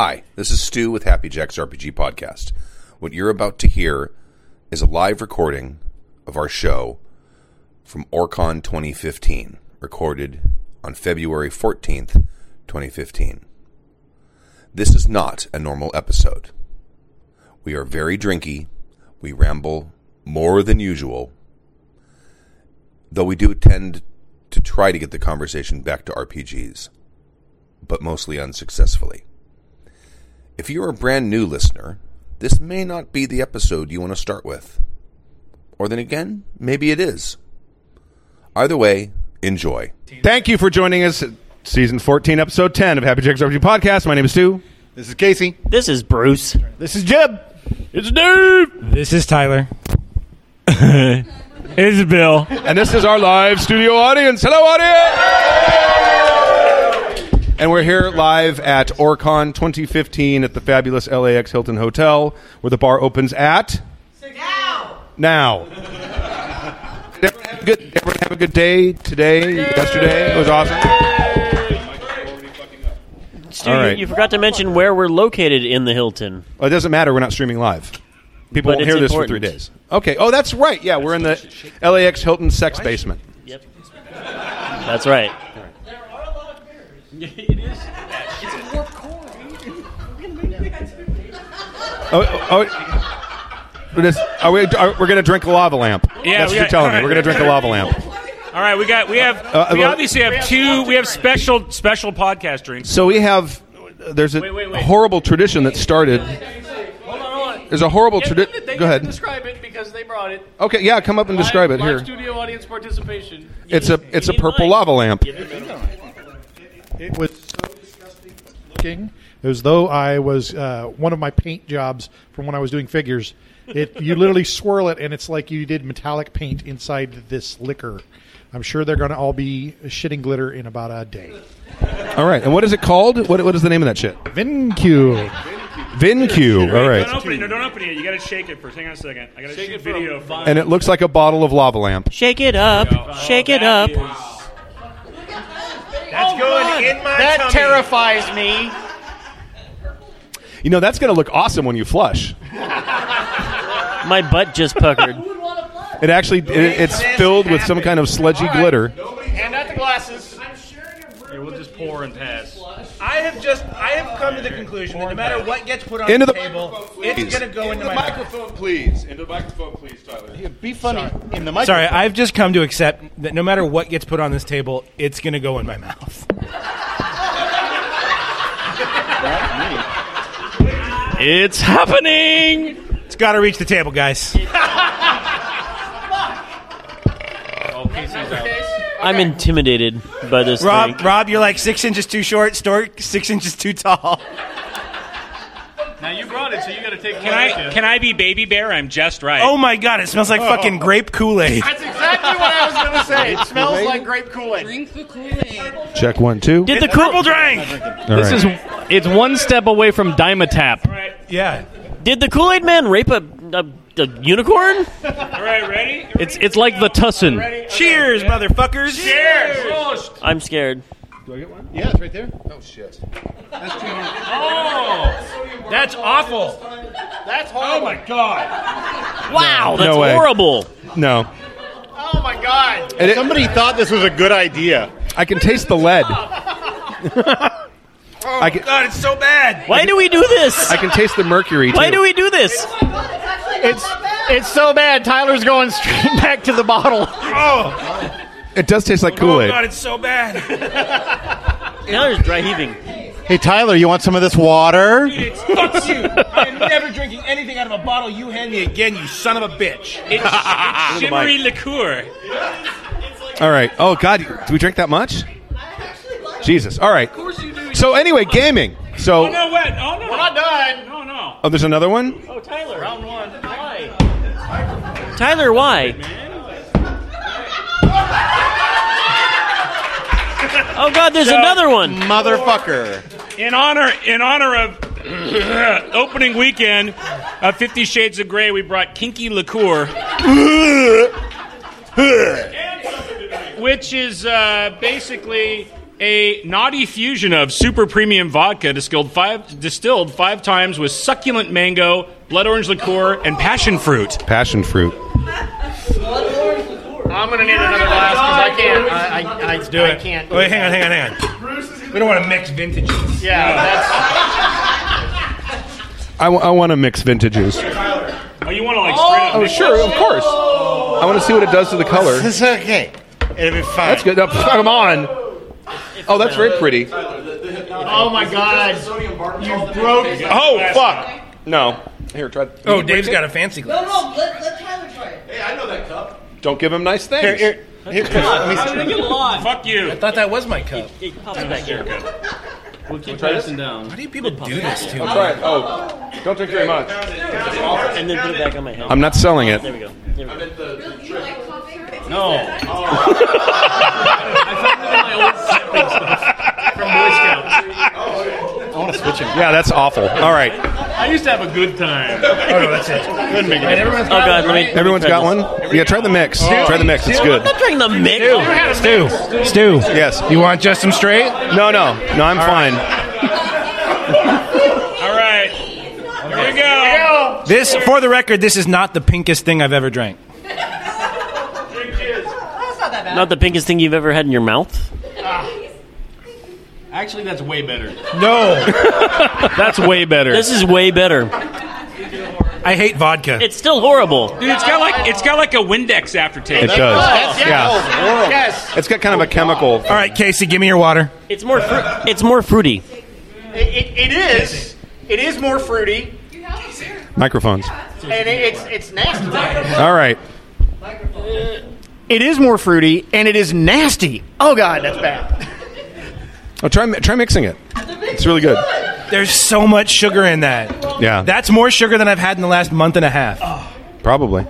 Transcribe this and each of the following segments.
Hi, this is Stu with Happy Jack's RPG Podcast. What you're about to hear is a live recording of our show from OrcCon 2015, recorded on February 14th, 2015. This is not a normal episode. We are very drinky, we ramble more than usual, though we do tend to try to get the conversation back to RPGs, but mostly unsuccessfully. If you're a brand new listener, this may not be the episode you want to start with. Or then again, maybe it is. Either way, enjoy. Thank you for joining us at season 14, episode 10 of Happy Jack's RPG Podcast. My name is Stu. This is Casey. This is Bruce. This is Jeb. It's Dave. This is Tyler. it's Bill. And this is our live studio audience. Hello, audience! And we're here live at OrcCon 2015 at the fabulous LAX Hilton Hotel, where the bar opens at. Now! Now. Did everyone have a good, did everyone have a good day today, yesterday? It was awesome. Stu, All you- right. you forgot to mention where we're located in the Hilton. Well, it doesn't matter. We're not streaming live. People But won't it's hear this for important. three days. Okay. Oh, that's right. Yeah, we're in the LAX Hilton sex basement. Yep. That's right. Oh, oh, oh, this- are we? Are, we're going to drink a lava lamp. Yeah, that's we what you're got- telling me. We're going to drink a lava lamp. All right, we got we have Uh, we well- obviously have two we have special special podcast drinks. So we have. There's a Wait, wait, wait. horrible tradition that started. Hold on, hold on. There's a horrible tradition. Go ahead. Describe it because they brought it. Okay, yeah, come up and describe it here. Live studio audience participation. It's a it's a purple light. lava lamp. It was so disgusting looking. It was though I was uh, one of my paint jobs from when I was doing figures. It you literally swirl it and it's like you did metallic paint inside this liquor. I'm sure they're going to all be shitting glitter in about a day. All right, and what is it called? What what is the name of that shit? Viniq. Viniq. All Don't open it. No, don't open it. You got to shake it first. Hang on a second. I got to shoot it video. from- and it looks like a bottle of lava lamp. Shake it up. Shake it up. That's oh, going in my That terrifies me. You know that's going to look awesome when you flush. My butt just puckered. It actually it, it's filled with some kind of sludgy glitter. Hand out the glasses. Here, we'll just pour and pass. I have just I have come to the conclusion that no matter what gets put on Into the the table, it's going to go into my mouth. microphone, please. Into the microphone, please, Tyler. Be funny in the mic. Sorry, I've just come to accept that no matter what gets put on this table, it's going to go in my mouth. it's happening. It's got to reach the table, guys. I'm intimidated by this Rob, drink. Rob, you're like six inches too short. Stork, six inches too tall. Now you brought it, so you got to take Can I can I be baby bear? I'm just right. Oh my god, it smells like oh. fucking grape Kool Aid. That's exactly what I was going to say. It smells like grape Kool-Aid. Drink the Kool-Aid. Check one two. Did the Purple cool drink. All This right. is it's one step away from Dimetapp. Yeah. did the Kool Aid Man rape a, a, a unicorn? All right, ready? It's it's like the Tussin. Cheers, motherfuckers. Cheers! I'm scared. Do I get one? Yeah, it's right there. Oh, shit. that's too hard. Oh, that's awful. That's oh, horrible. Oh my god. Wow, that's No way. horrible. No, Oh my god. And it- Somebody thought this was a good idea. I can taste the lead. Oh, I can God, it's so bad. Why do we do this? I can taste the mercury. Why do we do this? It's it's so bad. Tyler's going straight back to the bottle. Oh, It does taste like Kool Aid. oh god, it's so bad. Tyler's dry heaving. Hey, Tyler, you want some of this water? It's fuck you. I am never drinking anything out of a bottle you hand me again, you son of a bitch. It's, it's shimmery liqueur. All right. Oh God, do we drink that much? Jesus. All right. So anyway, gaming. So Oh no, wait. Oh no. We're not done. No, no. oh, there's another one. Oh, Tyler. Round one. Why? Tyler, why? Oh God, there's another one. Motherfucker. In honor, in honor of opening weekend of Fifty Shades of Grey, we brought Kinky Liqueur, which is uh, basically A naughty fusion of super premium vodka distilled five, distilled five times with succulent mango, blood orange liqueur, and passion fruit. Passion fruit. I'm gonna need another glass because I can't. I, I, I, Let's do it. I can't. Wait, hang on, hang on, hang on. We don't want to mix vintages. Yeah, that's. I, w- I want to mix vintages. Oh, you want to like oh, straight up? Oh, mix sure, of course. I want to see what it does to the color. It's okay. It'll be fine. That's good. Now, come on. Oh, that's very pretty. Oh my god! You broke. Oh, fuck. No. Here, try. Oh, Dave's got a fancy glass. No, no, let, let Tyler try it. Hey, I know that cup. Don't give him nice things. Here, here, here, Chris, let me see. Get a lot. Fuck you. I thought that was my cup. It pops back here. We'll keep passing down. Why do people do this to me? Try it. Oh, don't drink very much. And then put it back on my head. I'm not selling it. There we go. There we go. Really, you like coffee? No. I want to switch him. Yeah, that's awful. All right. I used to have a good time. Oh no, that's it. Couldn't make it. Everyone's Oh god, let me. Everyone's got one? Yeah, try the mix. Try the mix. It's good. I'm not drinking the mix. Stu, Stu. Yes. You want just some straight? No, no. No, I'm fine. All right. Here we go. This, for the record, this is not the pinkest thing I've ever drank. That's not that. Not the pinkest thing you've ever had in your mouth. Ah. Actually, that's way better. No, That's way better. This is way better. I hate vodka. It's still horrible. Dude, it's got like it's got like a Windex aftertaste. It does. Oh, yeah. Yes. It's got kind of a chemical. All right, Casey, give me your water. It's more. Fru- it's more fruity. It, it, it is. It is more fruity, Microphones. and it, it's it's nasty. All right. Uh, It is more fruity, and it is nasty. Oh god, that's bad. Oh, try try mixing it. It's really good. There's so much sugar in that. Yeah. That's more sugar than I've had in the last month and a half. Probably.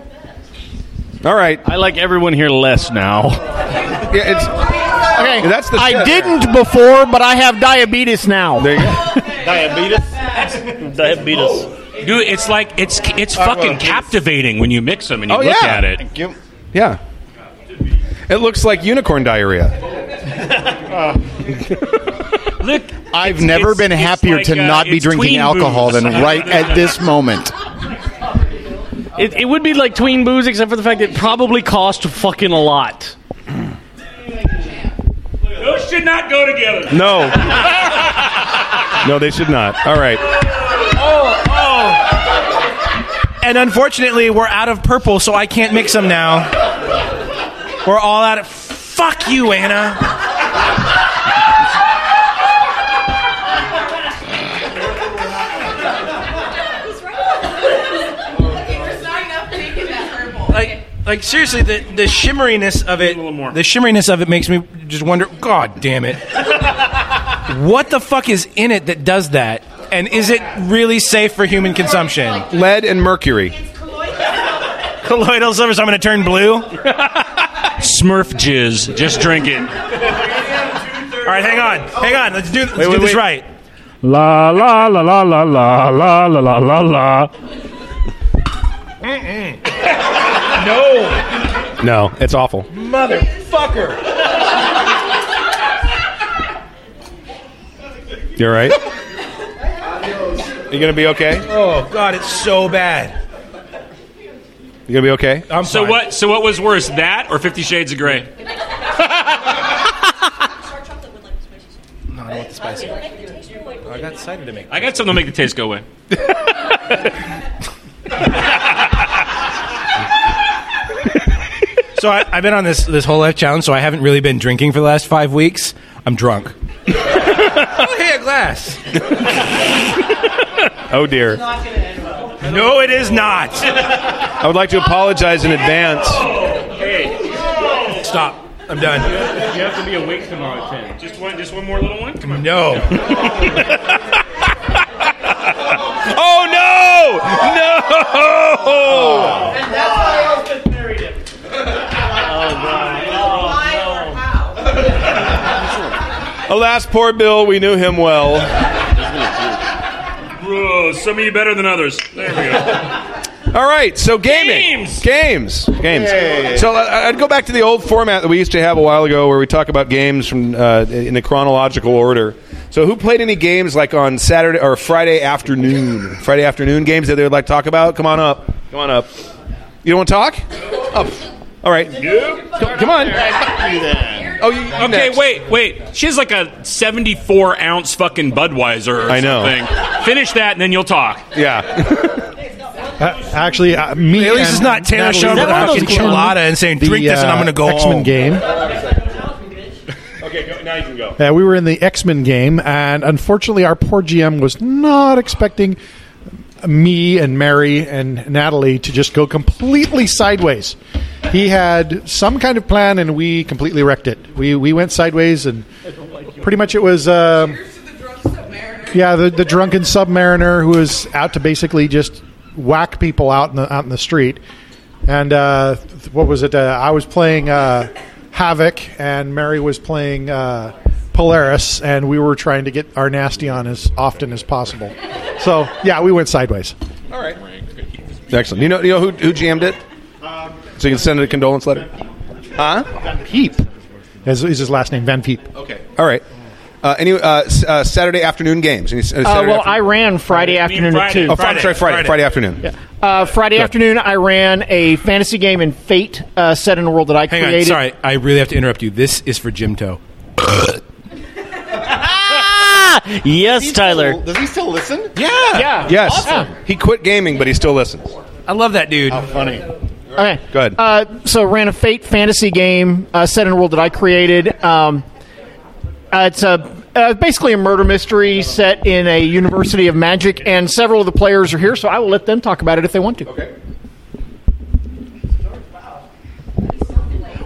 All right. I like everyone here less now. Yeah, it's Okay, That's the I shit. didn't before, but I have diabetes now. there you go. Diabetes? Diabetes. Dude, it's like it's it's uh, fucking captivating when you mix them and you Oh, look yeah. at it. Give- Yeah. It looks like unicorn diarrhea. Look, I've it's- never it's- been it's happier like, to uh, not be drinking alcohol booze. than right at this moment. It, it would be like tween booze, except for the fact that it probably cost fucking a lot. Those should not go together. No. no, they should not. All right. And unfortunately, we're out of purple, so I can't mix them now. We're all out of. Fuck you, Anna. Okay, there's not enough pink in that purple. Like, like seriously, the the shimmeriness of it, the shimmeriness of it makes me just wonder. God damn it! what the fuck is in it that does that? And is it really safe for human consumption? Lead and mercury. Colloidal silver, so I'm going to turn blue. Smurf jizz. Just drink it. All right, hang on, hang on. Let's do let's do wait, this wait. right. La la la la la la la la la la la. No, No, it's awful. motherfucker. You all right? You gonna be okay? Oh God, it's so bad. You gonna be okay? I'm So fine. what? So what was worse, that or Fifty Shades of Grey? Dark chocolate with like spicy. No, I don't want the spicy. Make the taste more like I got cider to make. I got something to make the taste go away. So I, I've been on this this whole life challenge, so I haven't really been drinking for the last five weeks. I'm drunk. oh, hey, a glass. Oh dear. No, it is not. I would like to apologize in advance. Hey, stop. I'm done. You have to be awake tomorrow at 10. Just one. Just one more little one. Come on. No. Oh no! No! Alas, poor Bill. We knew him well. Whoa, some of you better than others. There we go. All right, so gaming, Games! games, games. So uh, I'd go back to the old format that we used to have a while ago, where we talk about games from uh, in a chronological order. So, who played any games like on Saturday or Friday afternoon? Friday afternoon games that they would like to talk about? Come on up. Come on up. You don't want to talk? Oh, all right. Come, come on. Oh, you, you Okay, next. wait, wait. She has like a 74 ounce fucking Budweiser or I know. something. Finish that and then you'll talk. Yeah. Uh, actually, uh, me. At least it's not Tanner Natalie showing up with a fucking actually chilada and saying, the, "Drink this and I'm uh, gonna go X-Men home." game. Okay, go, now you can go. Uh, we were in the X Men game, and unfortunately, our poor GM was not expecting me and Mary and Natalie to just go completely sideways. He had some kind of plan, and we completely wrecked it. We we went sideways, and pretty much it was. Uh, yeah, the, the drunken submariner who was out to basically just whack people out in the out in the street. And uh, what was it? Uh, I was playing uh, Havoc, and Mary was playing uh, Polaris, and we were trying to get our nasty on as often as possible. So yeah, we went sideways. All right. Excellent. You know, you know who, who jammed it? So you can send a condolence letter. Huh? Van Peep is, is his last name. Van Peep. Okay. All right. Uh, any uh, s- uh, Saturday afternoon games? Any, s- uh, Uh, Saturday well, afternoon- I ran Friday afternoon at Friday. two. Oh, Friday, sorry, Friday, Friday, afternoon. Uh, Friday afternoon, I ran a fantasy game in Fate, uh, set in a world that I Hang created. on, sorry, I really have to interrupt you. This is for Jim Toe. Yes, Tyler. Does he still listen? Yeah, Yeah. Yes. He quit gaming, but he still listens. I love that dude. How Funny. Okay. Go ahead. Uh, so ran a Fate fantasy game uh, set in a world that I created. Um, uh, it's a uh, basically a murder mystery set in a University of Magic, and several of the players are here, so I will let them talk about it if they want to. Okay.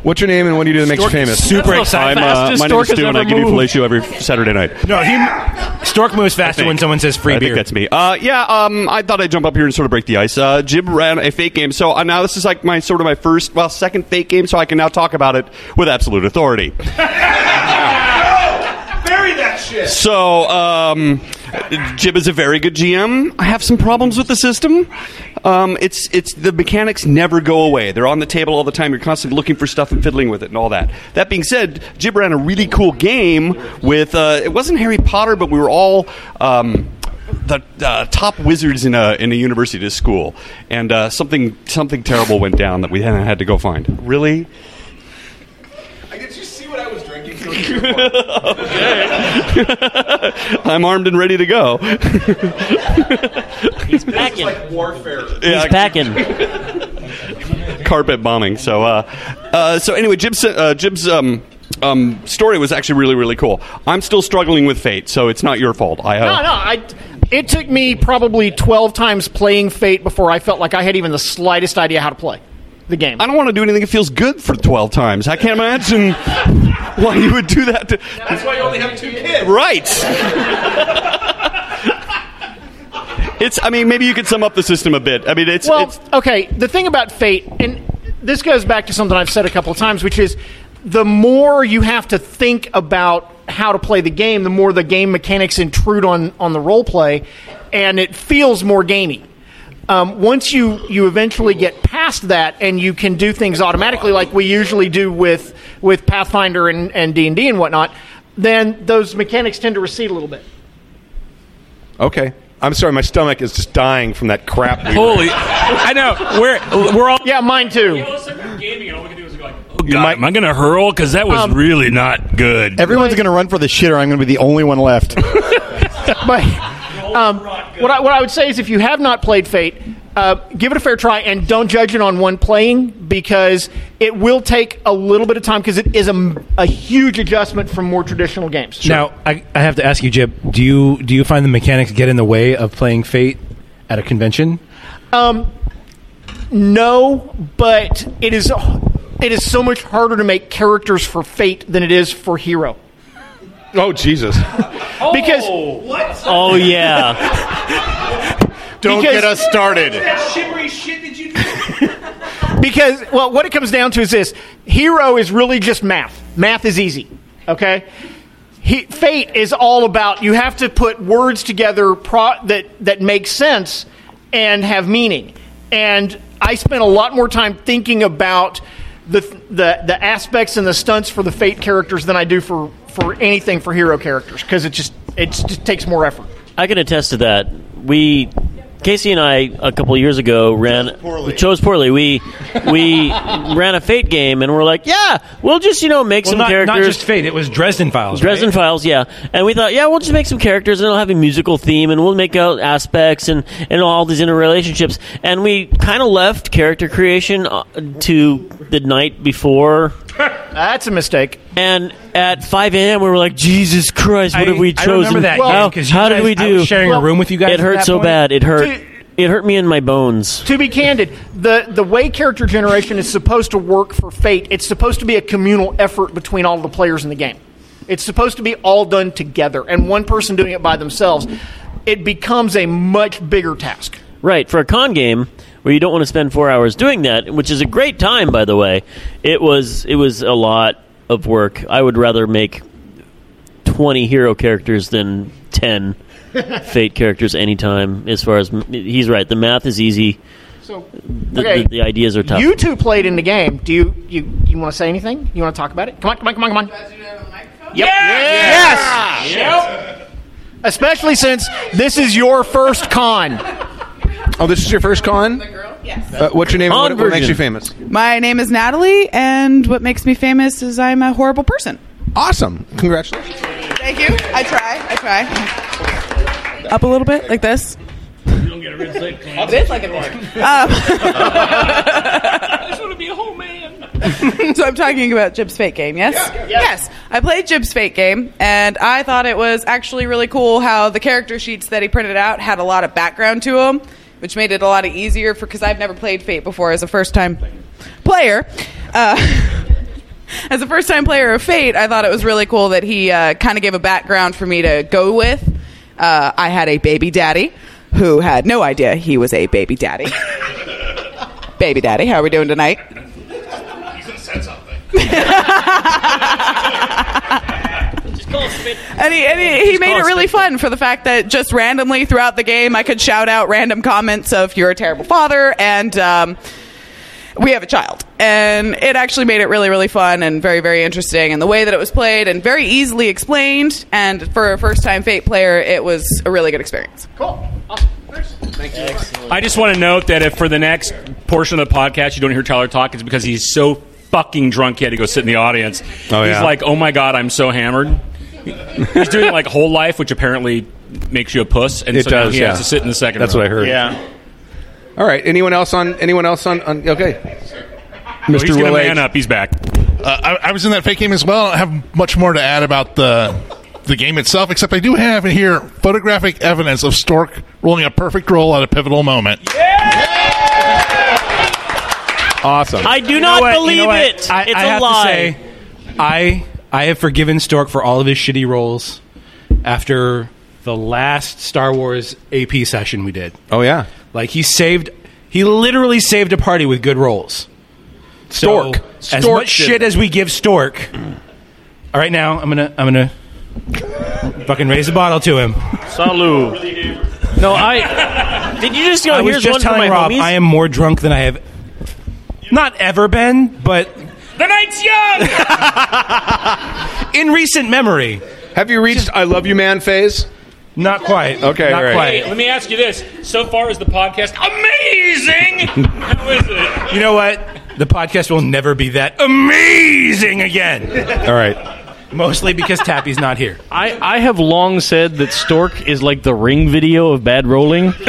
What's your name and what do you do that makes you famous? Super excited. I'm, uh, my name is Stu, and I give you fellatio every Saturday night. No, he Stork moves faster when someone says free I beer. think that's me. Uh, yeah, um, I thought I'd jump up here and sort of break the ice. Uh, Jib ran a Fate game, so uh, now this is like my sort of my first, well, second Fate game, so I can now talk about it with absolute authority. Bury that shit. So, um, Jib is a very good GM. I have some problems with the system. Um, it's it's the mechanics never go away. They're on the table all the time. You're constantly looking for stuff and fiddling with it and all that. That being said, Jib ran a really cool game with. Uh, it wasn't Harry Potter, but we were all. Um, the uh, top wizards in a in a university school, and uh, something something terrible went down that we had to go find. Really, Did you see what I was drinking? I'm armed and ready to go. He's packing. It's like warfare. He's packing. carpet bombing. So, uh, uh, so anyway, Jib's uh, Jib's um, um, story was actually really really cool. I'm still struggling with Fate, so it's not your fault. I uh, No, no. I, it took me probably 12 times playing Fate before I felt like I had even the slightest idea how to play the game. I don't want to do anything that feels good for 12 times. I can't imagine why you would do that. To, That's why you only have two kids. right. It's. I mean, maybe you could sum up the system a bit. I mean, it's. Well, it's okay. The thing about Fate, and this goes back to something I've said a couple of times, which is the more you have to think about how to play the game, the more the game mechanics intrude on on the role play, and it feels more gamey. Um, once you you eventually get past that and you can do things automatically like we usually do with with Pathfinder and and D and D and whatnot, then those mechanics tend to recede a little bit. Okay. I'm sorry, my stomach is just dying from that crap. we- Holy, I know. We're we're all Yeah, mine too. gaming, and all we can do is go like, "Oh God, am I going to hurl?" Because that was Um, really not good. Everyone's going to run for the shit, or I'm going to be the only one left. but um, what I, what I would say is if you have not played Fate, uh, give it a fair try and don't judge it on one playing because it will take a little bit of time because it is a, a huge adjustment from more traditional games. Now, I, I have to ask you, Jib. Do you do you find the mechanics get in the way of playing Fate at a convention? Um, no, but it is it is so much harder to make characters for Fate than it is for Hero Oh Jesus! Oh, because Oh yeah. Don't Because- get us started. Shimmery shit did you do? because well what it comes down to is this hero is really just math math is easy okay he, fate is all about you have to put words together pro, that that make sense and have meaning and I spent a lot more time thinking about the the the aspects and the stunts for the Fate characters than I do for for anything for hero characters because it just it just takes more effort. I can attest to that. We, Casey and I, a couple years ago, ran we chose poorly. We we ran a Fate game, and we're like, yeah, we'll just you know make Well, some not, characters. not just Fate. It was Dresden Files. Dresden right? Files, yeah. And we thought, yeah, we'll just make some characters and it'll have a musical theme and we'll make out aspects and, and all these interrelationships. And we kind of left character creation uh, to the night before. That's a mistake. And at 5 a.m., we were like, Jesus Christ, what I- have we I chosen? remember that how, game 'cause you how did guys- we I do? was sharing a room with you guys It at hurt that so point. bad. It hurt. To- It hurt me in my bones. To be candid, the the way character generation is supposed to work for Fate, it's supposed to be a communal effort between all the players in the game. It's supposed to be all done together, and one person doing it by themselves, it becomes a much bigger task. Right, for a con game where you don't want to spend four hours doing that, which is a great time, by the way. It was it was a lot of work. I would rather make twenty hero characters than ten fate characters anytime. As far as he's right, the math is easy. So The, okay. the, the ideas are tough. You two played in the game. Do you you you want to say anything? You want to talk about it? Come on, come on, come on, come on. Yep. Yes. Yep. Especially since this is your first con. Oh, this is your first con? Yes. Uh, what's your name and what, what makes version. you famous? My name is Natalie, and what makes me famous is I'm a horrible person. Awesome. Congratulations. Thank you. I try. I try. Up a little bit, like this. It is like a man. I just want to be a whole man. so I'm talking about Jib's Fate game, yes? Yes. I played Jib's Fate game, and I thought it was actually really cool how the character sheets that he printed out had a lot of background to them, which made it a lot easier for because I've never played Fate before as a first time player. Uh, as a first time player of Fate, I thought it was really cool that he uh, kind of gave a background for me to go with. Uh, I had a baby daddy who had no idea he was a baby daddy. baby daddy, how are we doing tonight? And he, and he, he made it really fun for the fact that just randomly throughout the game, I could shout out random comments of "You're a terrible father" and um, "We have a child," and it actually made it really, really fun and very, very interesting. And the way that it was played and very easily explained, and for a first-time Fate player, it was a really good experience. Cool. Thank you. I just want to note that if for the next portion of the podcast you don't hear Tyler talk, it's because he's so fucking drunk he had to go sit in the audience. Oh, he's yeah? like, oh my god, I'm so hammered. He's doing like whole life, which apparently makes you a puss, and It so now does, he yeah. has to sit in the second. That's row. what I heard. Yeah. All right. Anyone else on? Anyone else on? on okay. Oh, he's gonna Willage. man up. He's back. Uh, I, I was in that Fate game as well. I don't have much more to add about the the game itself, except I do have in here photographic evidence of Stork rolling a perfect roll at a pivotal moment. Awesome. I do You know not what? You believe know what? it. I, it's I a have lie. to say, I I have forgiven Stork for all of his shitty roles after the last Star Wars AP session we did. Oh yeah. Like he saved, he literally saved a party with good rolls. Stork. So, as Stork much shit it. as we give Stork. All right, now I'm gonna I'm gonna fucking raise a bottle to him. Salud. No, I. Did you just go? I was just one telling my Rob homies. I am more drunk than I have not ever been, but The night's young. in recent memory. Have you reached "I love you, man" phase? Not quite. Okay, not all right. quite. Hey, let me ask you this: so far is the podcast amazing? How is it? You know what? The podcast will never be that amazing again. All right. Mostly because Tappy's not here. I, I have long said that Stork is like the ring video of bad rolling.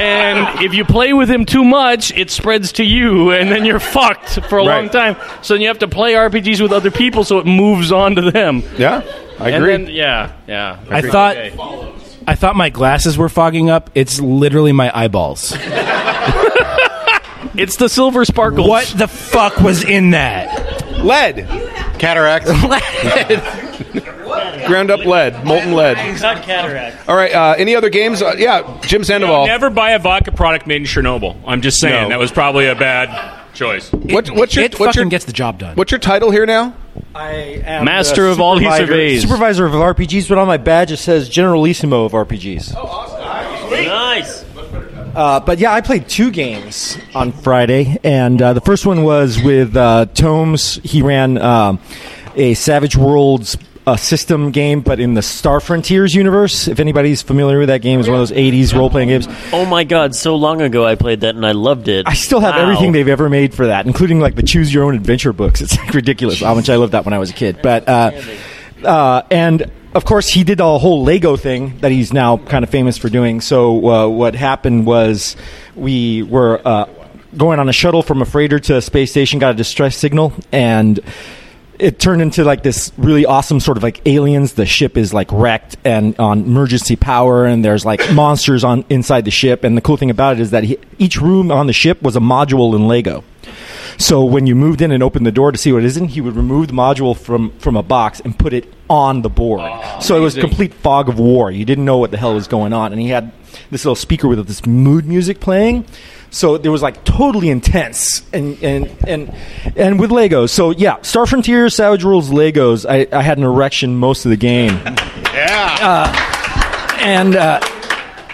and if you play with him too much, it spreads to you, and then you're fucked for a long time. So then you have to play RPGs with other people so it moves on to them. Yeah. I And agree. then, yeah, yeah. I thought I thought my glasses were fogging up. It's literally my eyeballs. It's the silver sparkles. What the fuck was in that? lead. Cataract. Ground up lead. Molten lead. Not cataract. All right. Uh, any other games? Uh, yeah. Jim Sandoval. Never buy a vodka product made in Chernobyl. I'm just saying No. that was probably a bad choice. What, what's your It what's fucking your gets the job done. what's your title here now? I am Master the of all he supervisor- surveys. Supervisor of RPGs, but on my badge it says Generalissimo of RPGs. Oh, awesome. Nice. Uh, but yeah, I played two games on Friday, and uh, the first one was with uh, Tomes. He ran um, a Savage Worlds uh, system game, but in the Star Frontiers universe. If anybody's familiar with that game, it's one of those '80s role-playing games. Oh my god! So long ago, I played that and I loved it. I still have Wow. everything they've ever made for that, including like the Choose Your Own Adventure books. It's like ridiculous how much I loved that when I was a kid. But uh, uh, and of course he did a whole Lego thing that he's now kind of famous for doing. So uh, what happened was we were uh, going on a shuttle from a freighter to a space station, got a distress signal, and it turned into like this really awesome sort of like aliens. The ship is like wrecked and on emergency power, and there's like monsters on inside the ship. And the cool thing about it is that he, each room on the ship was a module in Lego. So when you moved in and opened the door to see what it is in, he would remove the module from from a box and put it on the board. Ah, so it was complete fog of war. You didn't know what the hell was going on, and he had this little speaker with this mood music playing. So there was like totally intense and and and and with Legos. So yeah, Star Frontier, Savage Worlds, Legos. I, I had an erection most of the game. Yeah. Uh, and. Uh,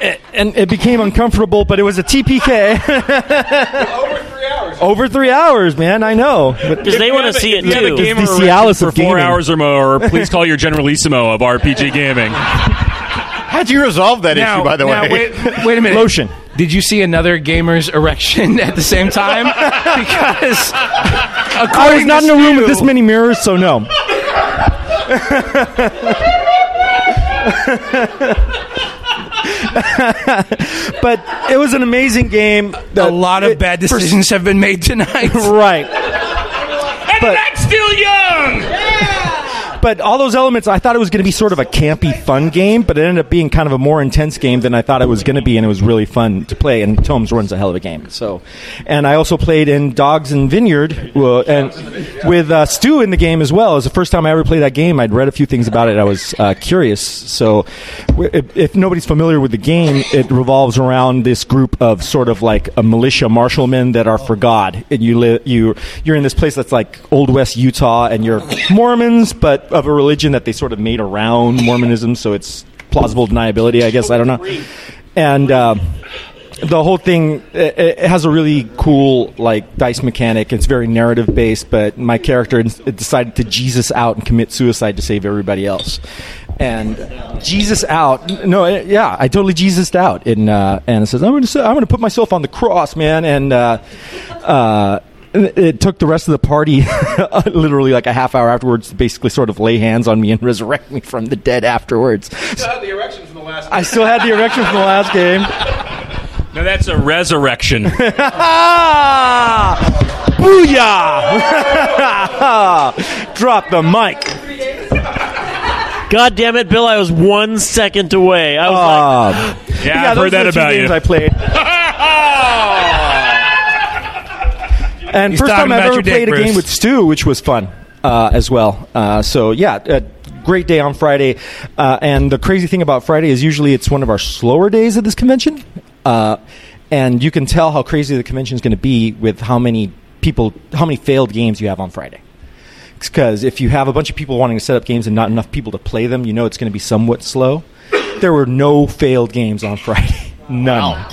it- and it became uncomfortable, but it was a TPK. Over three hours. Over three hours, man. I know. Because they want to see it If you have a too. game the erection Cialis for four gaming. hours or more, please call your Generalissimo of RPG Gaming. How'd you resolve that Now- issue, by the now, way? Wait, wait a minute. Lotion. Did you see another gamer's erection at the same time? because I was not in a room with this many mirrors, so no. but it was an amazing game. a lot of bad decisions have been made tonight. right. And But- that's still young! But all those elements, I thought it was going to be sort of a campy, fun game, but it ended up being kind of a more intense game than I thought it was going to be, and it was really fun to play. And Tomes runs a hell of a game. So, and I also played in Dogs and Vineyard, uh, and with uh, Stu in the game as well. It was the first time I ever played that game. I'd read a few things about it. I was uh, curious. So, if, if nobody's familiar with the game, it revolves around this group of sort of like a militia marshalmen that are for God, and you live you you're in this place that's like Old West Utah, and you're Mormons, but of a religion that they sort of made around Mormonism, so it's plausible deniability, I guess. I don't know, and. Uh, the whole thing it, it has a really cool like dice mechanic. It's very narrative based, but my character decided to Jesus out and commit suicide to save everybody else. And Jesus out, no, eh, yeah, I totally Jesused out, and uh, says I'm going to I'm going to put myself on the cross, man, and. Uh, uh, it it took the rest of the party literally like a half hour afterwards to basically sort of lay hands on me and resurrect me from the dead afterwards. Still had the erection from the last. I still had the erection from the last game. Now that's a resurrection. Booyah! Drop the mic. God damn it, Bill! I was one second away. I was Ah. like, Yeah, I've heard that are the two about games you. I played. And He's first time I've ever your dick, played a Bruce. game with Stu, which was fun uh, as well. Uh, so yeah, a great day on Friday. Uh, and the crazy thing about Friday is usually it's one of our slower days at this convention, uh, and you can tell how crazy the convention is going to be with how many people, how many failed games you have on Friday. Because if you have a bunch of people wanting to set up games and not enough people to play them, you know it's going to be somewhat slow. There were no failed games on Friday, none.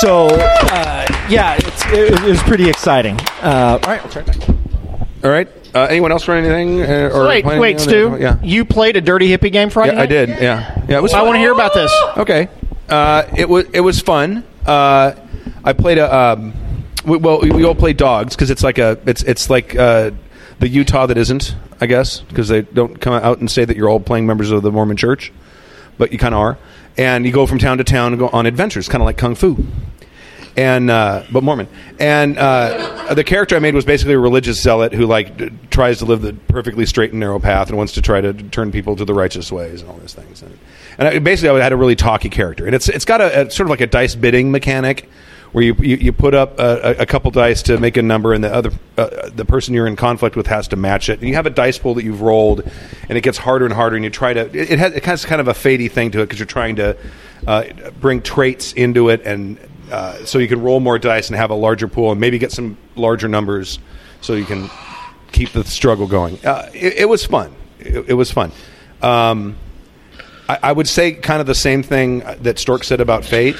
So uh, yeah, it's, it, it was pretty exciting. Uh, all right, I'll try it back. All right. Uh, anyone else run anything? Uh, or wait, play wait, anything? Stu. Yeah. You played a dirty hippie game Friday Yeah, I did. Yeah, yeah. It was. I want to hear about this. Okay. Uh, it was it was fun. Uh, I played a. Um, we, well, we, we all play dogs because it's like a it's it's like uh, the Utah that isn't, I guess, because they don't come out and say that you're all playing members of the Mormon Church, but you kind of are, and you go from town to town and go on adventures, kind of like kung fu. And uh, but Mormon, and uh, the character I made was basically a religious zealot who like d- tries to live the perfectly straight and narrow path and wants to try to turn people to the righteous ways and all these things. And, and I, basically, I had a really talky character, and it's it's got a, a sort of like a dice bidding mechanic where you you, you put up a, a- couple dice to make a number, and the other uh, the person you're in conflict with has to match it. And you have a dice pool that you've rolled, and it gets harder and harder, and you try to it, it has it has kind of a fadey thing to it because you're trying to uh, bring traits into it, and uh, so you can roll more dice and have a larger pool, and maybe get some larger numbers, so you can keep the struggle going. Uh, it, it was fun. It, it was fun. Um, I, I would say kind of the same thing that Stork said about Fate,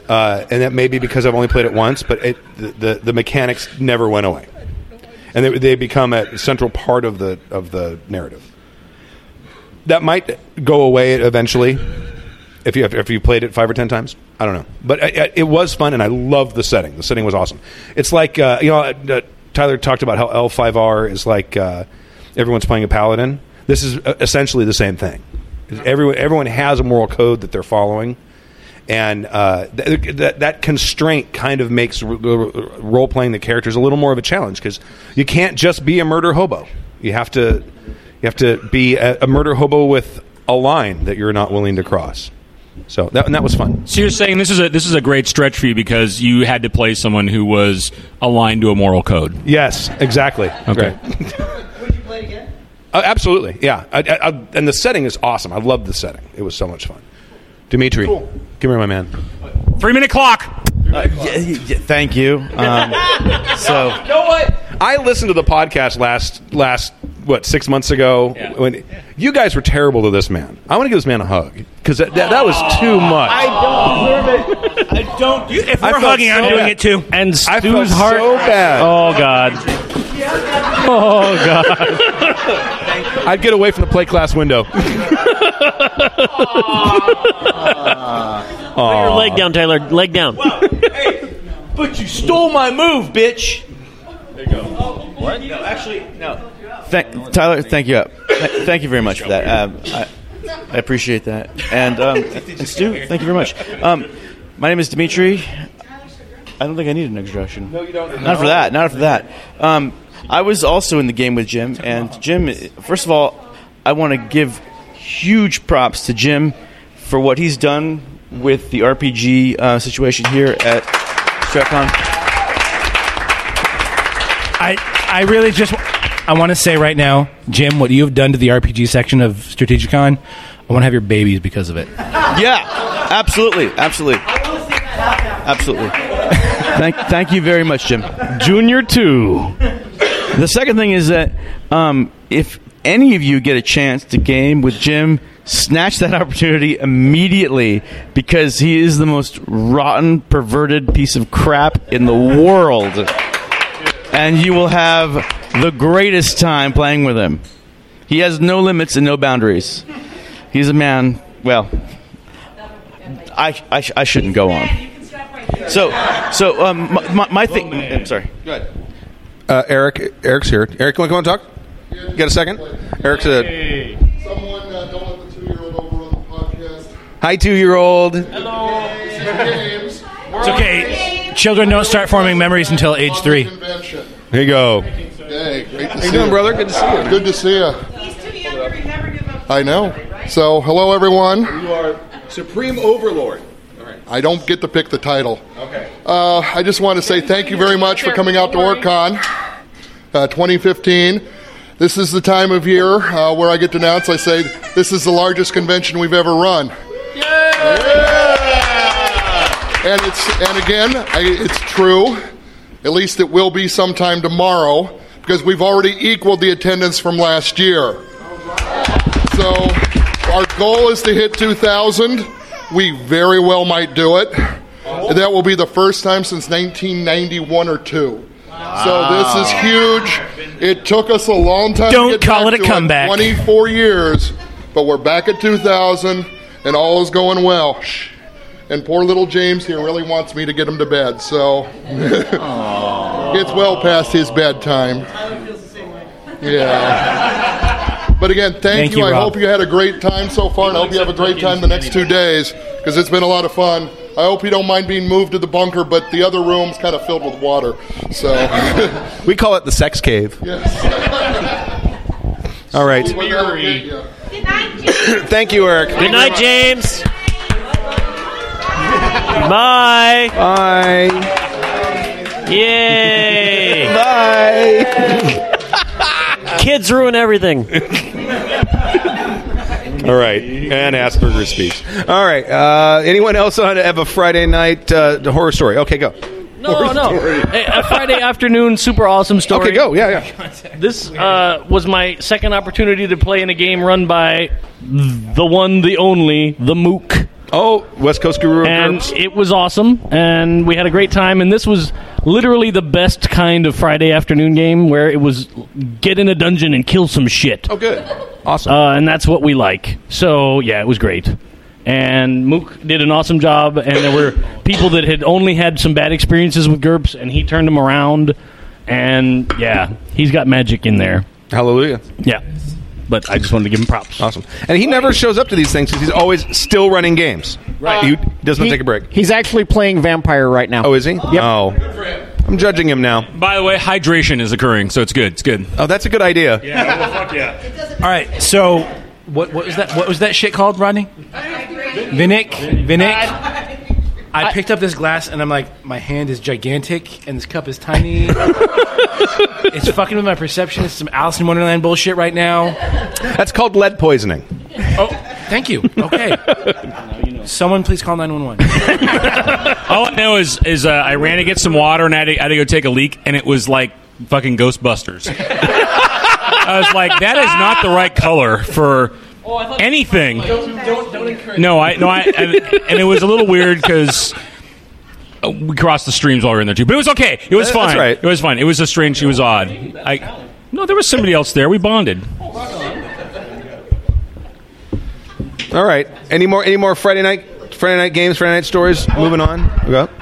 uh, and that may be because I've only played it once, but it, the, the the mechanics never went away, and they, they become a central part of the of the narrative. That might go away eventually if you if you played it five or ten times. I don't know, but it, it was fun, and I loved the setting. The setting was awesome. It's like uh, you know, uh, Tyler talked about how L5R is like uh, everyone's playing a paladin. This is uh, essentially the same thing. Everyone everyone has a moral code that they're following, and uh, th- that that constraint kind of makes r- r- role playing the characters a little more of a challenge because you can't just be a murder hobo. You have to you have to be a, a murder hobo with a line that you're not willing to cross. So that, and that was fun. So you're saying this is a this is a great stretch for you because you had to play someone who was aligned to a moral code. Yes, exactly. Okay. Uh, absolutely, yeah. I, I, I, and the setting is awesome. I love the setting. It was so much fun. Dimitri, come here, my man. Three minute clock. Uh, thank you. Um, so you know what? I listened to the podcast last last what six months ago when you guys were terrible to this man. I want to give this man a hug because that, that, that was too much. I don't deserve it. I don't. if we're felt hugging, I'm doing bad. it too. And I Stu's felt heart. so bad. Oh God. Oh God. I'd get away from the play class window. Put your leg down, Taylor. Leg down. But you stole my move, bitch. There you go. What? No, actually, no. Thank, Tyler, thank you. Th- Thank you very much for that. Um, I, I appreciate that. And, um, and Stu, thank you very much. Um, my name is Dimitri. I don't think I need an introduction. No, you don't. Not for that. Not for that. Um, I was also in the game with Jim, and Jim. First of all, I want to give huge props to Jim for what he's done with the RPG uh, situation here at StratCon. I I really just I want to say right now, Jim, what you have done to the RPG section of Strategicon, I want to have your babies because of it. Yeah, absolutely, absolutely, absolutely. thank, thank you very much, Jim. Junior two. The second thing is that um, if any of you get a chance to game with Jim, snatch that opportunity immediately because he is the most rotten, perverted piece of crap in the world. And you will have the greatest time playing with him. He has no limits and no boundaries. He's a man, well, I, I, I shouldn't go on. So, so um, my, my, my thing. I'm sorry. Go ahead. Uh, Eric, Eric's here. Eric, you want to come and talk? You got a second? Eric's a Someone uh, don't let the two-year-old overrun the podcast. hi, two-year-old. Games. It's okay. Children don't start forming memories until age three. Convention. Here you go. Hey, great to How see you doing, you. brother? Good to see you. Good to see you. I know. So, hello everyone. You are supreme overlord. I don't get to pick the title. Okay. Uh, I just want to say thank you very much for coming out to OrcCon uh, 2015. This is the time of year uh, where I get to announce. I say this is the largest convention we've ever run. Yeah. And it's and again, I, it's true. At least it will be sometime tomorrow because we've already equaled the attendance from last year. So our goal is to hit 2,000. We very well might do it. That will be the first time since 1991 or two. So this is huge. It took us a long time. Don't to get call back it a to comeback. 24 years, but we're back at 2,000, and all is going well. And poor little James here really wants me to get him to bed, so it's well past his bedtime. Yeah. But again, thank, Thank you. you, I Rob. hope you had a great time so far, and I hope you have a great time the next two days because it's been a lot of fun. I hope you don't mind being moved to the bunker, but the other room's kind of filled with water. So, We call it the sex cave. Yes. All right. Good night, James. Thank you, Eric. Good night, James. Bye. Bye. Yay. Bye. Kids ruin everything. All right, and Asperger's speech. All right. Uh, anyone else on to have a Friday night uh, horror story? Okay, go. No, no. A, a Friday afternoon, super awesome story. Okay, go. Yeah, yeah. This uh, was my second opportunity to play in a game run by the one, the only, the Mook. Oh, West Coast Guru. And it was awesome, and we had a great time. And this was literally the best kind of Friday afternoon game where it was get in a dungeon and kill some shit. Oh, good. Awesome. Uh, and that's what we like. So, yeah, it was great. And Mook did an awesome job, and there were people that had only had some bad experiences with GURPS, and he turned them around. And, yeah, he's got magic in there. Hallelujah. Yeah. But I just wanted to give him props. Awesome. And he never shows up to these things because he's always still running games. Right. He doesn't He- take a break. He's actually playing Vampire right now. Oh, is he? Yep. Oh. I'm judging him now. By the way, hydration is occurring, so it's good. It's good. Oh, that's a good idea. Yeah, well, fuck yeah. All right, so what what was that? What was that shit called, Rodney? Viniq. Viniq. I picked up this glass and I'm like, my hand is gigantic and this cup is tiny. it's fucking with my perception. It's some Alice in Wonderland bullshit right now. That's called lead poisoning. Oh, thank you. Okay. Someone please call 911. All I know is is uh, I ran to get some water and I had, to, I had to go take a leak, and it was like fucking Ghostbusters. I was like, that is not the right color for anything. No, I no, I and, and it was a little weird because. Uh, we crossed the streams while we were in there too, but it was okay. It was That's fine. right. It was fine. It was a strange. It was odd. I no, there was somebody else there. We bonded. All right. Any more? Any more Friday night? Friday night games? Friday night stories? Moving on. Okay.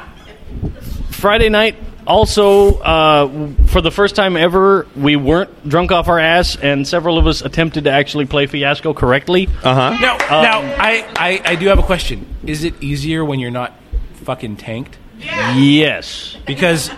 Friday night, also, uh, for the first time ever, we weren't drunk off our ass, and several of us attempted to actually play Fiasco correctly. Uh huh. Now, now I, I, I do have a question. Is it easier when you're not fucking tanked? Yes. Because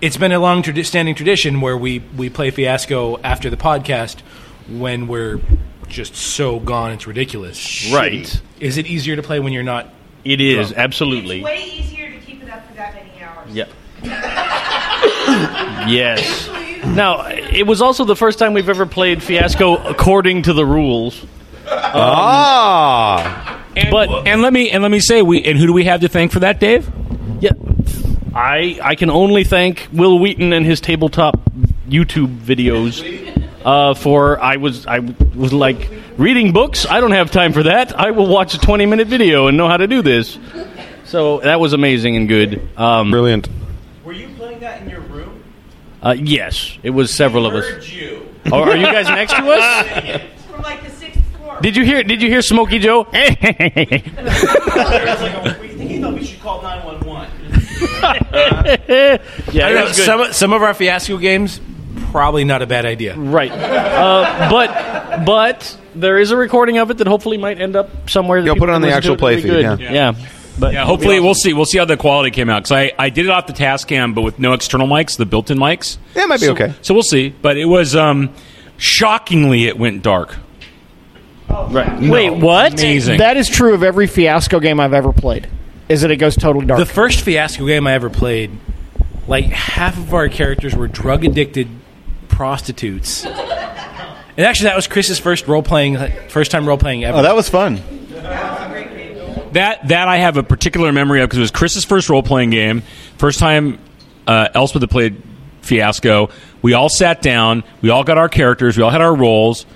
it's been a long tradi- standing tradition where we, we play Fiasco after the podcast when we're just so gone it's ridiculous. Right. Is it easier to play when you're not? It is, drunk? absolutely. Way easier to keep it up for that many hours. Yep. yes. Now, it was also the first time we've ever played Fiasco according to the rules. ah. And, but and let me and let me say we and who do we have to thank for that, Dave? Yeah. I I can only thank Wil Wheaton and his tabletop YouTube videos uh, for I was I was like reading books. I don't have time for that. I will watch a twenty minute video and know how to do this. So that was amazing and good. Um, Brilliant. Were you playing that in your room? Uh, yes, it was several of us. you. Oh, are you guys next to us? From like the sixth floor. Did you hear? Did you hear Smokey Joe? He thought we should call 911. yeah, I don't know, some some of our Fiasco games probably not a bad idea. Right. Uh, but but there is a recording of it that hopefully might end up somewhere. That You'll put it on the can actual listen to. play It'll be feed, good. yeah. Yeah. But Yeah, hopefully we'll see. We'll see how the quality came out because I, I did it off the Tascam, but with no external mics, the built-in mics. Yeah, it might be So- okay. So we'll see. But it was um, shockingly it went dark. Right. Wait, what? Amazing. That is true of every Fiasco game I've ever played. Is that it goes totally dark? The first Fiasco game I ever played, like half of our characters were drug addicted prostitutes. And actually, that was Chris's first role playing, first time role playing ever. Oh, that was fun. That that I have a particular memory of because it was Chris's first role playing game. First time uh, Elspeth had played Fiasco. We all sat down. We all got our characters. We all had our roles.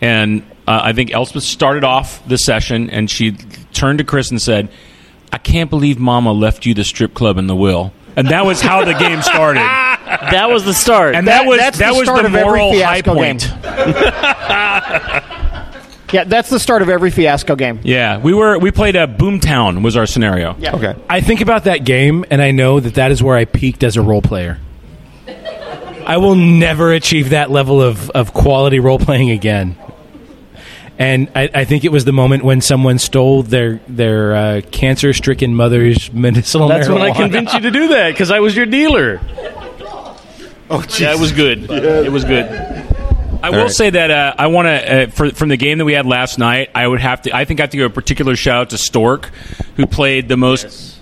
And uh, I think Elspeth started off the session and she turned to Chris and said, "I can't believe Mama left you the strip club in the will." And that was how the game started. That was the start. And that, That- was that the was the moral high point. yeah, that's the start of every Fiasco game. Yeah, we were we played a Boomtown was our scenario. Yeah. Okay. I think about that game, and I know that that is where I peaked as a role player. I will never achieve that level of, of quality role playing again. And I, I think it was the moment when someone stole their their uh, cancer stricken mother's medicinal That's when I convinced you to do that because I was your dealer. Oh, yeah, it was good. It was good. I will say that uh, I want to uh, from the game that we had last night. I would have to. I think I have to give a particular shout out to Stork, who played the most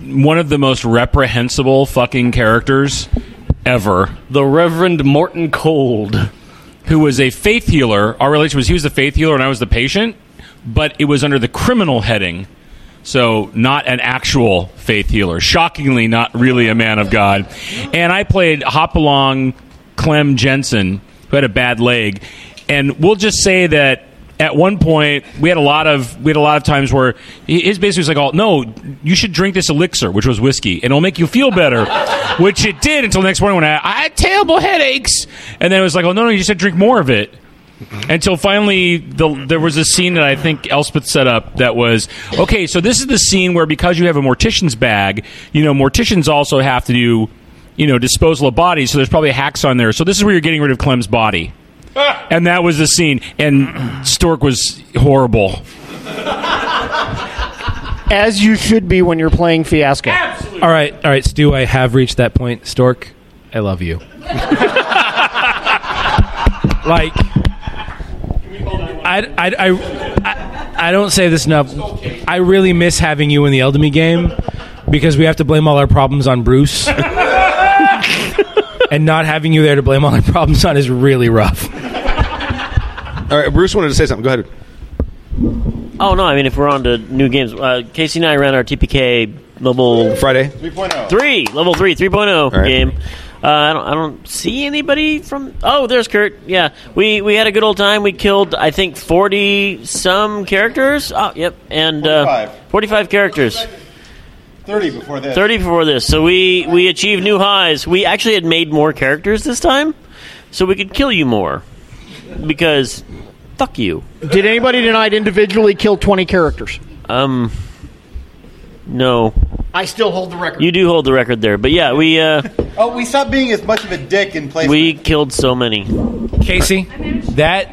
one of the most reprehensible fucking characters ever. The Reverend Morton Cold, who was a faith healer. Our relation was he was the faith healer and I was the patient, but it was under the criminal heading. So, not an actual faith healer. Shockingly, not really a man of God. And I played Hopalong Clem Jensen, who had a bad leg. And we'll just say that at one point we had a lot of we had a lot of times where his basically was like, "Oh no, you should drink this elixir, which was whiskey, and it'll make you feel better," which it did until the next morning when I, I had terrible headaches, and then it was like, "Oh no, no, you just had to drink more of it." Until finally, the, there was a scene that I think Elspeth set up that was okay. So this is the scene where because you have a mortician's bag, you know, morticians also have to do, you know, disposal of bodies. So there's probably hacks on there. So this is where you're getting rid of Clem's body, ah! and that was the scene. And Stork was horrible. As you should be when you're playing Fiasco. All right, all right, Stu. I have reached that point. Stork, I love you. like, I, I, I, I, I don't say this enough. I really miss having you in the Eldemy game because we have to blame all our problems on Bruce. and not having you there to blame all our problems on is really rough. All right, Bruce wanted to say something. Go ahead. Oh no! I mean, if we're on to new games, uh, Casey and I ran our TPK level Friday 3.0 three level three 3.0 right. game. Uh, I don't I don't see anybody from. Oh, there's Kurt. Yeah, we we had a good old time. We killed I think forty some characters. Oh, yep, and uh, 45 characters. 30 before this. 30 before this. So we we achieved new highs. We actually had made more characters this time, so we could kill you more. Because fuck you. Did anybody tonight individually kill 20 characters? Um no. I still hold the record. You do hold the record there. But yeah, we uh Oh, we stopped being as much of a dick in place. we killed so many. Casey, that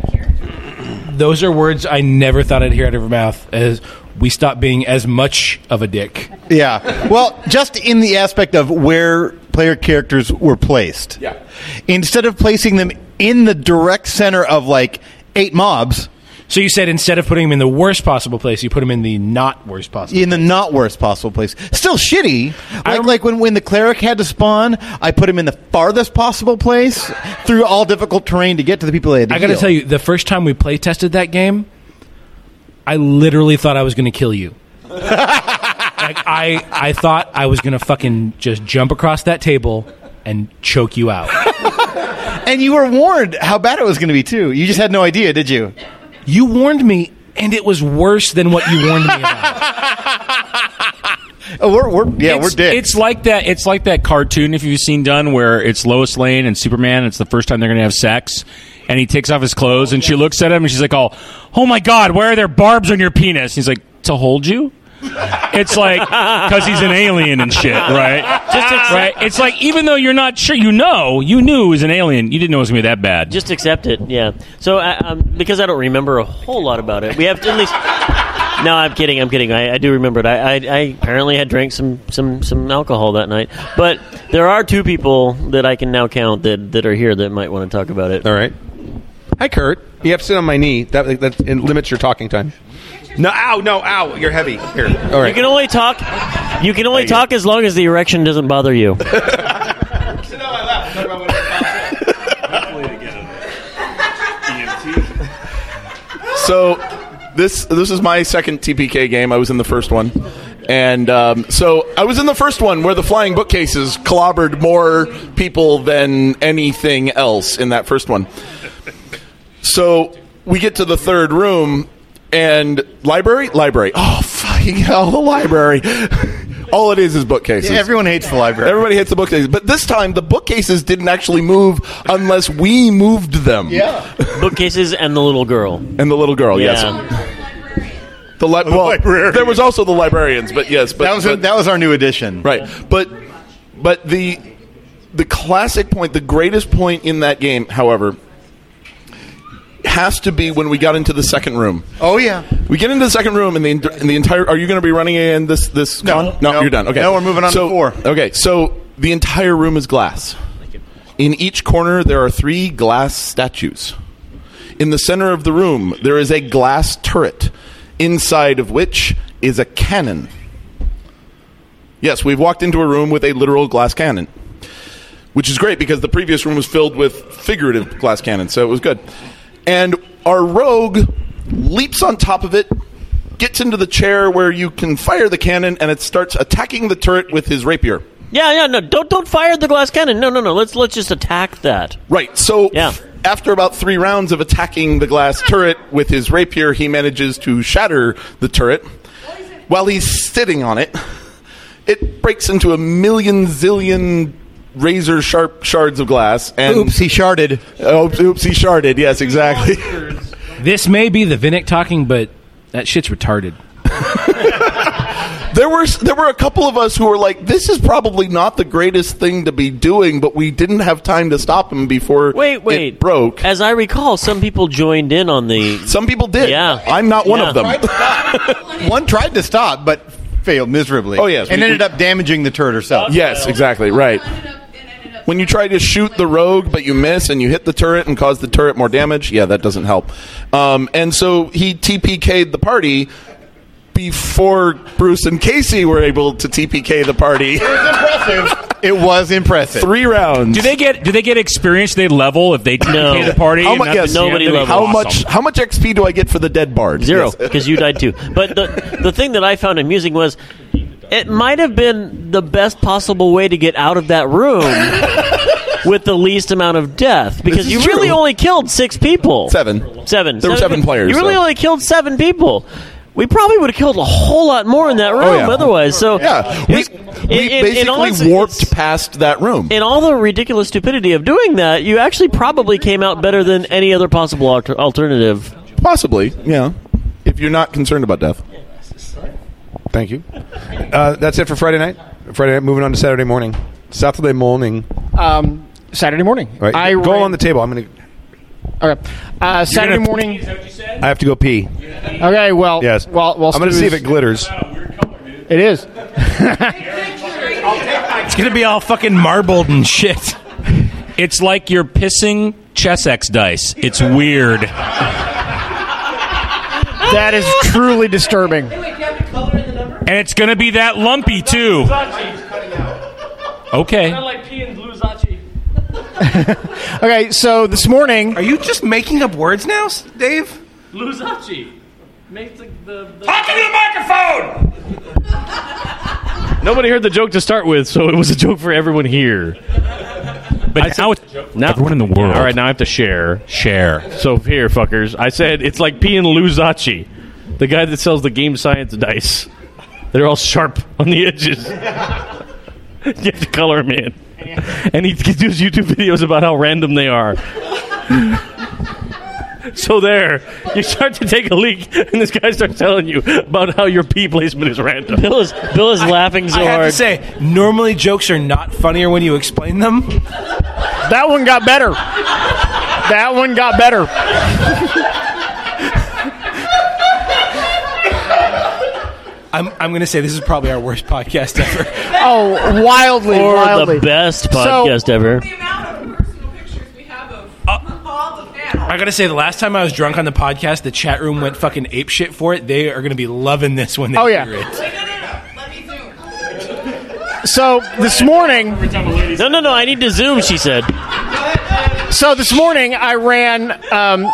those are words I never thought I'd hear out of her mouth. As we stopped being as much of a dick. Yeah. Well, just in the aspect of where player characters were placed. Yeah. Instead of placing them in the direct center of like eight mobs. So you said instead of putting them in the worst possible place, you put them in the not worst possible. In the not worst possible place. Still shitty. Like, like when, when the cleric had to spawn, I put him in the farthest possible place through all difficult terrain to get to the people they had to I got to tell you, the first time we play tested that game, I literally thought I was going to kill you. like I, I thought I was going to fucking just jump across that table and choke you out. And you were warned how bad it was going to be too. You just had no idea, did you? You warned me, and it was worse than what you warned me about. Oh, we're, we're yeah, it's, we're dicks. It's like that. It's like that cartoon if you've seen done where it's Lois Lane and Superman. It's the first time they're going to have sex, and he takes off his clothes, and she looks at him, and she's like, "Oh, oh my God, why are there barbs on your penis?" He's like, "To hold you." It's like because he's an alien and shit, right? Just accept- right. It's like even though you're not sure, you know, you knew it was an alien. You didn't know it was gonna be that bad. Just accept it, yeah. So, uh, um, because I don't remember a whole lot about it, we have to at least. No, I'm kidding. I'm kidding. I, I do remember it. I, I, I apparently had drank some, some, some alcohol that night. But there are two people that I can now count that, that are here that might want to talk about it. All right. Hi, Kurt. You have to sit on my knee. That that it limits your talking time. No, ow, no, ow. You're heavy. Here. All right. You can only talk. You can only talk as long as the erection doesn't bother you. So this this is my second TPK game. I was in the first one, and um, so I was in the first one where the flying bookcases clobbered more people than anything else in that first one. So we get to the third room and library, library. Oh fucking hell, the library. All it is is bookcases. Yeah, everyone hates the library. Everybody hates the bookcases, but this time the bookcases didn't actually move unless we moved them. Yeah. Bookcases and the little girl. And the little girl, yes. Oh, the, li- well, there was also the librarians, but yes, but that was but- that was our new addition. right. But but the the classic point, the greatest point in that game, however, has to be when we got into the second room. Oh yeah. We get into the second room, and the and the entire. Are you going to be running in this this? No. con? no, No. you're done. Okay, No, we're moving on to four. Okay, so the entire room is glass. In each corner, there are three glass statues. In the center of the room, there is a glass turret, inside of which is a cannon. Yes, we've walked into a room with a literal glass cannon, which is great because the previous room was filled with figurative glass cannons, so it was good. And our rogue leaps on top of it, gets into the chair where you can fire the cannon, and it starts attacking the turret with his rapier. Yeah, yeah, no, don't don't fire the glass cannon. No, no, no. Let's let's just attack that. Right. So yeah. after about three rounds of attacking the glass turret with his rapier, he manages to shatter the turret. While he's sitting on it, it breaks into a million zillion razor sharp shards of glass. And Oops, he sharded. Oops, oops, he sharded. Yes, exactly. This may be the Viniq talking, but that shit's retarded. There were there were a couple of us who were like, "This is probably not the greatest thing to be doing," but we didn't have time to stop him before Wait, wait. it broke. As I recall, some people joined in on the. Some people did. Yeah, I'm not one of them. One tried to stop, but failed miserably. Oh, yes, and we- ended up damaging the turret herself. Yes, exactly right. When you try to shoot the rogue, but you miss and you hit the turret and cause the turret more damage, yeah, that doesn't help. Um, and so he TPK'd the party before Bruce and Casey were able to TPK the party. It was impressive. It was impressive. Three rounds. Do they get do they get experience? They level if they TPK the party. How and much? Yes. the end? How Awesome. much? How much XP do I get for the dead bard? Zero, Yes. because you died too. But the the thing that I found amusing was it might have been the best possible way to get out of that room with the least amount of death because you is really only killed six people. Seven. Seven. There were seven players, You really so. only killed seven people. We probably would have killed a whole lot more in that room Oh, yeah. otherwise. So Yeah, we, it's- we all basically its- warped past that room. in all the ridiculous stupidity of doing that, you actually probably came out better than any other possible alter- alternative. Possibly, yeah. If you're not concerned about death. Thank you. Uh, that's it for Friday night. Friday night. Moving on to Saturday morning. Saturday morning. Um, Saturday morning. Right. I go ran- on the table. I'm gonna. Okay. Uh, Saturday gonna- morning. I have to go pee. Okay. Well. Yes. Well, well I'm going to see if it glitters. It is. It's gonna be all fucking marbled and shit. It's like you're pissing Chessex dice. It's weird. That is truly disturbing. And it's going to be that lumpy too. Okay. like pee and blue Zocchi. Okay. So this morning. Are you just making up words now, Dave? Blue Zocchi. Make the, the, the Talk into the microphone. Nobody heard the joke to start with, so it was a joke for everyone here. But now it's Now, everyone in the world. All right, now I have to share. Share. So here, fuckers, I said it's like P and Lou Zocchi, the guy that sells the game science dice. They're all sharp on the edges. you have to color them in, and he does YouTube videos about how random they are. So there, you start to take a leak, and this guy starts telling you about how your pee placement is random. Bill is Bill is laughing so I have hard. to say, normally jokes are not funnier when you explain them. That one got better. That one got better. I'm, I'm going to say this is probably our worst podcast ever. Oh, wildly, or wildly. the best podcast So- podcast ever. I got to say, the last time I was drunk on the podcast, the chat room went fucking ape shit for it. They are going to be loving this when they Oh, yeah. hear it. So this morning. No, no, no. I need to zoom. She said. So this morning I ran um,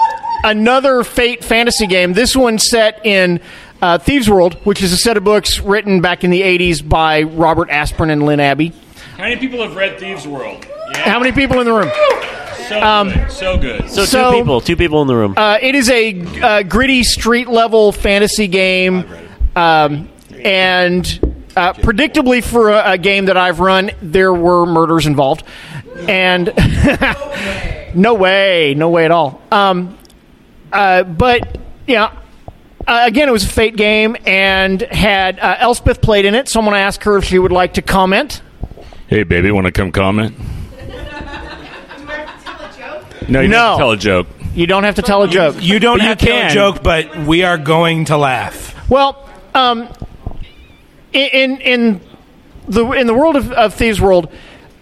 another Fate fantasy game. This one set in uh, Thieves World, which is a set of books written back in the '80s by Robert Asprin and Lynn Abbey. How many people have read Thieves World? How many people in the room? So Um, good. So good. So, So- two people, two people in the room. Uh, it is a uh, gritty street level fantasy game, um, and uh, predictably for a, a game that I've run, there were murders involved, and no way, no way at all. Um, uh, but yeah. Uh, again, it was a Fate game and had uh, Elspeth played in it. Someone asked her if she would like to comment. Hey, baby, want to come comment? No, you No. don't tell a joke. You don't have to tell a joke. You don't But you have to tell a can. joke, but we are going to laugh. Well, um, in in- in the in the world of, of Thieves World,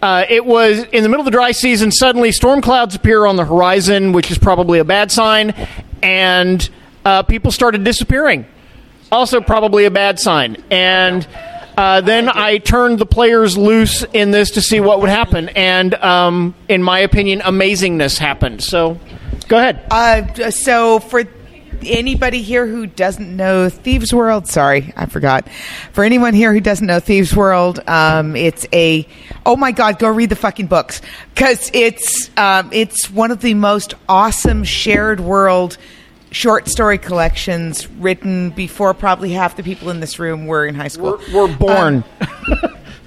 uh, it was in the middle of the dry season. Suddenly, storm clouds appear on the horizon, which is probably a bad sign, and uh, people started disappearing. Also, probably a bad sign. And uh, then I turned the players loose in this to see what would happen, and um, in my opinion, amazingness happened. So, go ahead. Uh, so for anybody here who doesn't know Thieves World, sorry, I forgot. For anyone here who doesn't know Thieves World, um, it's a oh my god, go read the fucking books because it's um, it's one of the most awesome shared world short story collections written before probably half the people in this room were in high school. We're, we're born.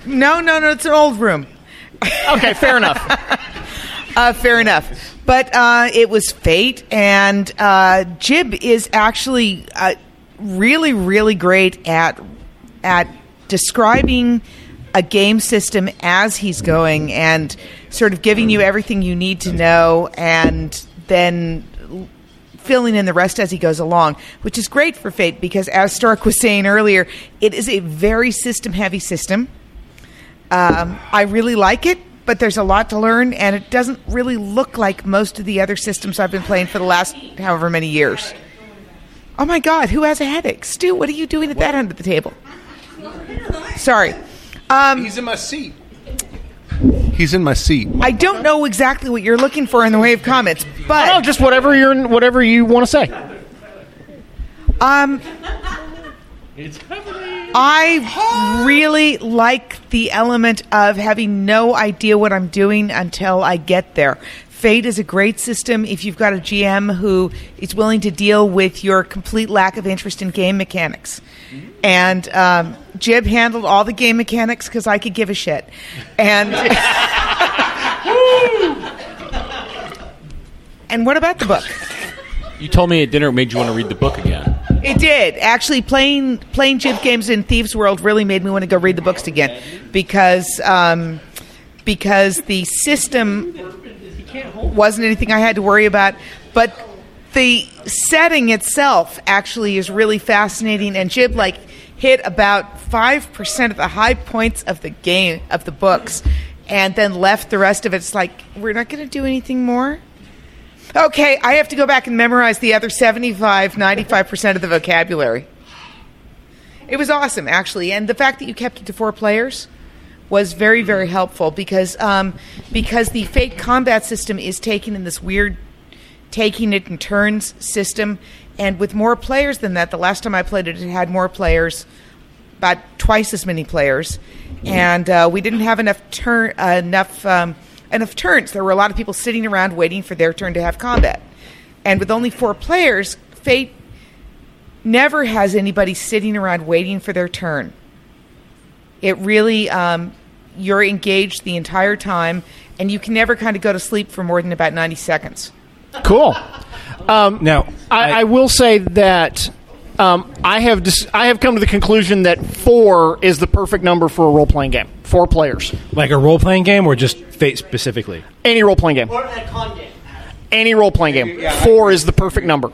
no, no, no, it's an old room. okay, fair enough. Uh, fair enough. But uh, it was fate, and uh, Jib is actually uh, really, really great at at describing a game system as he's going, and sort of giving you everything you need to know, and then filling in the rest as he goes along, which is great for Fate because, as Stark was saying earlier, it is a very system heavy system. Um, I really like it, but there's a lot to learn, and it doesn't really look like most of the other systems I've been playing for the last however many years. Oh my God, who has a headache? Stu, what are you doing at that end of the table? Sorry. Um, He's in my seat. He's in my seat. I don't know exactly what you're looking for in the way of comments, but no, just whatever you're whatever you want to say. Um, I really like the element of having no idea what I'm doing until I get there. Fate is a great system if you've got a GM who is willing to deal with your complete lack of interest in game mechanics. And um, Jib handled all the game mechanics because I could give a shit. And and what about the book? You told me at dinner it made you want to read the book again. It did actually. Playing playing Jib games in Thieves World really made me want to go read the books again because um, because the system wasn't anything I had to worry about, but the setting itself actually is really fascinating. And Jib like hit about five percent of the high points of the game of the books, and then left the rest of it. It's like we're not going to do anything more. Okay, I have to go back and memorize the other 75, 95% of the vocabulary. It was awesome, actually. And the fact that you kept it to four players was very, very helpful because, um, because the Fate combat system is taken in this weird taking it in turns system. And with more players than that, the last time I played it, it had more players, about twice as many players. And uh, we didn't have enough turn, uh, enough. Um, enough turns. There were a lot of people sitting around waiting for their turn to have combat. And with only four players, Fate never has anybody sitting around waiting for their turn. It really, um, you're engaged the entire time, and you can never kind of go to sleep for more than about 90 seconds. Cool. Um, now, I, I, will say that um, I have dis- I have come to the conclusion that four is the perfect number for a role playing game. Four players. Like a role playing game or just Fate specifically? Any role playing game. Or a con game. Any role playing game. Four is the perfect number.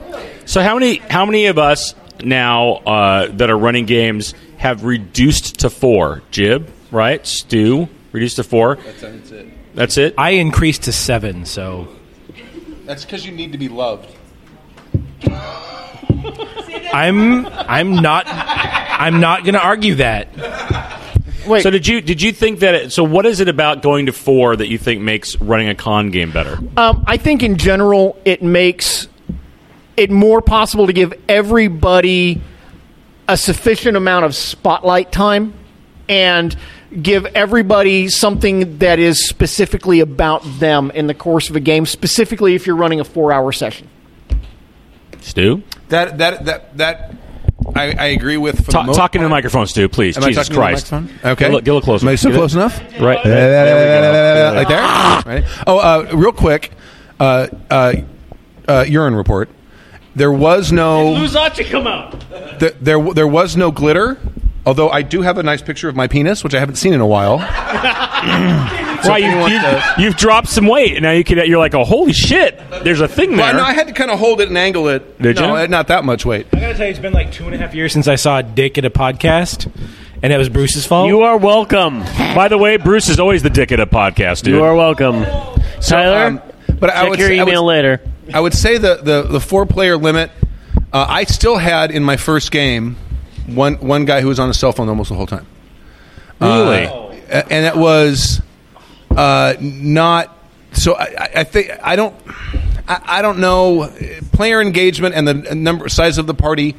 So how many how many of us now uh, that are running games have reduced to four? Jib, right? Stu, reduced to four. That's, that's it. That's it. I increased to seven, so That's because you need to be loved. I'm I'm not I'm not going to argue that. Wait. So did you did you think that? It, so what is it about going to four that you think makes running a con game better? Um, I think in general it makes it more possible to give everybody a sufficient amount of spotlight time and give everybody something that is specifically about them in the course of a game, specifically if you're running a four hour session. Stu? That that that that I, I agree with. For Ta- the most talking to the part. microphone, Stu, please. Am I Jesus to the Christ. Okay. Get a, li- get a little closer. Am I still Get it- close enough? Right. There, There we. Like there? Right. Oh, uh, real quick, uh, uh, uh, urine report. There was no Lose ought to come out. there, there there was no glitter. Although I do have a nice picture of my penis, which I haven't seen in a while. Right, you, you, you've dropped some weight, and now you can. You're like, oh, holy shit! There's a thing there. Well, no, I had to kind of hold it and angle it. Did no, you? Not that much weight. I got to tell you, it's been like two and a half years since I saw a dick at a podcast, and it was Bruce's fault. You are welcome. By the way, Bruce is always the dick at a podcast, dude. You are welcome. So, Tyler, um, but I check would your say- I would- email later. I would say the the, the four player limit. Uh, I still had in my first game one one guy who was on his cell phone almost the whole time. Really? Uh, and it was uh, not. So I, I- I think I don't. I, I don't know. Player engagement and the number size of the party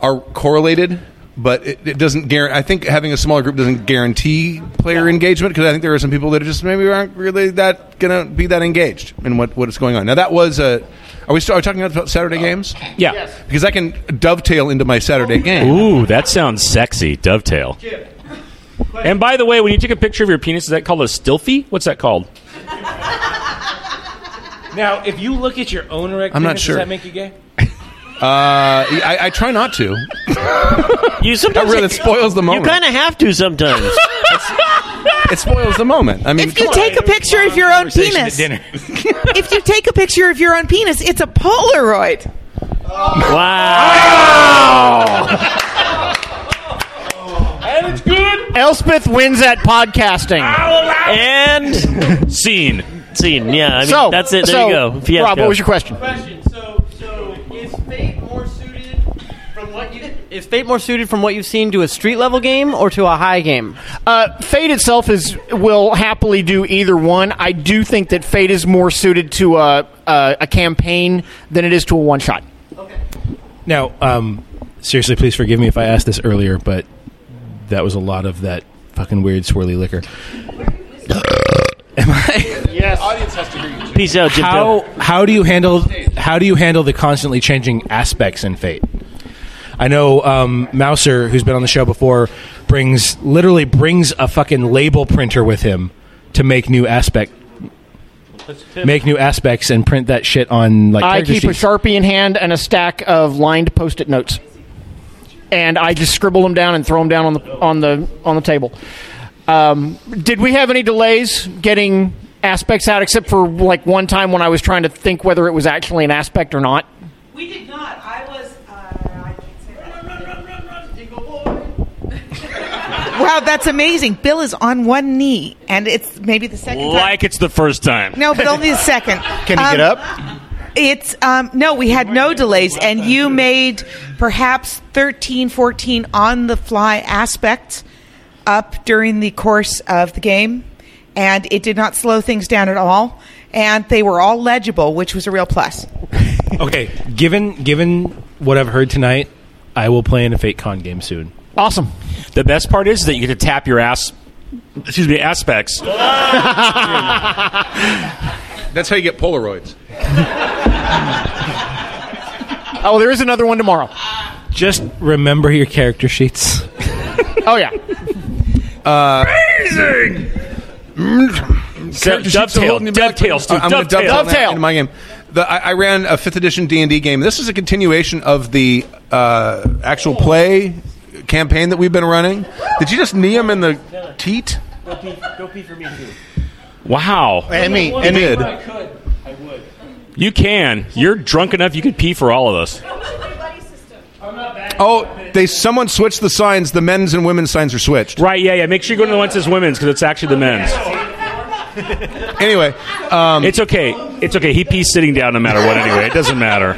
are correlated, but it, it doesn't guarantee. I think having a smaller group doesn't guarantee player engagement because I think there are some people that are just maybe aren't really that going to be that engaged in what what is going on. Now that was a. Are we, still, are we talking about Saturday games? Uh, yeah. Because I can dovetail into my Saturday game. Ooh, that sounds sexy. Dovetail. And by the way, when you take a picture of your penis, is that called a stilfie? What's that called? Now, if you look at your own erect I'm not penis, sure. does that make you gay? Uh, I, I try not to. You sometimes That really spoils the moment. You kind of have to sometimes. it spoils the moment. I mean, If you come take a picture of your own Conversation penis, dinner. if you take a picture of your own penis, it's a Polaroid. Wow. And it's good. Elspeth wins at podcasting. And Scene. scene. Yeah, I mean so that's it. There so, you go. Fiasco. Rob, what was your question? Is Fate more suited from what you've seen to a street level game or to a high game? Uh, Fate itself is will happily do either one. I do think that Fate is more suited to a a, a campaign than it is to a one shot. Okay. Now, um, seriously, please forgive me if I asked this earlier, but that was a lot of that fucking weird swirly liquor. Am I? Yes. audience has to hear you. Peace out, Jim. How how do you handle how do you handle the constantly changing aspects in Fate? I know um, Mouser, who's been on the show before, brings literally brings a fucking label printer with him to make new aspect make new aspects and print that shit on like I character keep a sharpie in hand and a stack of lined post-it notes, and I just scribble them down and throw them down on the on the on the table. Um, did we have any delays getting aspects out, except for like one time when I was trying to think whether it was actually an aspect or not? We did not. I was. Uh, I can't say that. Wow, that's amazing. Bill is on one knee, and it's maybe the second time. Like it's the first time. No, but only the second. Can you Um, get up? It's um, no, we had no delays, and you made perhaps 13, 14 on the fly aspects up during the course of the game, and it did not slow things down at all. And they were all legible, which was a real plus. Okay, given given what I've heard tonight, I will play in a Fate Con game soon. Awesome. The best part is that you get to tap your ass. Excuse me, aspects. That's how you get Polaroids. Oh, there is another one tomorrow. Just remember your character sheets. Oh yeah. Uh, Dovetail, dovetail, Stu, I'm going to dovetail. dovetail, Dovetail. into my game. The, I, I ran a fifth edition D and D game. This is a continuation of the uh, actual play campaign that we've been running. Did you just knee him in the teat? Go pee, go pee for me too. Wow. And me. You And me. did. I could. I would. You can. You're drunk enough you could pee for all of us. Oh, they someone switched the signs. The men's and women's signs are switched. Right, yeah, yeah. Make sure you go to the ones that says women's because it's actually the men's. Anyway, um, It's okay. It's okay. He pees sitting down no matter what anyway. It doesn't matter.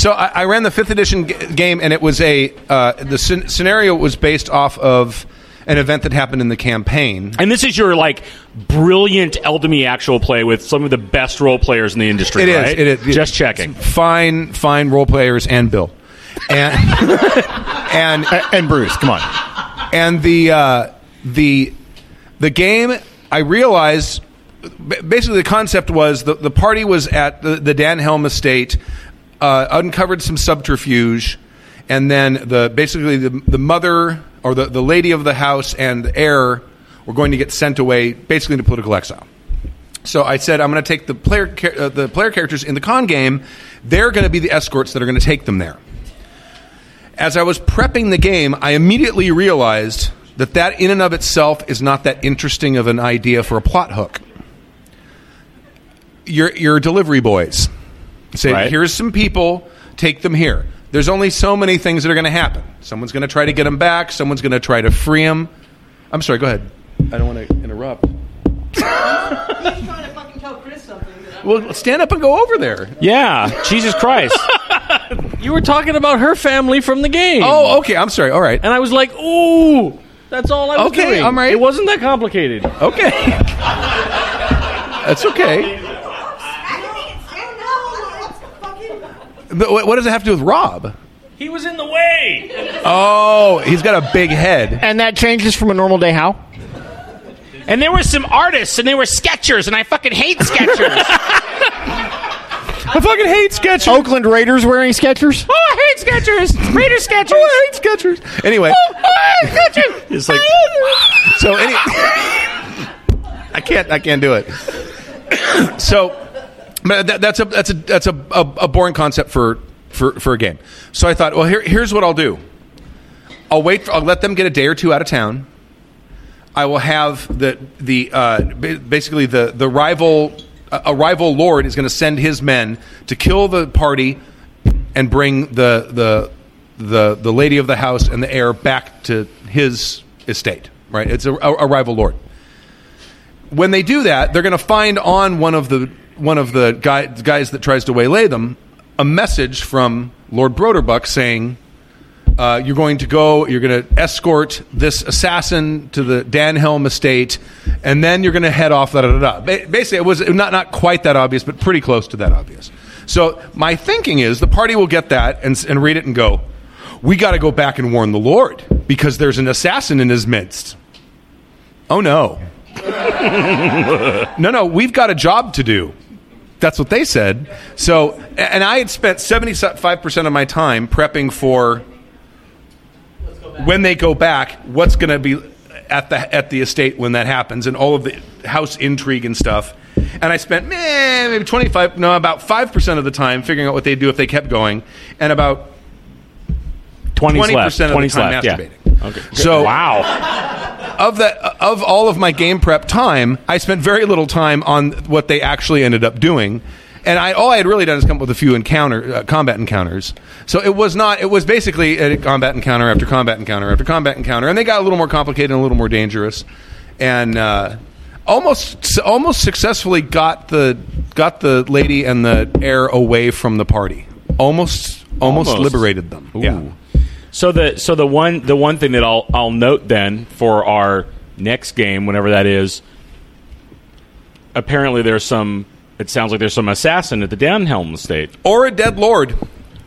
So I, I ran the fifth edition g- game, and it was a uh, the scen- scenario was based off of an event that happened in the campaign. And this is your like brilliant Eldemy actual play with some of the best role players in the industry. It is. right? It is. Just checking. Fine, fine role players and Bill, and and and Bruce. Come on. and the uh, the the game. I realized ba- basically the concept was the, the party was at the, the Dan Helm estate, uh, uncovered some subterfuge, and then the basically the, the mother or the, the lady of the house and the heir were going to get sent away basically into political exile. So I said I'm going to take the player uh, the player characters in the con game. They're going to be the escorts that are going to take them there. As I was prepping the game, I immediately realized that that in and of itself is not that interesting of an idea for a plot hook. Your your delivery boys say, Right. "Here's some people, take them here." There's only so many things that are going to happen. Someone's going to try to get them back. Someone's going to try to free them. I'm sorry. Go ahead. I don't want to interrupt. Trying to fucking tell Chris something. Well, stand up and go over there. Yeah. Jesus Christ. You were talking about her family from the game. Oh, okay. I'm sorry. All right. And I was like, ooh, that's all I was Okay, doing. all right. It wasn't that complicated. Okay. That's okay. What what does it have to do with Rob? He was in the way. Oh, he's got a big head. And that changes from a normal day how? And there were some artists, and they were sketchers, and I fucking hate sketchers. I fucking hate Skechers. Oakland Raiders wearing Skechers. oh, I hate sketchers. Raider sketchers. Oh, I hate Skechers. Anyway, Oh, I hate sketchers. it's like so. Any, I can't. I can't do it. so, but that, that's a that's a that's a, a, a boring concept for, for for a game. So I thought, well, here, here's what I'll do. I'll wait. For, I'll let them get a day or two out of town. I will have the the uh, basically the the rival a rival lord is going to send his men to kill the party and bring the the the the lady of the house and the heir back to his estate. Right? It's a, a rival lord. When they do that, they're going to find on one of the one of the guy, guys that tries to waylay them a message from Lord Broderbuck saying, uh, "You're going to go. You're going to escort this assassin to the Danhelm estate, and then you're going to head off." Da, da, da, da. Ba- Basically, it was not not quite that obvious, but pretty close to that obvious. So my thinking is the party will get that and, and read it and go, "We got to go back and warn the Lord because there's an assassin in his midst." Oh no. no, no, we've got a job to do. That's what they said. So, and I had spent 75% of my time prepping for when they go back, what's going to be at the at the estate when that happens and all of the house intrigue and stuff. And I spent meh, maybe 25 no, about 5% of the time figuring out what they'd do if they kept going and about 20% left. of the time left, yeah. Okay. So wow. of that of all of my game prep time, I spent very little time on what they actually ended up doing. And I, all I had really done is come up with a few encounter uh, combat encounters. So it was not. It was basically a combat encounter after combat encounter after combat encounter, and they got a little more complicated and a little more dangerous, and uh, almost almost successfully got the got the lady and the heir away from the party. Almost almost, Almost. liberated them. Yeah. So the so the one the one thing that I'll I'll note then for our next game, whenever that is, apparently there's some. It sounds like there's some assassin at the Downhelm estate, or a dead lord.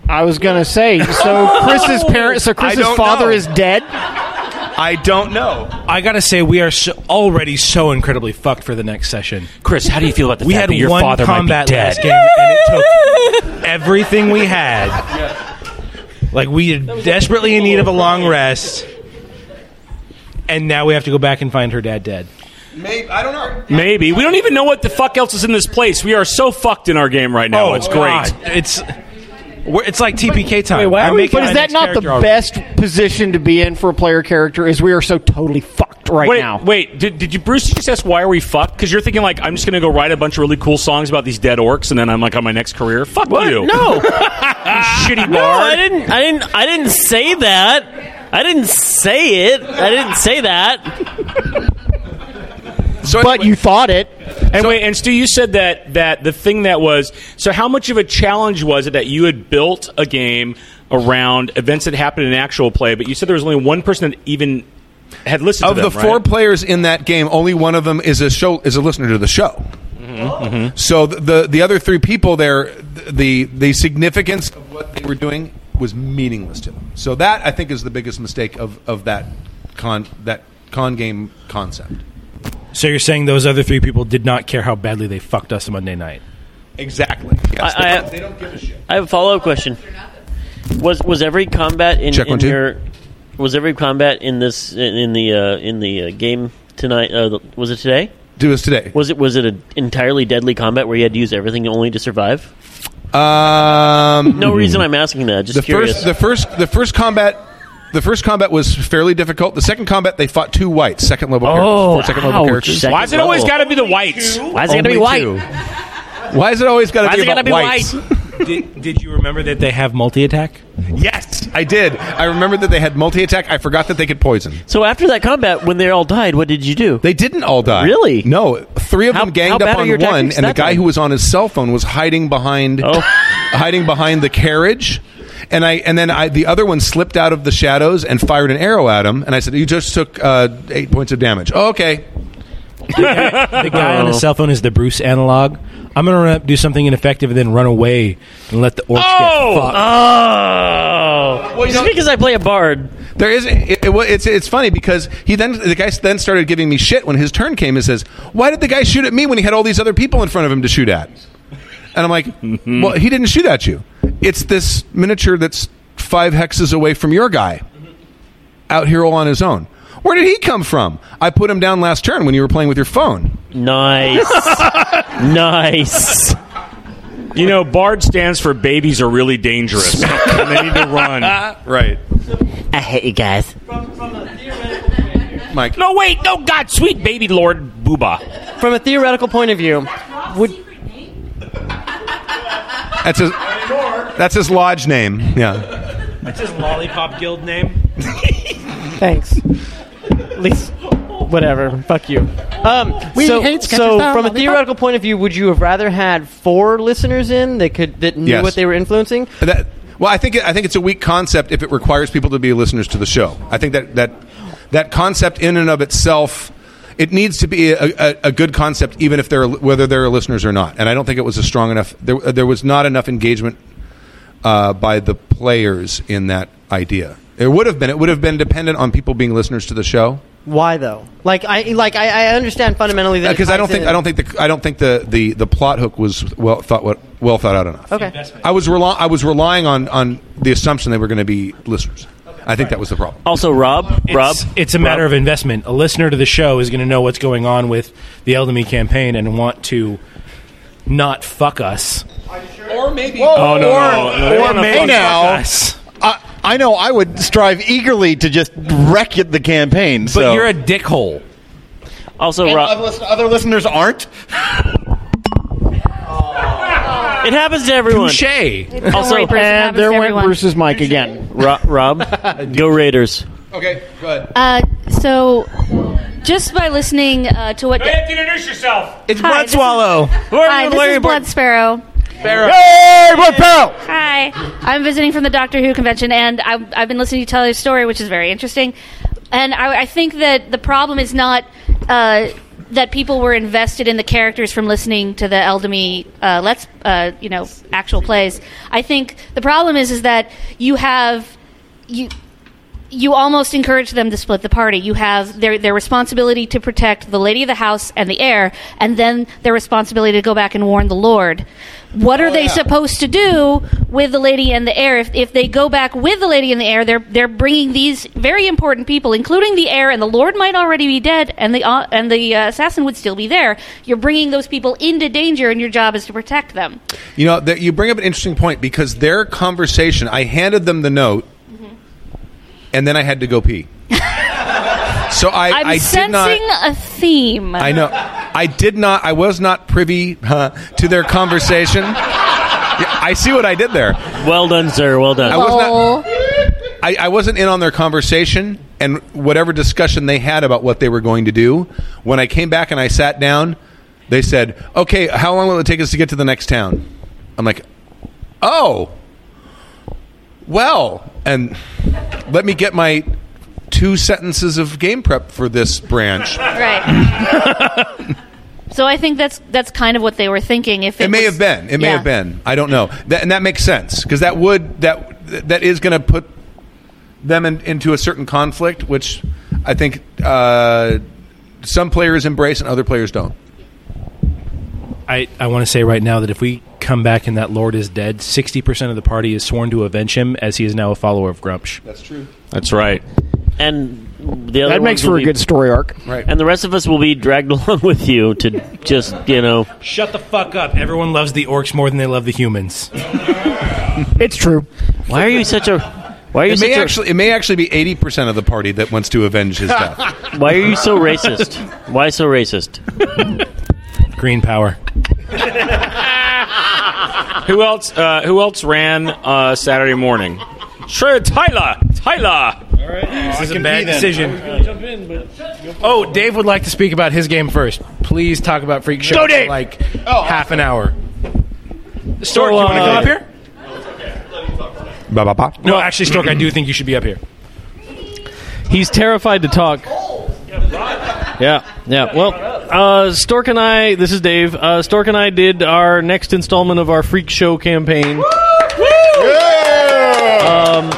I was gonna say. So oh! Chris's parents. So Chris's don't father know. is dead. I don't know. I gotta say, we are so, already so incredibly fucked for the next session. Chris, how do you feel about the we fact had that your one father might be combat dead? last game, and it took everything we had. Like we are desperately in need of a long rest, and now we have to go back and find her dad dead. Maybe I don't know. Maybe we don't even know what the fuck else is in this place. We are so fucked in our game right now. Oh, it's God. great. It's we're, it's like TPK time. Wait, I'm making but is that not the already. best position to be in for a player character? Is we are so totally fucked right wait, now. wait. Did, did you Bruce you just ask why are we fucked? Because you're thinking like I'm just going to go write a bunch of really cool songs about these dead orcs, and then I'm like on my next career. Fuck you. No. you shitty No. I didn't. I didn't. I didn't say that. I didn't say it. I didn't say that. So but you thought it. And wait, and Stu, you said that that the thing that was so. How much of a challenge was it that you had built a game around events that happened in actual play? But you said there was only one person that even had listened of to the them, four right? players in that game, only one of them is a show is a listener to the show. Mm-hmm. So the, the the other three people there, the the significance of what they were doing was meaningless to them. So that I think is the biggest mistake of, of that con that con game concept. So you're saying those other three people did not care how badly they fucked us Monday night? Exactly. Yes, I, I, they don't give a shit. I have a follow up question. Was was every combat in, Check in your was every combat in this in, in the uh, in the uh, game tonight? Uh, the- was it today? Do this today. Was it was it an entirely deadly combat where you had to use everything only to survive? Um, No reason I'm asking that. Just the curious. first the first the first combat. The first combat was fairly difficult. The second combat, they fought two whites, second level oh, characters, Oh, four second level ouch. characters. Second Why is it always got to be the whites? Why is it got to be Only white? two. Why is it always got to be about be whites? white? did, did you remember that they have multi attack? Yes, I did. I remember that they had multi attack. I forgot that they could poison. So after that combat, when they all died, what did you do? They didn't all die. Really? No, three of How- them ganged up on one, and the guy time? who was on his cell phone was hiding behind, Oh. hiding behind the carriage. And I and then I, the other one slipped out of the shadows and fired an arrow at him. And I said, "You just took uh, eight points of damage." Oh, okay. The guy, the guy on his cell phone is the Bruce analog. I'm going to run up, do something ineffective, and then run away and let the orcs Oh! get fucked. Oh! Well, you Just know- because I play a bard. There is it, it, wa- it's it's funny because he then the guy then started giving me shit when his turn came and says, "Why did the guy shoot at me when he had all these other people in front of him to shoot at?" And I'm like, "Well, he didn't shoot at you. It's this miniature that's five hexes away from your guy, out here all on his own. Where did he come from? I put him down last turn when you were playing with your phone. Nice, nice. You know, BARD stands for babies are really dangerous. and they need to run. right. I hate you guys. Mike. No, wait. No, God, sweet baby Lord Booba. From a theoretical point of view, would That's his. That's his lodge name. Yeah. That's his lollipop guild name. thanks. At least, whatever. Fuck you. Um, We so, hate Skechers so style from a lollipop. theoretical point of view, would you have rather had four listeners in that could that knew Yes. what they were influencing? That, well, I think it, I think it's a weak concept if it requires people to be listeners to the show. I think that that that concept in and of itself, it needs to be a, a, a good concept, even if there are, whether they're listeners or not. And I don't think it was a strong enough. There, there was not enough engagement uh, by the players in that idea. It would have been. It would have been dependent on people being listeners to the show. Why though? Like I like I, I understand fundamentally that Because I don't think in- I don't think the I don't think the, the, the plot hook was well thought what well thought out enough. Okay. I was rely, I was relying on, on the assumption they were going to be listeners. I think that was the problem. Also, Rob, Rob, It's, it's a matter of investment. A listener to the show is going to know what's going on with the Eldemy campaign and want to not fuck us. Or maybe. Oh, no, or, no, no, they or may now. us. I, I know I would strive eagerly to just wreck the campaign. But you're a dickhole. also And Rob. other, listen- other listeners aren't. It happens to everyone. Touche. Also, and there went Bruce's mic again. Ro- Rob, go Raiders. Okay, go ahead. Uh, so, just by listening uh, to what. introduce yourself. It's Hi, Blood this Swallow. Hi, this is Blood Sparrow. Hey, Blood Sparrow! Hi, I'm visiting from the Doctor Who convention, and I've, I've been listening to you tell your story, which is very interesting. And I, I think that the problem is not uh, that people were invested in the characters from listening to the Eldemy uh, let's uh, you know actual plays. I think the problem is is that you have you you almost encourage them to split the party. You have their their responsibility to protect the lady of the house and the heir, and then their responsibility to go back and warn the lord. What are they supposed to do with the lady and the heir? If, if they go back with the lady and the heir, they're they're bringing these very important people, including the heir, and the lord might already be dead, and the uh, and the uh, assassin would still be there. You're bringing those people into danger, and your job is to protect them. You know, that you bring up an interesting point because their conversation, I handed them the note, and then I had to go pee. so I, I'm I did sensing not. a theme. I know. I did not. I was not privy uh, to their conversation. Yeah, I see what I did there. Well done, sir. Well done. I was not. I, I wasn't in on their conversation and whatever discussion they had about what they were going to do. When I came back and I sat down, they said, "Okay, how long will it take us to get to the next town?" I'm like, "Oh, well," and let me get my two sentences of game prep for this branch. Right. so I think that's that's kind of what they were thinking. If it, It may was- have been. It may Yeah. have been. I don't know. That, and that makes sense because that would that that is going to put them in, into a certain conflict, which I think uh, some players embrace and other players don't. I, I want to say right now that if we come back and that Lord is dead, 60% of the party is sworn to avenge him as he is now a follower of Gruumsh. That's true. That's right. And the other That makes ones will for a be- good story arc. Right. And the rest of us will be dragged along with you to just, you know. Shut the fuck up. Everyone loves the orcs more than they love the humans. It's true. Why are you such a. Why are you It such may a, actually it may actually be eighty percent of the party that wants to avenge his death. Why are you so racist? Why so racist? Green power. Who else? Uh, who else ran uh, Saturday morning? Sure, Tyler. Tyler. All right. This is a bad decision. Oh, Dave would like to speak about his game first. Please talk about Freak Show Go, for Dave! like half an hour. Stork, So, you want to uh, come up here? Ba, ba, ba. No, actually, Stork, I do think you should be up here. He's terrified to talk. Yeah, yeah. Well, uh, Stork and I. This is Dave. Uh, Stork and I did our next installment of our Freak Show campaign. Um,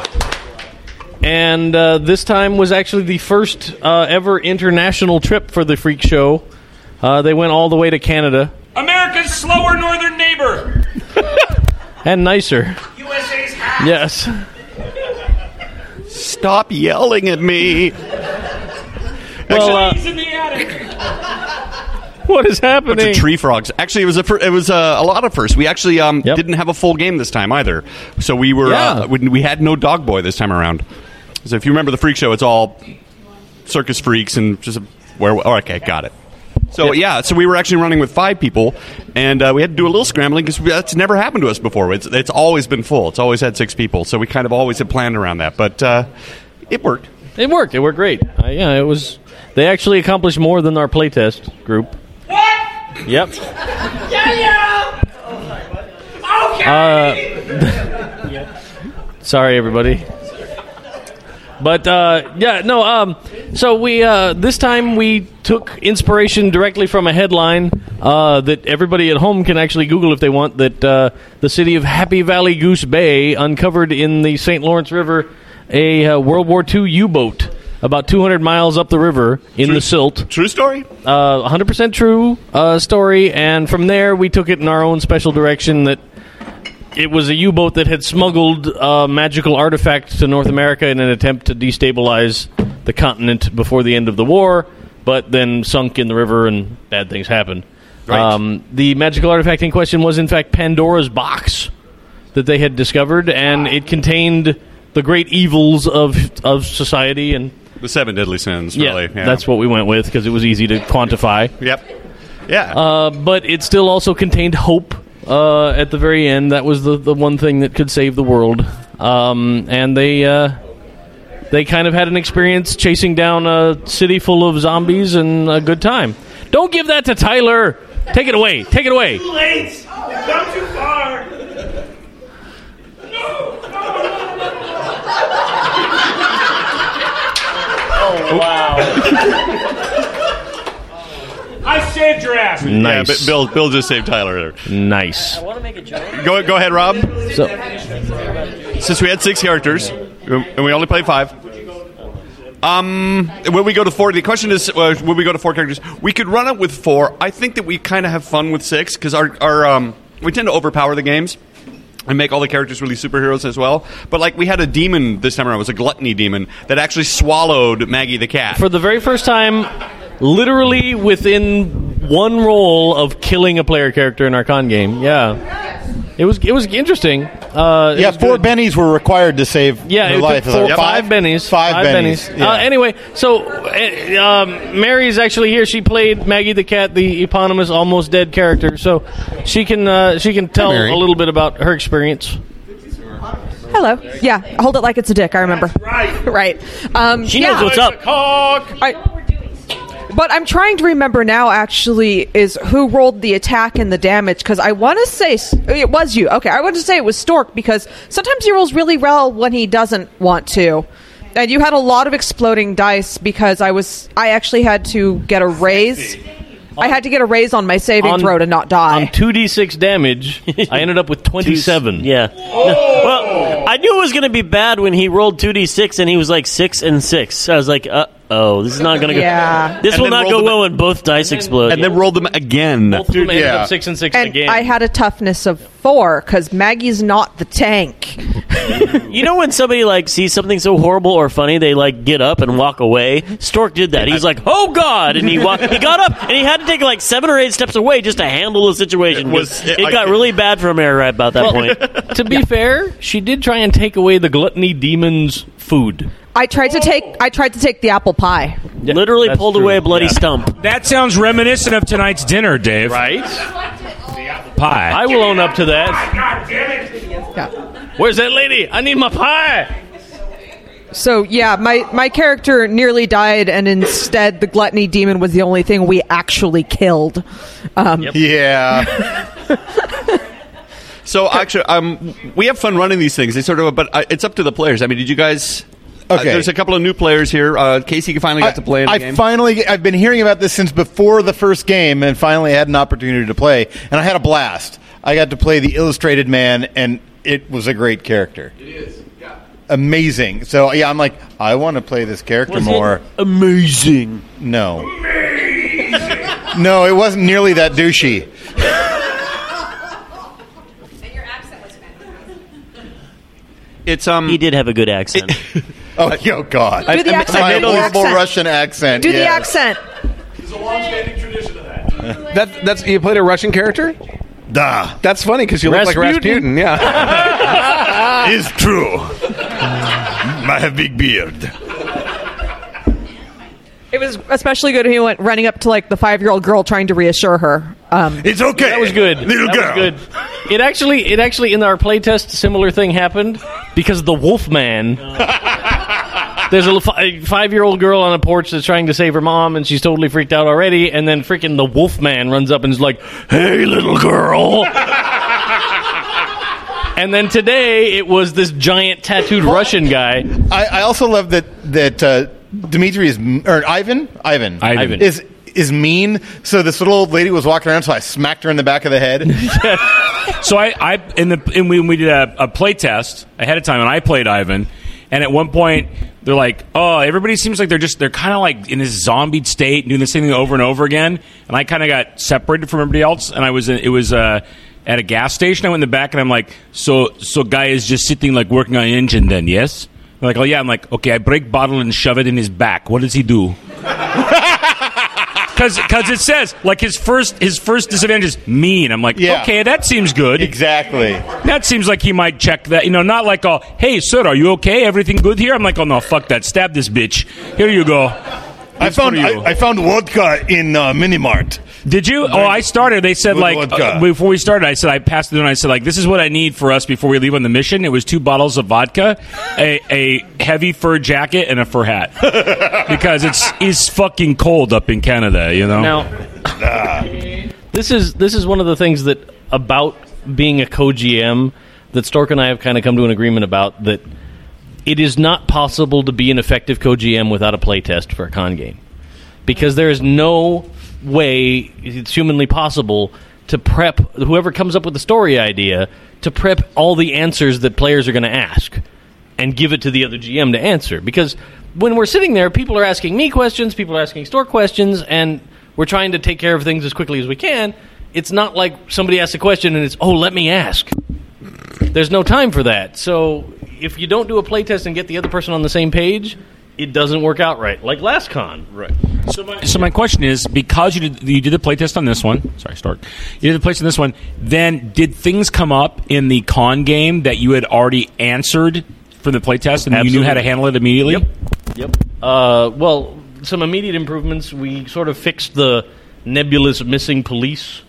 and uh, this time was actually the first uh, ever international trip for the Freak Show. Uh, they went all the way to Canada America's slower northern neighbor. and nicer. USA's Yes. Stop yelling at me. Well, uh, in the attic. what is happening? bunch of tree frogs. Actually, it was a fir- it was uh, a lot of firsts. We actually um, didn't have a full game this time either, so we were Yeah. uh, we, we had no dog boy this time around. So if you remember the freak show, it's all circus freaks and just a, where. Oh, okay, got it. So yeah, so we were actually running with five people, and uh, we had to do a little scrambling because that's never happened to us before. It's, it's always been full. It's always had six people, so we kind of always had planned around that. But uh, it worked. It worked. It worked great. Uh, yeah, it was. They actually accomplished more than our playtest group. What? Yep. Yeah, yeah. Uh, sorry, everybody. But uh, yeah, no. Um, so we uh, this time we took inspiration directly from a headline uh, that everybody at home can actually Google if they want. That uh, the city of Happy Valley Goose Bay uncovered in the St. Lawrence River a uh, World War II U-boat about 200 miles up the river in the silt. True story. Uh, 100% true uh, story. And from there, we took it in our own special direction that it was a U-boat that had smuggled a magical artifact to North America in an attempt to destabilize the continent before the end of the war, but then sunk in the river and bad things happened. Um, the magical artifact in question was, in fact, Pandora's box that they had discovered, and it contained the great evils of of society and The seven deadly sins. yeah, Really. Yeah. that's what we went with because it was easy to quantify. Yep. Yeah. Uh, but it still also contained hope uh, at the very end. That was the, the one thing that could save the world. Um, and they uh, they kind of had an experience chasing down a city full of zombies and a good time. Don't give that to Tyler. Take it away. Take it away. Too late. Gone too far. Wow! I saved your ass. Yeah, but Bill, Bill just saved Tyler there. Nice. Go, go ahead, Rob. So, Since we had six characters and we only played five, um, when we go to four, the question is uh, when we go to four characters, we could run it with four. I think that we kind of have fun with six because our, our um, we tend to overpower the games and make all the characters really superheroes as well. But like we had a demon this time around, it was a gluttony demon that actually swallowed Maggie the cat. For the very first time, literally within one roll of killing a player character in our con game. Yeah, it was it was interesting. Uh, yeah, was four good. bennies were required to save Yeah, her life. four, Like five bennies. Five, bennies. bennies. Yeah. Uh, anyway, so uh, um, Mary's actually here. She played Maggie the cat, the eponymous almost dead character. So she can uh, she can tell Mary. a little bit about her experience. Hello. Yeah, hold it like it's a dick. I remember. Right. right. Um, She yeah. knows what's up. I- but I'm trying to remember now. Actually, is who rolled the attack and the damage? Because I want to say it was you. Okay, I want to say it was Stork because sometimes he rolls really well when he doesn't want to. And you had a lot of exploding dice because I was I actually had to get a raise. I had to get a raise on my saving On- throw to not die. On two d six damage, I ended up with twenty seven. Yeah. Well, I knew it was going to be bad when he rolled 2d6 and he was like 6 and 6. I was like, uh oh, this is not going to go. Yeah. go. This And will then not rolled go them- well when both dice explode. and then rolled them again. Both of them ended Yeah. up six and six and again. I had a toughness of four because Maggie's not the tank. you know when somebody like sees something so horrible or funny, they like get up and walk away. Stork did that. He's like, "Oh God!" and he wa- he got up and he had to take like seven or eight steps away just to handle the situation. It was- it, I- got really bad for Mary right about that Well, point. to be fair, she did try and take away the gluttony demon's food. I tried to take I tried to take the apple pie. Literally pulled true. away a bloody Yeah. stump. That sounds reminiscent of tonight's dinner, Dave. Right? Pie. I will own up to that. God damn it. Where's that lady? I need my pie. So yeah, my my character nearly died, and instead the gluttony demon was the only thing we actually killed. Um, Yeah. So actually, um, we have fun running these things. They sort of, but uh, it's up to the players. I mean, did you guys Uh, there's a couple of new players here. Uh, Casey finally got to play in the I game. finally, I've been hearing about this since before the first game, and finally had an opportunity to play, and I had a blast. I got to play the Illustrated Man, and it was a great character. It is. Yeah. Amazing. So yeah, I'm like, I want to play this character Was it more. Amazing. No. Amazing. no, it wasn't nearly that douchey. And your accent was bad. It's um. He did have a good accent. oh, yo, God! Do the I- accent, My do the horrible accent. Russian accent. Do the accent. There's a long-standing tradition of that. That, that's you played a Russian character. Da. That's funny because you look like Rasputin. Rasputin. Yeah. it's true. I have big beard. It was especially good when he went running up to like the five year old girl trying to reassure her. Um, it's okay. That was good. Little that girl. Was good. It actually, it actually in our playtest, a similar thing happened because the Wolfman. There's a fi- five-year-old girl on a porch that's trying to save her mom, and she's totally freaked out already. And then freaking the Wolfman runs up and is like, "Hey, little girl." and then today it was this giant tattooed Russian guy. I, I also love that that uh, Dimitri is or Ivan Ivan Ivan. is is mean. So this little old lady was walking around, so I smacked her in the back of the head. so I, I in the in when we did a, a play test ahead of time, and I played Ivan, and at one point they're like, "Oh, everybody seems like they're just they're kind of like in this zombie state, doing the same thing over and over again." And I kind of got separated from everybody else, and I was in, it was uh, at a gas station. I went in the back, and I'm like, "So so guy is just sitting like working on an engine, then yes." They're like, "Oh yeah," I'm like, "Okay, I break bottle and shove it in his back. What does he do?" Because it says like his first his first disadvantage is mean. I'm like, Yeah. okay, that seems good. Exactly. That seems like he might check that. You know, not like, oh, hey, sir, are you okay? Everything good here? I'm like, oh no, fuck that. Stab this bitch. Here you go. I found. I, I found vodka in uh, Minimart. Did you? Oh, I started. They said Good like uh, before we started. I said I passed it and I said like this is what I need for us before we leave on the mission. It was two bottles of vodka, a, a heavy fur jacket, and a fur hat because it's it's fucking cold up in Canada. You know. Now, this is this is one of the things that about being a co-GM that Stork and I have kind of come to an agreement about that it is not possible to be an effective co-GM without a playtest for a con game because there is no way it's humanly possible to prep whoever comes up with the story idea to prep all the answers that players are going to ask and give it to the other GM to answer. Because when we're sitting there, people are asking me questions, people are asking store questions, and we're trying to take care of things as quickly as we can. It's not like somebody asks a question and it's, oh, let me ask. There's no time for that. So if you don't do a playtest and get the other person on the same page, it doesn't work out right. Like last con. Right. So my, so my question is, because you did you did the playtest on this one, sorry, Stark, you did the playtest on this one. Then did things come up in the con game that you had already answered from the playtest, and you knew how to handle it immediately? Yep. Yep. Uh, well, some immediate improvements. We sort of fixed the nebulous missing police.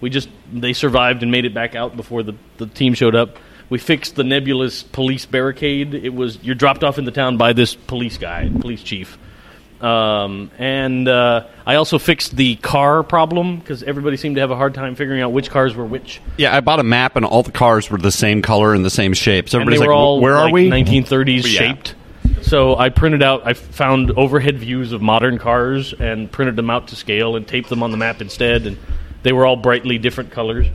We just they survived and made it back out before the the team showed up. We fixed the nebulous police barricade. It was you're dropped off in the town by this police guy, police chief. Um, and uh, I also fixed the car problem because everybody seemed to have a hard time figuring out which cars were which. Yeah, I bought a map and all the cars were the same color and the same shape. So everybody's were like, all "Where are like we?" 1930s Yeah. shaped. So I printed out. I found overhead views of modern cars and printed them out to scale and taped them on the map instead. And they were all brightly different colors.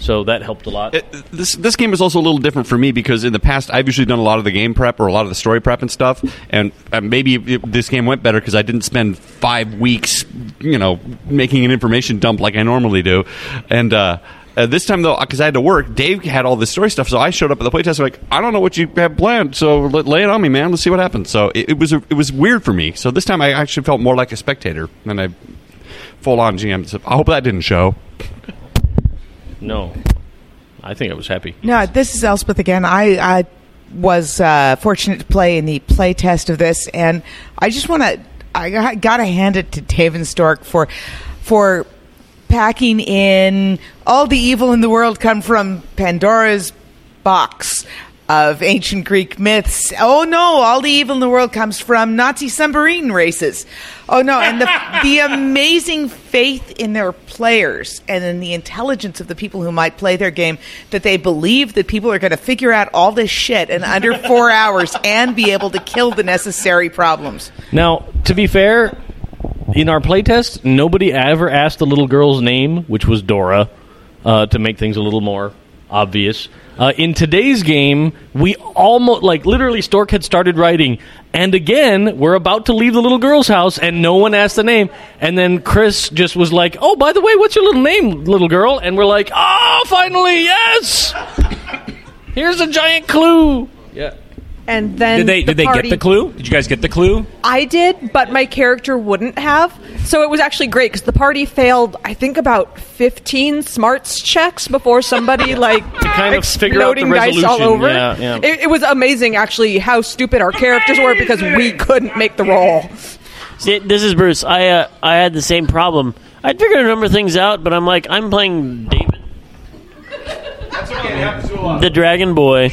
So that helped a lot. This this game is also a little different for me because in the past I've usually done a lot of the game prep or a lot of the story prep and stuff, and uh, maybe it, this game went better because I didn't spend five weeks, you know, making an information dump like I normally do, and. uh uh, this time though, because I had to work, Dave had all this story stuff, so I showed up at the playtest. Like, I don't know what you have planned, so let, lay it on me, man. Let's see what happens. So it, it was a, it was weird for me. So this time I actually felt more like a spectator than a full on GM. So I hope that didn't show. No, I think I was happy. No, this is Elspeth again. I, I was uh, fortunate to play in the play test of this, and I just want to. I got to hand it to Taven Stork for for packing in all the evil in the world come from Pandora's box. Of ancient Greek myths. Oh no, all the evil in the world comes from Nazi submarine races. Oh no, and the the amazing faith in their players and in the intelligence of the people who might play their game that they believe that people are going to figure out all this shit in under 4 hours and be able to kill the necessary problems. Now, to be fair, in our playtest, nobody ever asked the little girl's name, which was Dora, uh, to make things a little more obvious. Uh, in today's game, we almost, like, literally, Stork had started writing, and again, we're about to leave the little girl's house, and no one asked the name. And then Chris just was like, oh, by the way, what's your little name, little girl? And we're like, oh, finally, yes! Here's a giant clue. Yeah. And then Did they the did they party- get the clue? Did you guys get the clue? I did, but my character wouldn't have. So it was actually great because the party failed, I think, about 15 smarts checks before somebody like kind of figure out the exploding dice all over. Yeah, yeah. It, it was amazing, actually, how stupid our characters were because we couldn't make the roll. See, this is Bruce. I uh, I had the same problem. I figured a number of things out, but I'm like, I'm playing David, the Dragon Boy.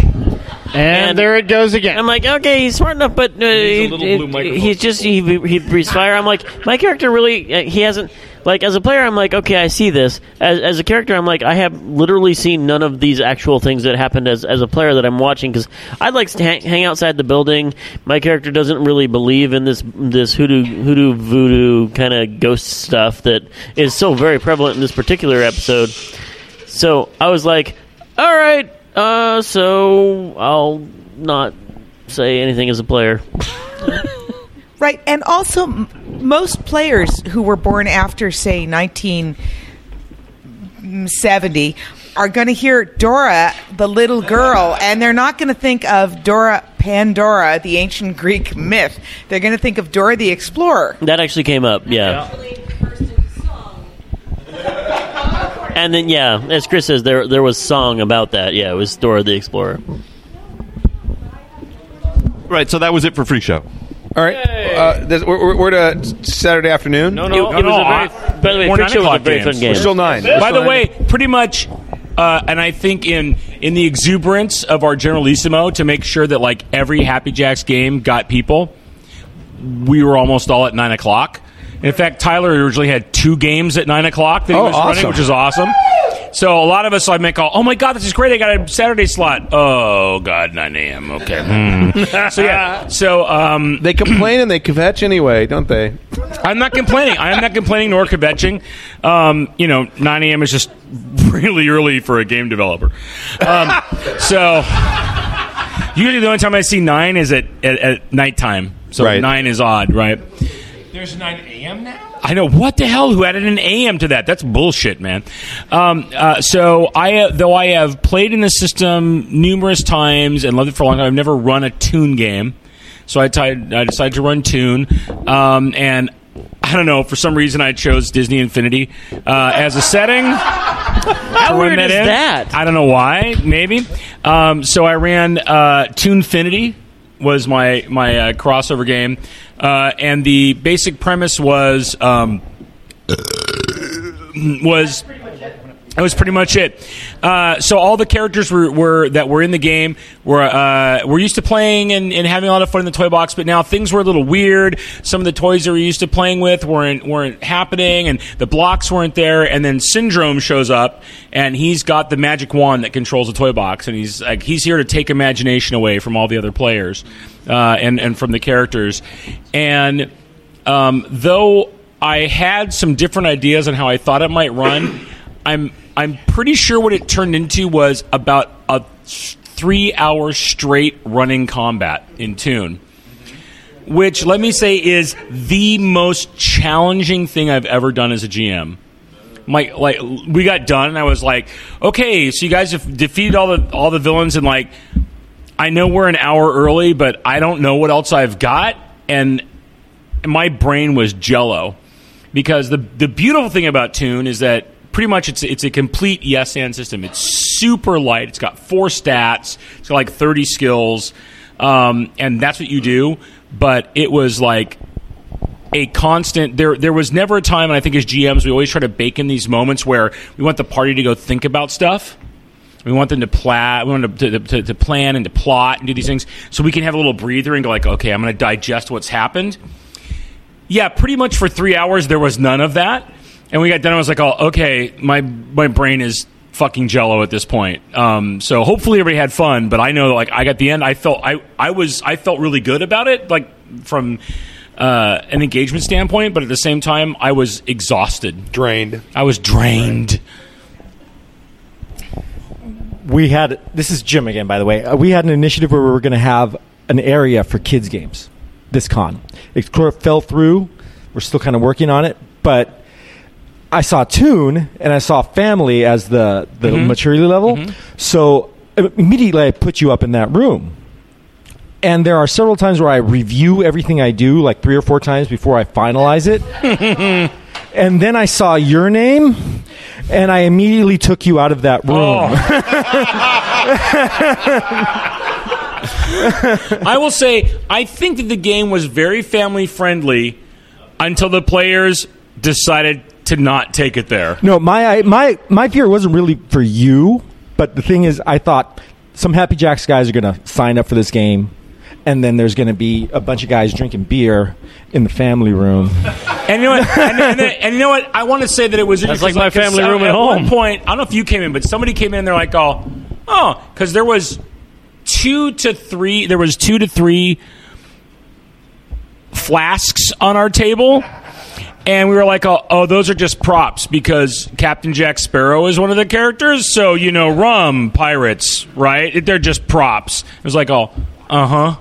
And, there it goes again. I'm like, okay, he's smart enough, but uh, Needs a little he- blue microphone. he's just he he breathes fire. I'm like, my character really uh, he hasn't like as a player. I'm like, okay, I see this. As as a character, I'm like, I have literally seen none of these actual things that happened as as a player that I'm watching because I'd like to hang, hang outside the building. My character doesn't really believe in this this hoodoo hoodoo voodoo kind of ghost stuff that is so very prevalent in this particular episode. So I was like, all right, uh, so I'll not say anything as a player. Right, and also m- most players who were born after, say, 1970 are going to hear Dora, the little girl, and they're not going to think of Dora Pandora, the ancient Greek myth. They're going to think of Dora the Explorer. That actually came up, yeah. And then, yeah, as Chris says, there there was song about that. Yeah, it was Dora the Explorer. Right, so that was it for freak show. All right, uh, this, we're, we're, we're to Saturday afternoon. No, no, It- it was a very- by the way, Morning freak show was a o'clock very fun game. We're still nine. By We're the still nine. way, pretty much, uh, and I think in in the exuberance of our generalissimo to make sure that like every Happy Jacks game got people, we were almost all at nine o'clock. In fact, Tyler originally had two games at nine o'clock that he Oh, was running, awesome. which is awesome. So a lot of us, I make call, oh my god, this is great! I got a Saturday slot. Oh god, nine a.m. Okay. Hmm. so yeah, so um, they complain and they kvetch anyway, don't they? I'm not complaining. I am not complaining nor kvetching. Um, you know, 9 a.m. is just really early for a game developer. Um, so usually the only time I see nine is at at, at nighttime. So Right. nine is odd, right? There's 9 a.m. now? I know what the hell. Who added an AM to that? That's bullshit, man. Um, uh, so I, uh, though I have played in the system numerous times and loved it for a long time, I've never run a Toon game. So I, tied, I decided to run Toon, um, and I don't know for some reason I chose Disney Infinity uh, as a setting. How weird is that? I don't know why. Maybe. Um, so I ran uh, Toonfinity was my my uh, crossover game, uh, and the basic premise was um, was that was pretty much it. Uh, so all the characters were, were that were in the game were uh, were used to playing and, and having a lot of fun in the toy box, but now things were a little weird. Some of the toys that we were used to playing with weren't weren't happening, and the blocks weren't there. And then Syndrome shows up, and he's got the magic wand that controls the toy box, and he's like he's here to take imagination away from all the other players uh, and and from the characters. And um, though I had some different ideas on how I thought it might run, I'm I'm pretty sure what it turned into was about a three hour straight running combat in Toon. Which let me say is the most challenging thing I've ever done as a GM. My like we got done and I was like, okay, so you guys have defeated all the all the villains and like I know we're an hour early, but I don't know what else I've got and my brain was jello because the the beautiful thing about Toon is that pretty much it's it's a complete yes and system. It's super light. It's got four stats. It's got like thirty skills, um, and that's what you do. But it was like a constant there there was never a time and I think as GMs we always try to bake in these moments where we want the party to go think about stuff. We want them to plan. We want to, to, to plan and to plot and do these things, so we can have a little breather and go like, okay, I'm going to digest what's happened. Yeah, pretty much for three hours there was none of that, and we got done. I was like, oh, okay, my my brain is fucking jello at this point. Um, so hopefully everybody had fun, but I know like I got the end. I felt I I was I felt really good about it, like from uh, an engagement standpoint, but at the same time I was exhausted, drained. I was drained. we had this is Jim again, by the way. Uh, we had an initiative where we were going to have an area for kids games. This con, it fell through. We're still kind of working on it, but I saw Toon and I saw Family as the the Mhm. maturity level. So uh, immediately I put you up in that room. And there are several times where I review everything I do, like three or four times before I finalize it. and then I saw your name, and I immediately took you out of that room. I will say, I think that the game was very family friendly until the players decided to not take it there. No, my my my fear wasn't really for you, but the thing is, I thought some Happy Jacks guys are going to sign up for this game, and then there's going to be a bunch of guys drinking beer in the family room. And you know what? And, and, and you know what? I want to say that it was That's interesting, like my 'cause family room at one home. point, I don't know if you came in, but somebody came in. They're like, "Oh, oh," because there was two to three. There was two to three flasks on our table. And we were like, oh, oh, those are just props because Captain Jack Sparrow is one of the characters. So, you know, rum, pirates, right? They're just props. It was like, oh, uh huh.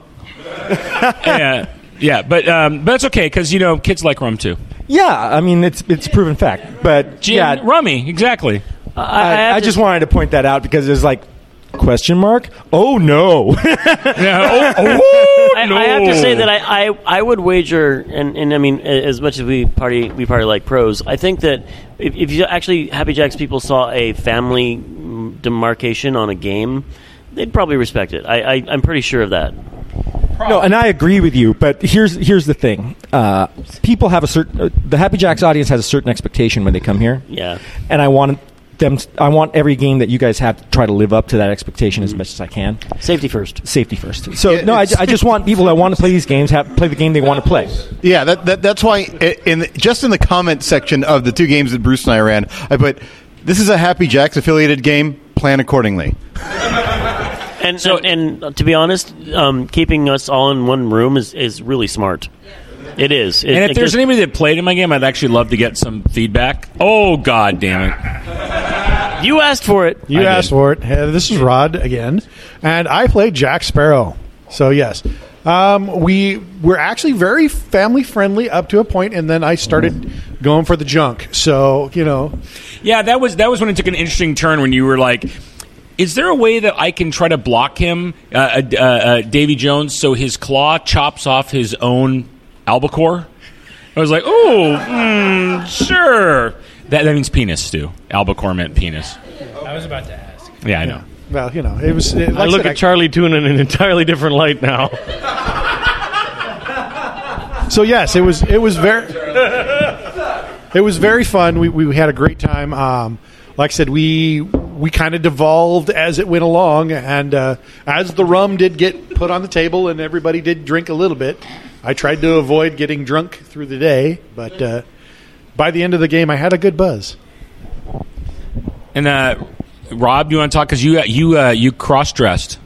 yeah, yeah. But, um, but it's okay because, you know, kids like rum too. Yeah, I mean it's it's proven fact, but Gin, yeah, rummy, exactly. I, I just wanted to point that out because it's like question mark. Oh no! yeah. I, I have to say that I, I, I would wager, and, and I mean, as much as we party we party like pros, I think that if, if you actually Happy Jacks people saw a family demarcation on a game, they'd probably respect it. I, I I'm pretty sure of that. No, and I agree with you. But here's here's the thing: uh, people have a certain uh, the Happy Jacks audience has a certain expectation when they come here. Yeah. and I want them. I want every game that you guys have to try to live up to that expectation as much as I can. Safety first. Safety first. So no, I, I just want people that want to play these games have play the game they want to play. Yeah, that, that that's why in the, just in the comment section of the two games that Bruce and I ran, I put this is a Happy Jacks affiliated game. Plan accordingly. And, and and to be honest, um, keeping us all in one room is, is really smart. It is. It, and if there's anybody that played in my game, I'd actually love to get some feedback. Oh, God damn it. You asked for it. You I asked did. for it. Hey, this is Rod again, and I played Jack Sparrow. So yes, um, we were actually very family friendly up to a point, and then I started going for the junk. So you know, Yeah, that was that was when it took an interesting turn when you were like, "Is there a way that I can try to block him, uh, uh, uh, uh, Davy Jones, so his claw chops off his own albacore?" I was like, "Oh, mm, sure." That that means penis, Stu. Albacore meant penis. I was about to ask. Yeah, I know. well, you know, it was. It, like I look said, at Charlie Toon in an entirely different light now. So yes, it was it was very it was very fun. We we had a great time. Um, like I said, we we kind of devolved as it went along, and uh, as the rum did get put on the table and everybody did drink a little bit, I tried to avoid getting drunk through the day. But uh, by the end of the game, I had a good buzz. And uh, Rob, you want to talk because you you uh, you cross dressed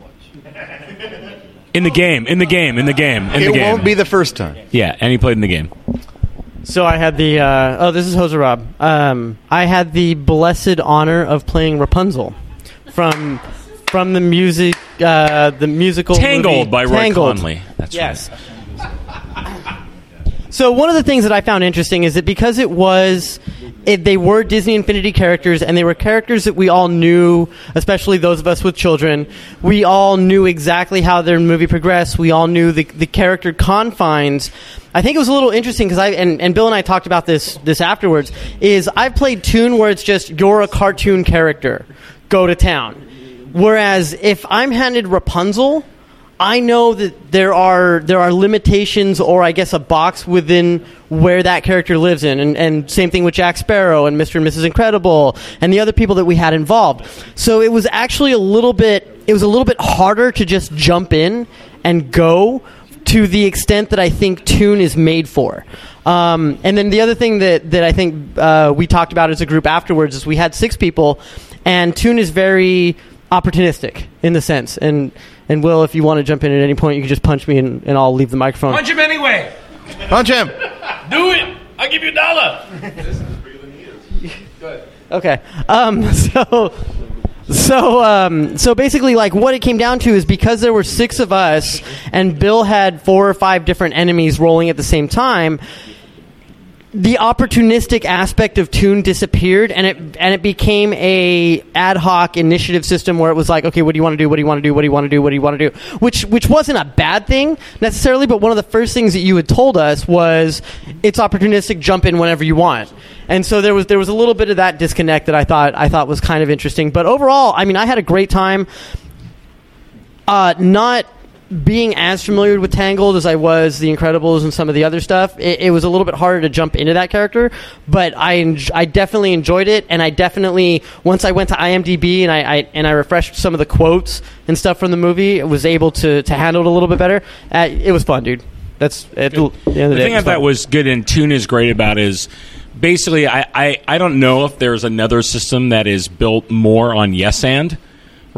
in the game, in the game, in the game, in the it game. won't be the first time. Yeah, and he played in the game. So I had the uh, oh, this is Jose Rob. Um, I had the blessed honor of playing Rapunzel from from the music uh, the musical Tangled movie by Roy Tangled. Conli. That's yes. So one of the things that I found interesting is that because it was, it, they were Disney Infinity characters, and they were characters that we all knew, especially those of us with children. We all knew exactly how their movie progressed. We all knew the the character confines. I think it was a little interesting because I and, and Bill and I talked about this this afterwards. Is I've played Toon where it's just you're a cartoon character, go to town. Whereas if I'm handed Rapunzel, I know that there are there are limitations, or I guess a box within where that character lives in, and, and same thing with Jack Sparrow and Mr. and Mrs. Incredible and the other people that we had involved. So it was actually a little bit it was a little bit harder to just jump in and go to the extent that I think Toon is made for. Um, and then the other thing that, that I think uh, we talked about as a group afterwards is we had six people, and Toon is very opportunistic in the sense. And and Will, if you want to jump in at any point, you can just punch me, and, and I'll leave the microphone. Punch him anyway. Punch him. Do it. I'll give you a dollar. This is brilliant. Go ahead. Okay. Um, so. So, um, so basically, like what it came down to is because there were six of us, and Bill had four or five different enemies rolling at the same time. The opportunistic aspect of Toon disappeared, and it and it became a ad hoc initiative system where it was like, okay, what do you want to do? What do you want to do? What do you want to do? What do you want to do? Which which wasn't a bad thing necessarily, but one of the first things that you had told us was it's opportunistic. Jump in whenever you want. And so there was there was a little bit of that disconnect that I thought I thought was kind of interesting. But overall, I mean, I had a great time. Uh, not being as familiar with Tangled as I was The Incredibles and some of the other stuff, it, it was a little bit harder to jump into that character. But I enj- I definitely enjoyed it, and I definitely once I went to IMDb and I, I and I refreshed some of the quotes and stuff from the movie, it was able to to handle it a little bit better. Uh, it was fun, dude. That's at the end of the, the day, thing I was thought was good and Toon is great about is basically I, I, I don't know if there's another system that is built more on yes and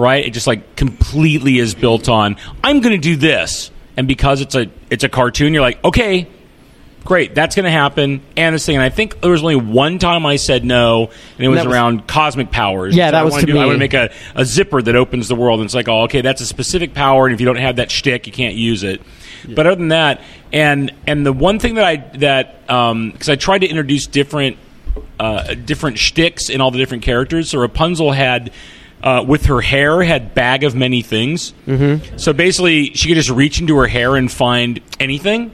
right. It just like completely is built on I'm going to do this, and because it's a it's a cartoon, you're like okay. Great, that's going to happen. And this thing, and I think there was only one time I said no, and it was, around cosmic powers. Yeah, So that I was to do, I want to make a, a zipper that opens the world, and it's like, oh, okay, that's a specific power, and if you don't have that shtick, you can't use it. But other than that, and and the one thing that I that because I tried to introduce different uh, different shticks in all the different characters. So Rapunzel had. Uh, with her hair, had bag of many things. Mm-hmm. So basically, she could just reach into her hair and find anything.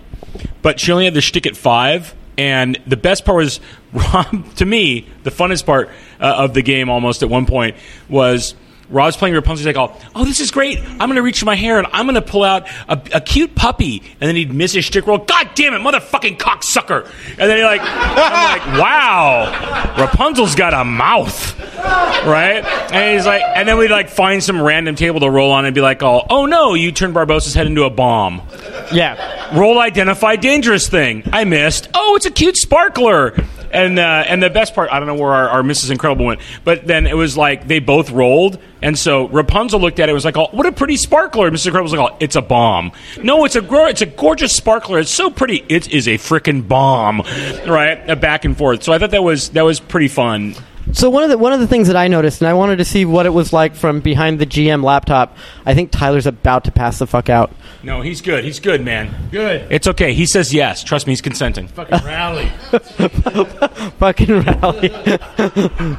But she only had the shtick at five. And the best part was, Rob, to me, the funnest part uh, of the game almost at one point was Rob's playing Rapunzel. He's like, oh, oh, this is great. I'm going to reach for my hair and I'm going to pull out a, a cute puppy. And then he'd miss his shtick roll. God damn it, motherfucking cocksucker. And then he like, I'm like, wow, Rapunzel's got a mouth. Right? And he's like, and then we'd like find some random table to roll on and be like, oh, oh no, you turned Barbossa's head into a bomb. Yeah. Roll identify dangerous thing. I missed. Oh, it's a cute sparkler. And uh, and the best part, I don't know where our, our Mrs. Incredible went, but then it was like they both rolled, and so Rapunzel looked at it, and was like, "Oh, what a pretty sparkler!" Mrs. Incredible was like, "Oh, it's a bomb." No, it's a it's a gorgeous sparkler. It's so pretty. It is a freaking bomb, right? Uh, back and forth. So I thought that was that was pretty fun. So one of the one of the things that I noticed, and I wanted to see what it was like from behind the GM laptop. I think Tyler's about to pass the fuck out. No, he's good. He's good, man. Good. It's okay. He says yes. Trust me, he's consenting. Fucking rally. fucking rally.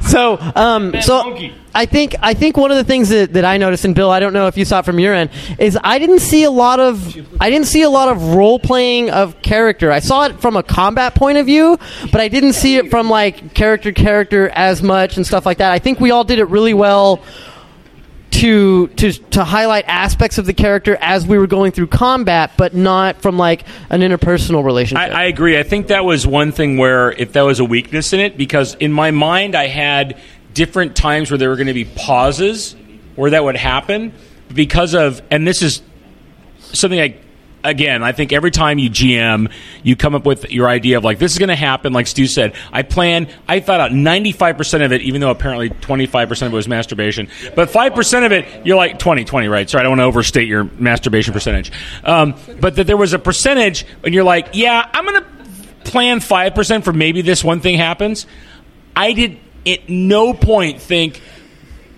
so, um, so I think I think one of the things that, that I noticed, and Bill, I don't know if you saw it from your end, is I didn't see a lot of I didn't see a lot of role playing of character. I saw it from a combat point of view, but I didn't see it from like character character as much and stuff like that. I think we all did it really well to to to highlight aspects of the character as we were going through combat, but not from like an interpersonal relationship. I, I agree. I think that was one thing where if that was a weakness in it, because in my mind I had different times where there were going to be pauses where that would happen because of, and this is something I. Again, I think every time you GM, you come up with your idea of like this is going to happen. Like Stu said, I plan. I thought out ninety five percent of it, even though apparently twenty five percent of it was masturbation. But five percent of it, you're like 20, 20, right? Sorry, I don't want to overstate your masturbation percentage. Um, but that there was a percentage, and you're like, yeah, I'm going to plan five percent for maybe this one thing happens. I did at no point think.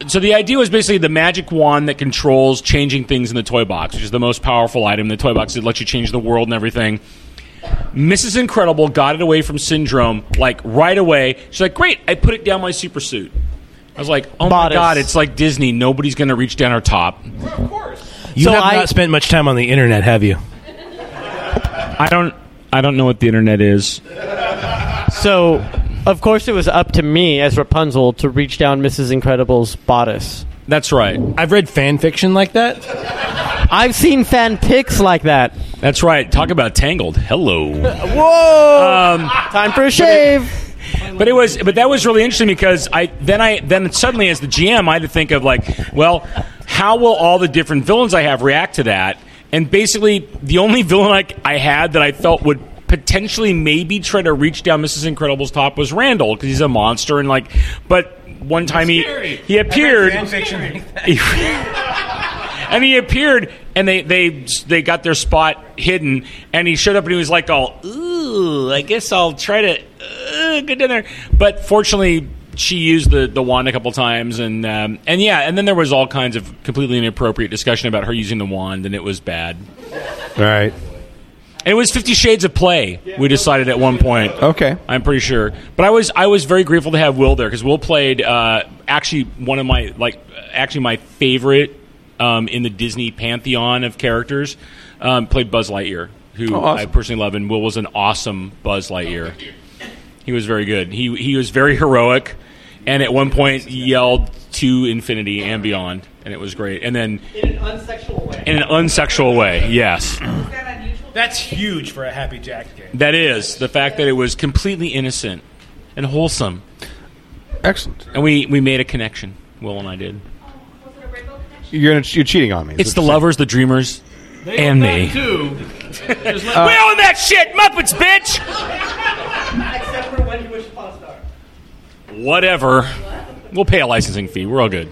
So the idea was basically the magic wand that controls changing things in the toy box, which is the most powerful item in the toy box. It lets you change the world and everything. Mrs. Incredible got it away from Syndrome like right away. She's like, "Great, I put it down my super suit." I was like, "Oh Bodice. my god, it's like Disney. Nobody's going to reach down our top." Of course. You So have I- not spent much time on the internet, have you? I don't. I don't know what the internet is. So, of course, it was up to me as Rapunzel to reach down Mrs. Incredible's bodice. That's right. I've read fan fiction like that. I've seen fan pics like that. That's right. Talk about tangled. Hello. Whoa! Um, Time for a shave. But it was, but that was really interesting because I then I then suddenly as the GM I had to think of like, well, how will all the different villains I have react to that? And basically, the only villain I, I had that I felt would potentially maybe try to reach down Mrs. Incredible's top was Randall because he's a monster and like, but one time he he appeared. and he appeared and they they they got their spot hidden and he showed up and he was like all ooh i guess i'll try to uh, get in there but fortunately she used the, the wand a couple times and um, and yeah and then there was all kinds of completely inappropriate discussion about her using the wand and it was bad all right it was Fifty Shades of Play. We decided at one point. Okay, I'm pretty sure. But I was I was very grateful to have Will there because Will played uh, actually one of my like actually my favorite um, in the Disney pantheon of characters. Um, played Buzz Lightyear, who Oh, awesome. I personally love, and Will was an awesome Buzz Lightyear. He was very good. He he was very heroic, and at one point yelled to infinity and beyond, and it was great. And then In an unsexual way. in an unsexual way, yes. That's huge for a Happy Jack game. That is the fact that it was completely innocent and wholesome. Excellent. And we, we made a connection. Will and I did. You're gonna, you're cheating on me. It's the lovers, the dreamers, and me. Uh, we own that shit, Muppets, bitch. Except for when you wish upon a star. Whatever. We'll pay a licensing fee. We're all good.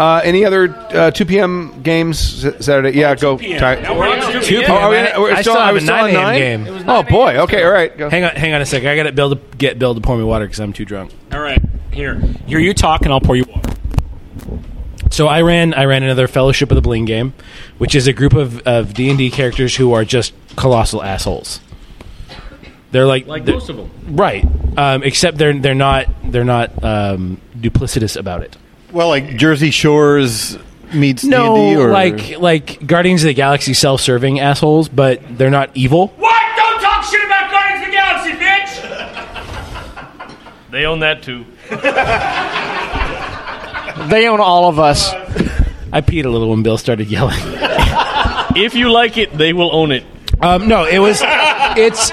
Uh, any other uh, 2 p.m. games S- Saturday? Yeah, go. Ty- Now we're on 2 p.m. Oh, are we- we're I still, still are have we a still 9 a.m. 9? game. It was Oh, boy. Okay, all right. Go. Hang on, hang on a second. I got to Bill to get Bill to pour me water because I'm too drunk. All right. Here. Here, you talk, and I'll pour you water. So I ran I ran another Fellowship of the Bling game, which is a group of of D and D characters who are just colossal assholes. They're like Like they're- most of them. right? Um, except they're they're not they're not um, duplicitous about it. Well, like Jersey Shores meets No, D&D or like like Guardians of the Galaxy self-serving assholes, but they're not evil. What? Don't talk shit about Guardians of the Galaxy, bitch! They own that too. They own all of us. I peed a little when Bill started yelling. if you like it, they will own it. Um, no, it was it's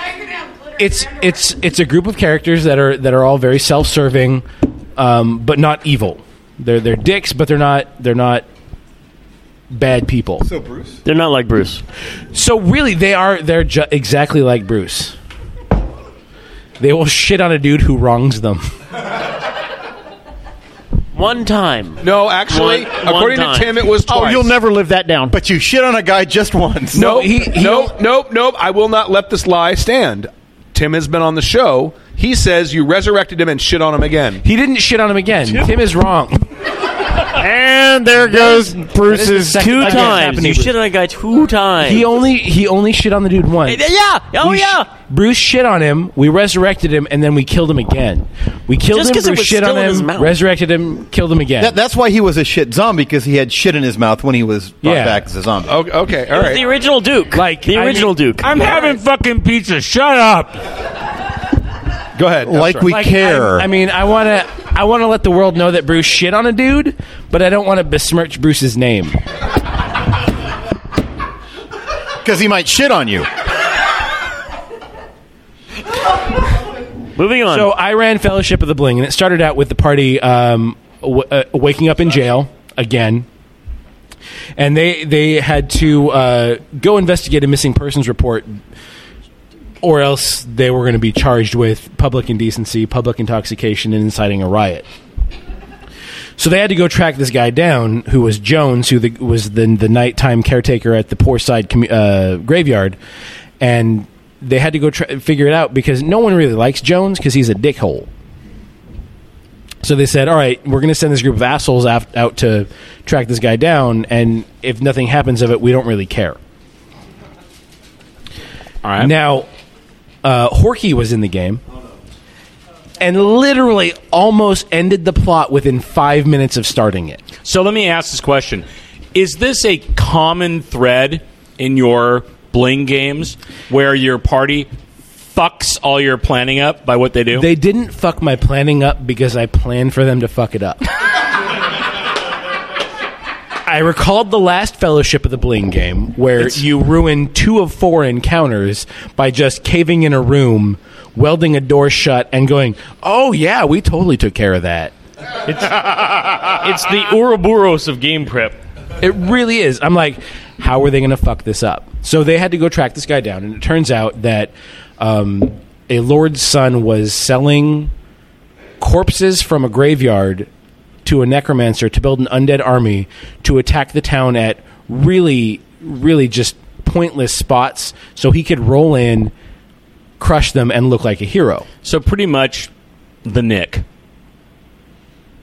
it's it's it's a group of characters that are that are all very self-serving, um, but not evil. They're they're dicks, but they're not they're not bad people. So Bruce, They're not like Bruce. So really, they are they're ju- exactly like Bruce. They will shit on a dude who wrongs them. One time. No, actually, One- according one to. Tim, it was twice. Oh, you'll never live that down. But you shit on a guy just once. No, he nope, nope, nope. I will not let this lie stand. Tim has been on the show. He says you resurrected him and shit on him again. He didn't shit on him again. Tim is wrong. And there goes Bruce's Two Again, times. happening. You shit on a guy two times. He only he only shit on the dude once. Yeah. Oh We sh- yeah. Bruce shit on him. We resurrected him, and then we killed him again. We killed Just him. 'cause it Bruce was shit on still in his him. mouth. Resurrected him. Killed him again. That, that's why he was a shit zombie because he had shit in his mouth when he was brought Yeah. back as a zombie. Okay, okay all It right. the original Duke. Like, the I original Duke. I'm having fucking pizza. Shut up. Go ahead. Like we Like, care. I, I mean, I want to. I want to let the world know that Bruce shit on a dude, but I don't want to besmirch Bruce's name. Because he might shit on you. Moving on. So I ran Fellowship of the Bling, and it started out with the party um, w- uh, waking up in jail again, and they they had to uh, go investigate a missing persons report, or else they were going to be charged with public indecency, public intoxication, and inciting a riot. So they had to go track this guy down, who was Jones, who the, was the the nighttime caretaker at the Poorside commu- uh, graveyard, and they had to go try, figure it out because no one really likes Jones because he's a dickhole. So they said, "All right, we're going to send this group of assholes out, out to track this guy down, and if nothing happens of it, we don't really care." All right. Now, uh, Horky was in the game, and literally almost ended the plot within five minutes of starting it. So let me ask this question: Is this a common thread in your Bling games where your party fucks all your planning up by what they do? They didn't fuck my planning up because I planned for them to fuck it up. I recalled the last Fellowship of the Bling game where you ruined two of four encounters by just caving in a room, welding a door shut, and going, "Oh yeah, we totally took care of that." It's, it's the Ouroboros of game prep. It really is. I'm like, how are they going to fuck this up? So they had to go track this guy down, and it turns out that um, a lord's son was selling corpses from a graveyard to a necromancer to build an undead army to attack the town at really, really just pointless spots, so he could roll in, crush them, and look like a hero. So pretty much the Knick.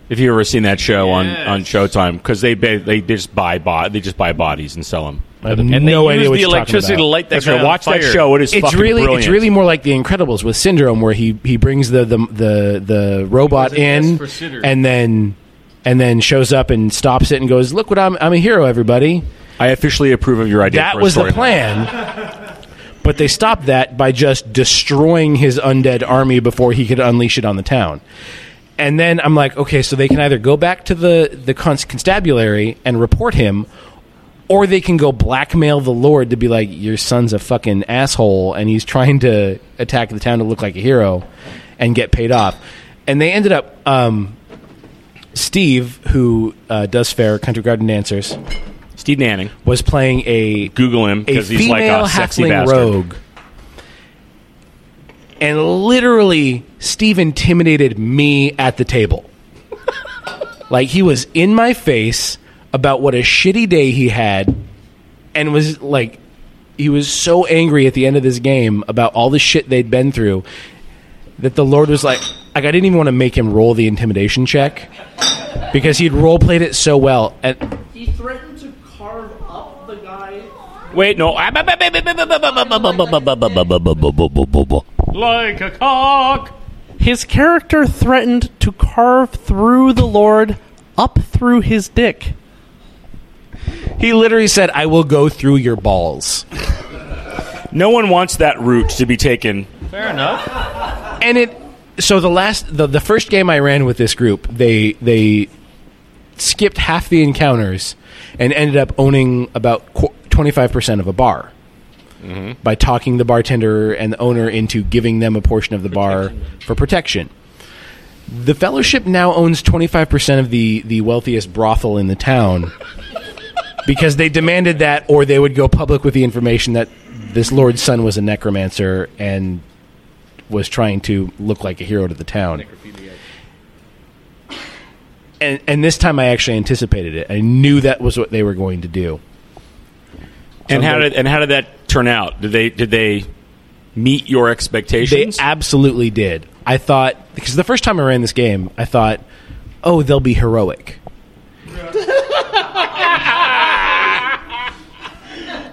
If you've ever seen that show on, on Showtime, because they ba- they just buy bo- they just buy bodies and sell them. I have no idea what you're talking about. That's right. Watch that show. It is it's fucking really brilliant. it's really more like the Incredibles with Syndrome, where he he brings the the the, the robot in for sitter. and then and then shows up and stops it and goes, "Look what I'm I'm a hero, everybody." I officially approve of your idea. That for a was the story. plan. But they stopped that by just destroying his undead army before he could unleash it on the town. And then I'm like, okay, so they can either go back to the the cons- constabulary and report him, or they can go blackmail the lord to be like, your son's a fucking asshole, and he's trying to attack the town to look like a hero, and get paid off. And they ended up, um, Steve, who uh, does fair country garden dancers, Steve Nanning was playing a Google him a because he's like female a sexy halfling bastard. rogue. And literally, Steve intimidated me at the table. like he was in my face about what a shitty day he had, and was like, he was so angry at the end of this game about all the shit they'd been through that the Lord was like, like I didn't even want to make him roll the intimidation check because he'd role played it so well. And He threatened to carve up the guy Wait, no. like a cock. His character threatened to carve through the Lord up through his dick. He literally said, "I will go through your balls." No one wants that route to be taken. Fair enough. and it so the last the, the first game I ran with this group, they they skipped half the encounters and ended up owning about twenty five percent of a bar mm-hmm. by talking the bartender and the owner into giving them a portion of the bar for protection. The fellowship now owns twenty five percent of the the wealthiest brothel in the town. Because they demanded that, or they would go public with the information that this lord's son was a necromancer and was trying to look like a hero to the town. And and this time I actually anticipated it. I knew that was what they were going to do. And how I'm did and how did that turn out? Did they did they meet your expectations? They expectations? absolutely did. I thought because the first time I ran this game, I thought, "Oh, they'll be heroic."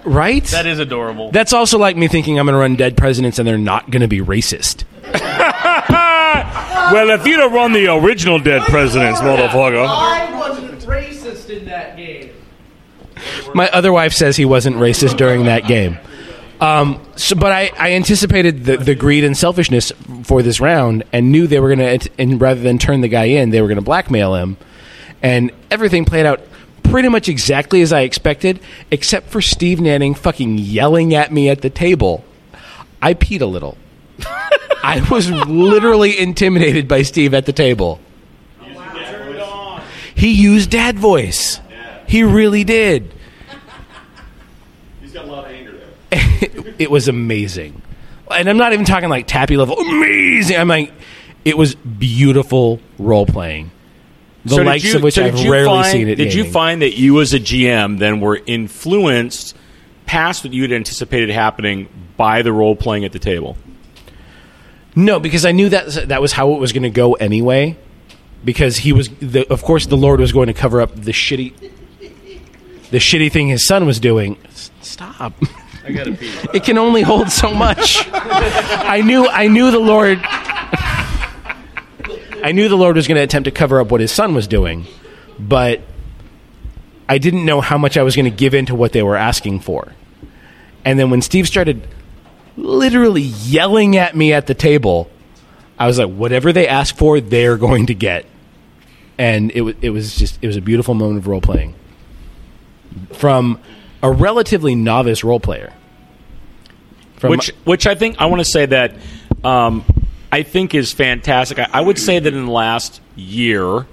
right? That is adorable. That's also like me thinking I'm going to run dead presidents and they're not going to be racist. well, if you'd have run the original Dead Presidents, motherfucker. I wasn't racist in that game. My other wife says he wasn't racist during that game. Um, so, but I, I anticipated the, the greed and selfishness for this round and knew they were going to, and rather than turn the guy in, they were going to blackmail him. And everything played out pretty much exactly as I expected, except for Steve Nanning fucking yelling at me at the table. I peed a little. I was literally intimidated by Steve at the table. He used dad voice. He really did. He's got a lot of anger there. it was amazing. And I'm not even talking like tappy level amazing. I'm like it was beautiful role playing. The So did likes you- of which so I've did you rarely find- seen it. Did you find that you, as a GM, then were influenced past what you had anticipated happening by the role playing at the table? No, because I knew that that was how it was going to go anyway. Because he was, the, of course, the Lord was going to cover up the shitty, the shitty thing his son was doing. Stop. I gotta pee. It can only hold so much. I knew, I knew the Lord. I knew the Lord was going to attempt to cover up what his son was doing, but I didn't know how much I was going to give in to what they were asking for. And then when Steve started literally yelling at me at the table, I was like, whatever they ask for, they're going to get. And it was it was just it was a beautiful moment of role playing. from a relatively novice role player. From which which I think I want to say that um, I think is fantastic. I, I would say that in the last year,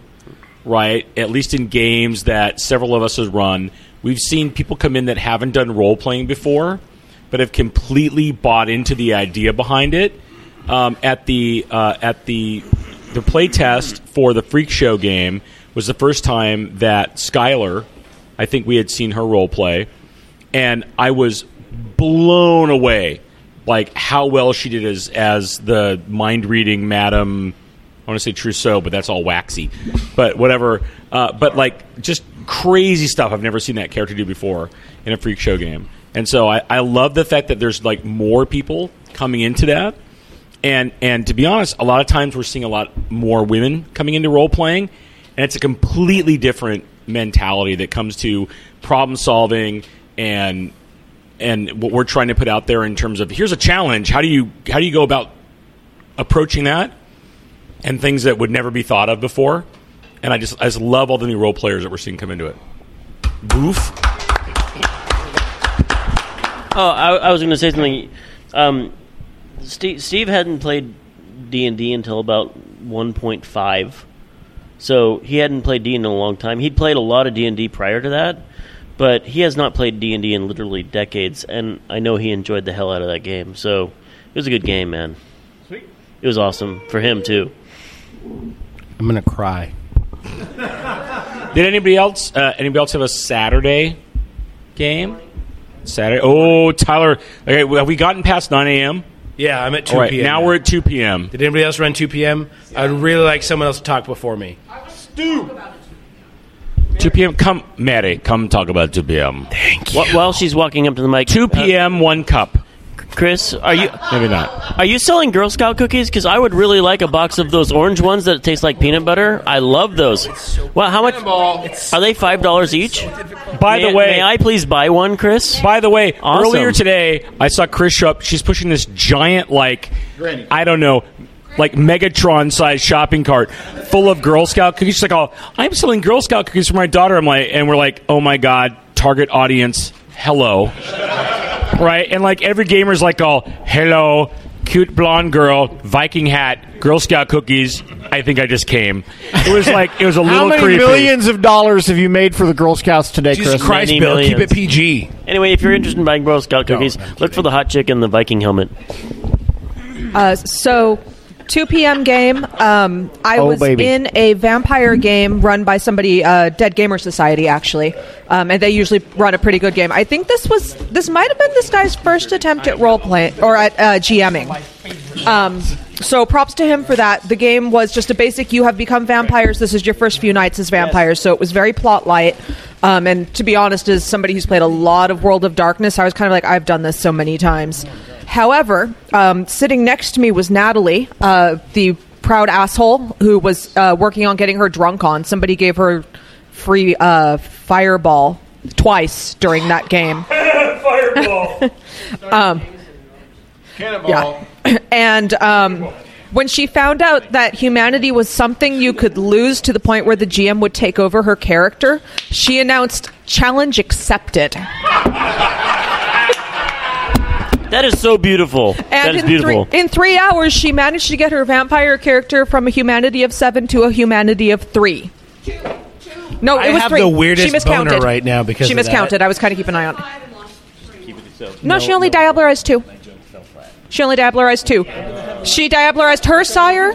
right, at least in games that several of us have run, we've seen people come in that haven't done role playing before, but have completely bought into the idea behind it. Um, at the uh, at the the play test for the Freak Show game was the first time that Skylar, I think we had seen her role play, and I was blown away like how well she did as as the mind reading madam I want to say Tussaud but that's all waxy. But whatever uh, but like just crazy stuff I've never seen that character do before in a freak show game. And so I, I love the fact that there's like more people coming into that. And and to be honest a lot of times we're seeing a lot more women coming into role playing and it's a completely different mentality that comes to problem solving and and what we're trying to put out there in terms of here's a challenge. How do you how do you go about approaching that and things that would never be thought of before? And I just I just love all the new role players that we're seeing come into it. Boof. Oh, I, I was going to say something. Um, Steve, Steve hadn't played D and D until about one point five, so he hadn't played D in a long time. He'd played a lot of D and D prior to that, but he has not played D and D in literally decades. And I know he enjoyed the hell out of that game. So it was a good game, man. Sweet. It was awesome for him too. I'm gonna cry. Did anybody else uh, anybody else have a Saturday game? Saturday. Oh, Tyler. Okay, have we gotten past nine a.m.? Yeah, I'm at 2 All right, p.m. now we're at two p.m. Did anybody else run 2 p.m.? I'd really like someone else to talk before me. Two p.m. Come, Mary, come talk about two p.m. Thank Wh- While she's walking up to the mic, Two uh, p.m. one cup. Chris, are you maybe not? Are you selling Girl Scout cookies? Because I would really like a box of those orange ones that taste like peanut butter. I love those. Well, how much are they? Five dollars each. By May- the way, may I please buy one, Chris? By the way, Awesome. earlier today I saw Chris show up. She's pushing this giant, like I don't know, like Megatron sized shopping cart full of Girl Scout cookies. She's like, "Oh, I'm selling Girl Scout cookies for my daughter." I'm like, and we're like, "Oh my god, target audience, hello." right? And like every gamer's like, "Oh, hello, cute blonde girl, Viking hat, Girl Scout cookies." I think I just came. It was like it was a How little many creepy. millions of dollars have you made for the Girl Scouts today, Chris? Christ, Many millions. PG. Anyway, if you're interested in buying Girl Scout cookies, look for the hot chick in the Viking helmet. Uh, so, 2 p.m. game. Um, I Oh, was baby. in a vampire game run by somebody, uh, Dead Gamer Society, actually, um, and they usually run a pretty good game. I think this was this might have been this guy's first attempt at role play or at uh, GMing. Um, so props to him for that. The game was just a basic. You have become vampires. This is your first few nights as vampires, so it was very plot light. Um, and to be honest, as somebody who's played a lot of World of Darkness, I was kind of like, I've done this so many times. However, um, sitting next to me was Natalie, uh, the proud asshole who was uh, working on getting her drunk on. Somebody gave her free uh, fireball twice during that game. Fireball. Um, yeah. and um, when she found out that humanity was something you could lose to the point where the GM would take over her character, she announced challenge accepted. That is so beautiful. And that is in beautiful. Three, in three hours, she managed to get her vampire character from a humanity of seven to a humanity of three. No, it I was have three. the weirdest she miscounted boner right now because she of miscounted. that. I was kind of keeping an eye on. it. No, she only diablerized two. She only diablerized two. She diablerized her sire,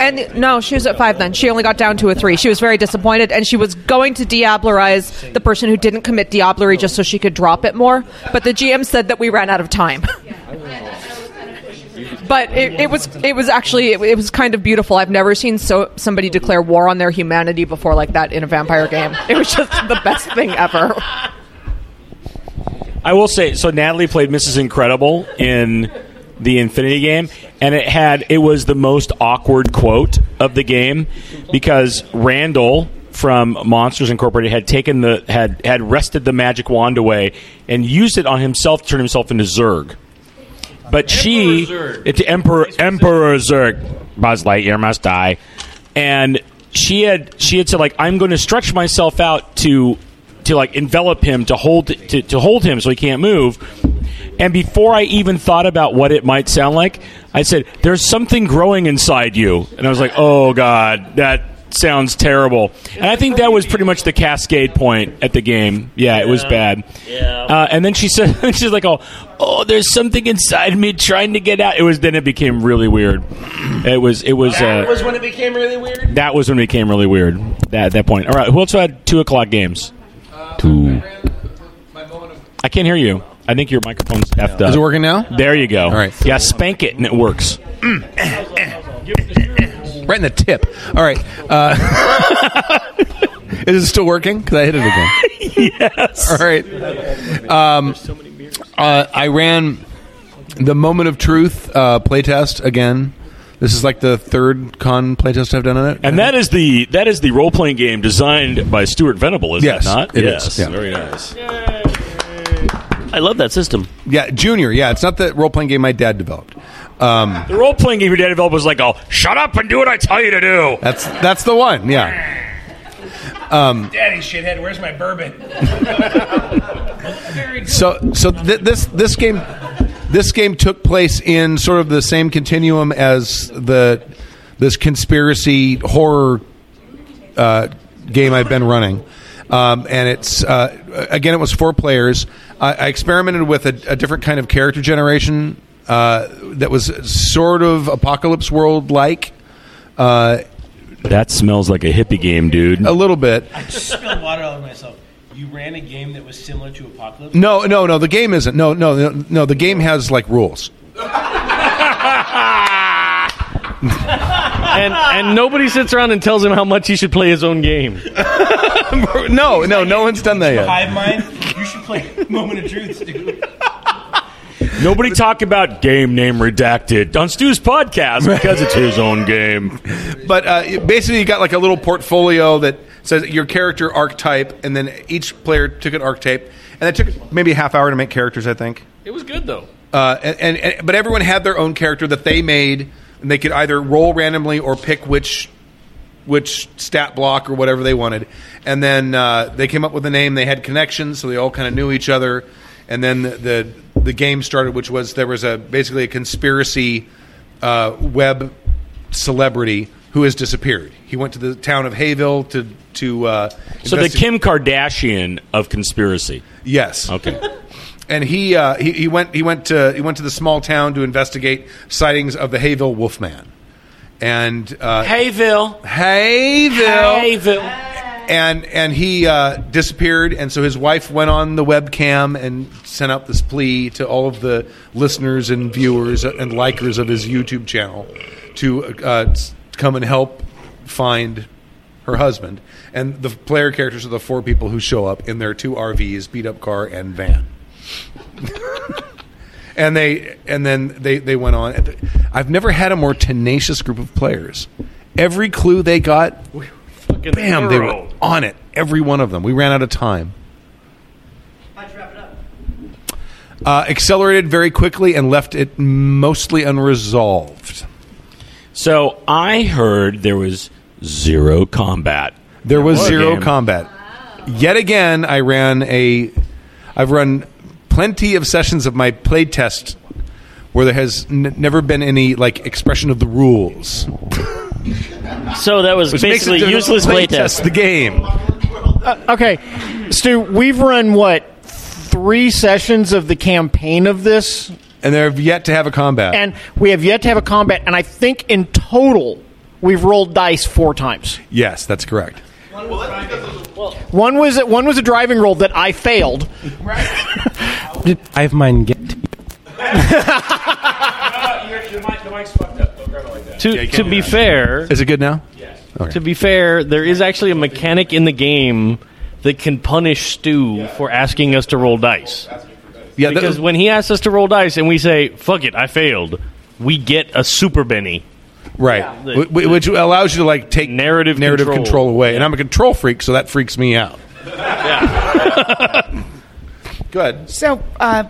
and no, she was at five. Then she only got down to a three. She was very disappointed, and she was going to diablerize the person who didn't commit diablerie just so she could drop it more. But the GM said that we ran out of time. but it, it was it was actually it, it was kind of beautiful. I've never seen so somebody declare war on their humanity before like that in a vampire game. It was just the best thing ever. I will say so. Natalie played Mrs. Incredible in the Toonfinity game, and it had it was the most awkward quote of the game because Randall from Monsters Incorporated had taken the had had wrested the magic wand away and used it on himself to turn himself into Zurg. But she, it's Emperor Emperor Zurg, Buzz Lightyear must die, and she had she had said like I'm going to stretch myself out to to like envelop him to hold to, to hold him so he can't move. And before I even thought about what it might sound like, I said, "There's something growing inside you," and I was like, "Oh God, that." Sounds terrible, and I think that was pretty much the cascade point at the game. Yeah, it was bad. Yeah. Uh, and then she said, "She's like, oh, oh, there's something inside me trying to get out." It was then it became really weird. It was it was That uh, was when it became really weird. that was when it became really weird. That at that point. All right, who else had two o'clock games? Two. I can't hear you. I think your microphone's effed up. Is it working now? There you go. All right. Yeah, spank it and it works. Right in the tip. All right. Uh, is it still working? Because I hit it again. yes. All right. Um, uh, I ran the Moment of Truth uh, playtest again. This is like the third con playtest I've done on it. And that is the that is the role playing game designed by Stuart Venable, is Yes, it not? it yes. is, yeah. Very nice. I love that system. Yeah, Junior. Yeah, it's not the role playing game my dad developed. Um, The role playing game your dad developed was like, "Oh, shut up and do what I tell you to do." that's that's the one. Yeah. Um, Daddy shithead, where's my bourbon? so so th- this this game this game took place in sort of the same continuum as the this conspiracy horror uh, game I've been running. Um, and it's uh, again, it was four players. I, I experimented with a, a different kind of character generation uh, that was sort of apocalypse world like. Uh, That smells like a hippie game, dude. a little bit. I just spilled water all over myself. You ran a game that was similar to Apocalypse. No, no, no. The game isn't. No, no, no. no the game has like rules. and and nobody sits around and tells him how much he should play his own game. no, no, no one's done that yet. Hive mind. You should play Moment of Truth, dude. Nobody talk about game name redacted on Stu's podcast because it's his own game. But uh, basically, you got like a little portfolio that says your character archetype, and then each player took an archetype, and it took maybe a half hour to make characters. I think. It was good though. Uh, and, and, and but everyone had their own character that they made, and they could either roll randomly or pick which which stat block or whatever they wanted. And then uh, they came up with a name. They had connections, so they all kind of knew each other. And then the, the the game started, which was there was a basically a conspiracy uh, web celebrity who has disappeared. He went to the town of Hayville to to uh, So the Kim Kardashian of conspiracy. Yes. Okay. and he, uh, he he went he went to he went to the small town to investigate sightings of the Hayville Wolfman. And uh, Hayville, Hayville, Hayville. and and he uh, disappeared. And so his wife went on the webcam and sent out this plea to all of the listeners and viewers and likers of his YouTube channel to uh, come and help find her husband. And the player characters are the four people who show up in their two RVs, beat up car, and van. and they and then they they went on. I've never had a more tenacious group of players. Every clue they got, bam, they were on it. Every one of them. We ran out of time. How'd you wrap it up? Uh, accelerated very quickly and left it mostly unresolved. So I heard there was zero combat. There was zero game. combat. Yet again, I ran a. I've run plenty of sessions of my playtest where there has n- never been any like expression of the rules. So that was Which makes basically it useless to playtest. the game. Uh, okay, Stu, we've run what three sessions of the campaign of this, and they've yet to have a combat. and we have yet to have a combat. And I think in total we've rolled dice four times. Yes, that's correct. One was one was a driving roll that I failed. I have mine get. To to be fair, Is it good now? Yes. To be fair, there is actually a mechanic in the game that can punish Stu for asking us to roll dice. Yeah, that- because when he asks us to roll dice and we say "fuck it, I failed," we get a super Benny. Right, Wh- wh- which allows you to like take narrative narrative control. control, away. And I'm a control freak, so that freaks me out. Yeah. Good. So uh,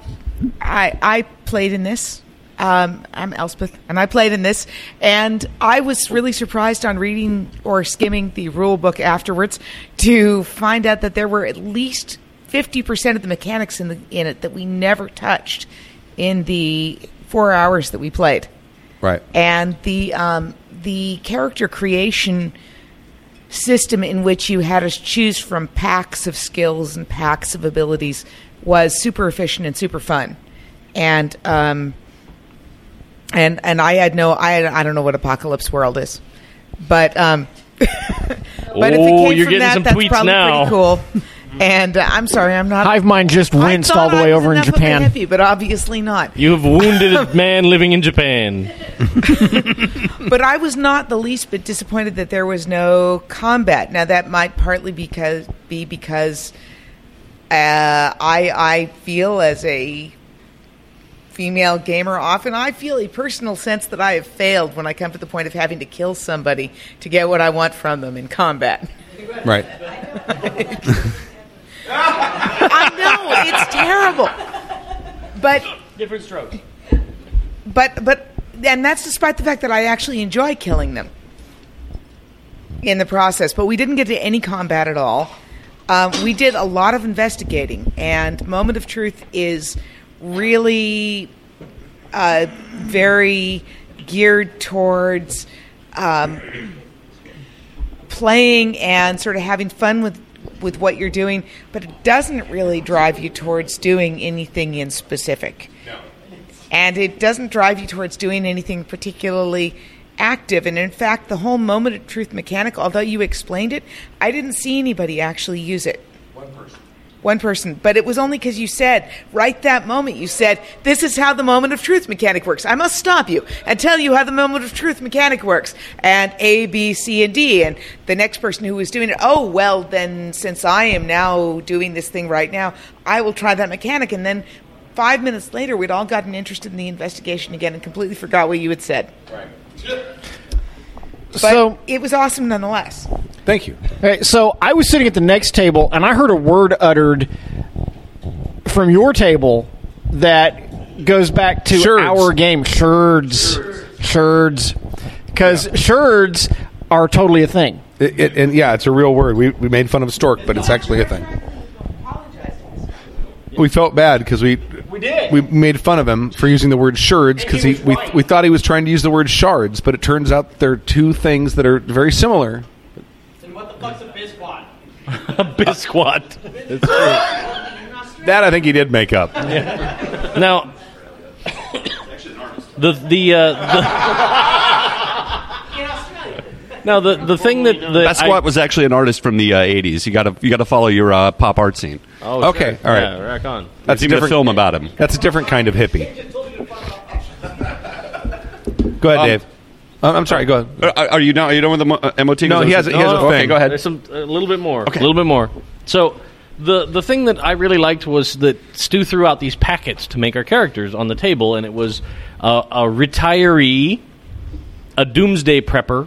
I I played in this. Um, I'm Elspeth, and I played in this. And I was really surprised on reading or skimming the rule book afterwards to find out that there were at least 50% of the mechanics in, the, in it that we never touched in the four hours that we played. Right. And the, um, the character creation system in which you had to choose from packs of skills and packs of abilities was super efficient and super fun. And um, and and I had no I I don't know what Apocalypse World is, but um, but if Oh, it came you're from getting that, some that's tweets probably now. pretty cool. And uh, I'm sorry, I'm not. Hive mind just I winced thought all the I way was over in enough of a Japan. hippie, but obviously not. You have wounded a man living in Japan. but I was not the least bit disappointed that there was no combat. Now that might partly because be because uh, I I feel as a female gamer often I feel a personal sense that I have failed when I come to the point of having to kill somebody to get what I want from them in combat. Right. I know it's terrible, but different strokes. But but and that's despite the fact that I actually enjoy killing them in the process. But we didn't get to any combat at all. Um, we did a lot of investigating, and Moment of Truth is really uh, very geared towards um, playing and sort of having fun with with what you're doing, but it doesn't really drive you towards doing anything in specific. And it doesn't drive you towards doing anything particularly active. And in fact, the whole moment of truth mechanic, although you explained it, I didn't see anybody actually use it. One person. One person. But it was only because you said, right that moment, you said, this is how the moment of truth mechanic works. I must stop you and tell you how the moment of truth mechanic works. And A, B, C, and D. And the next person who was doing it, oh, well, then since I am now doing this thing right now, I will try that mechanic. And then five minutes later, we'd all gotten interested in the investigation again and completely forgot what you had said. Right. But So- it was awesome nonetheless. Thank you. So I was sitting at the next table and I heard a word uttered from your table that goes back to Sherds. our game, sherds, sherds, because sherds are totally a thing. It, it, and yeah, it's a real word. We, we made fun of stork, but it's actually a thing. We felt bad because we We did. we made fun of him for using the word sherds because he, we, we thought he was trying to use the word shards, but it turns out they're two things that are very similar. And the fuck's a bisquat? a bisquat. That I think he did make up. Now, the the uh, the. Now the the thing that the Basquiat was actually an artist from the uh, '80s. You got to you got to follow your uh, pop art scene. Oh, okay, sure. all right. Yeah, rack on. That's a different film about him. That's a different kind of hippie. Go ahead, Um, Dave. Uh, I'm sorry. Go ahead. Are, are you not? Are you done with the mo- uh, MOT? No, he has- A, he has a Okay, thing. go ahead. There's some a little bit more. Okay. A little bit more. So the the thing that I really liked was that Stu threw out these packets to make our characters on the table, and it was uh, a retiree, a doomsday prepper,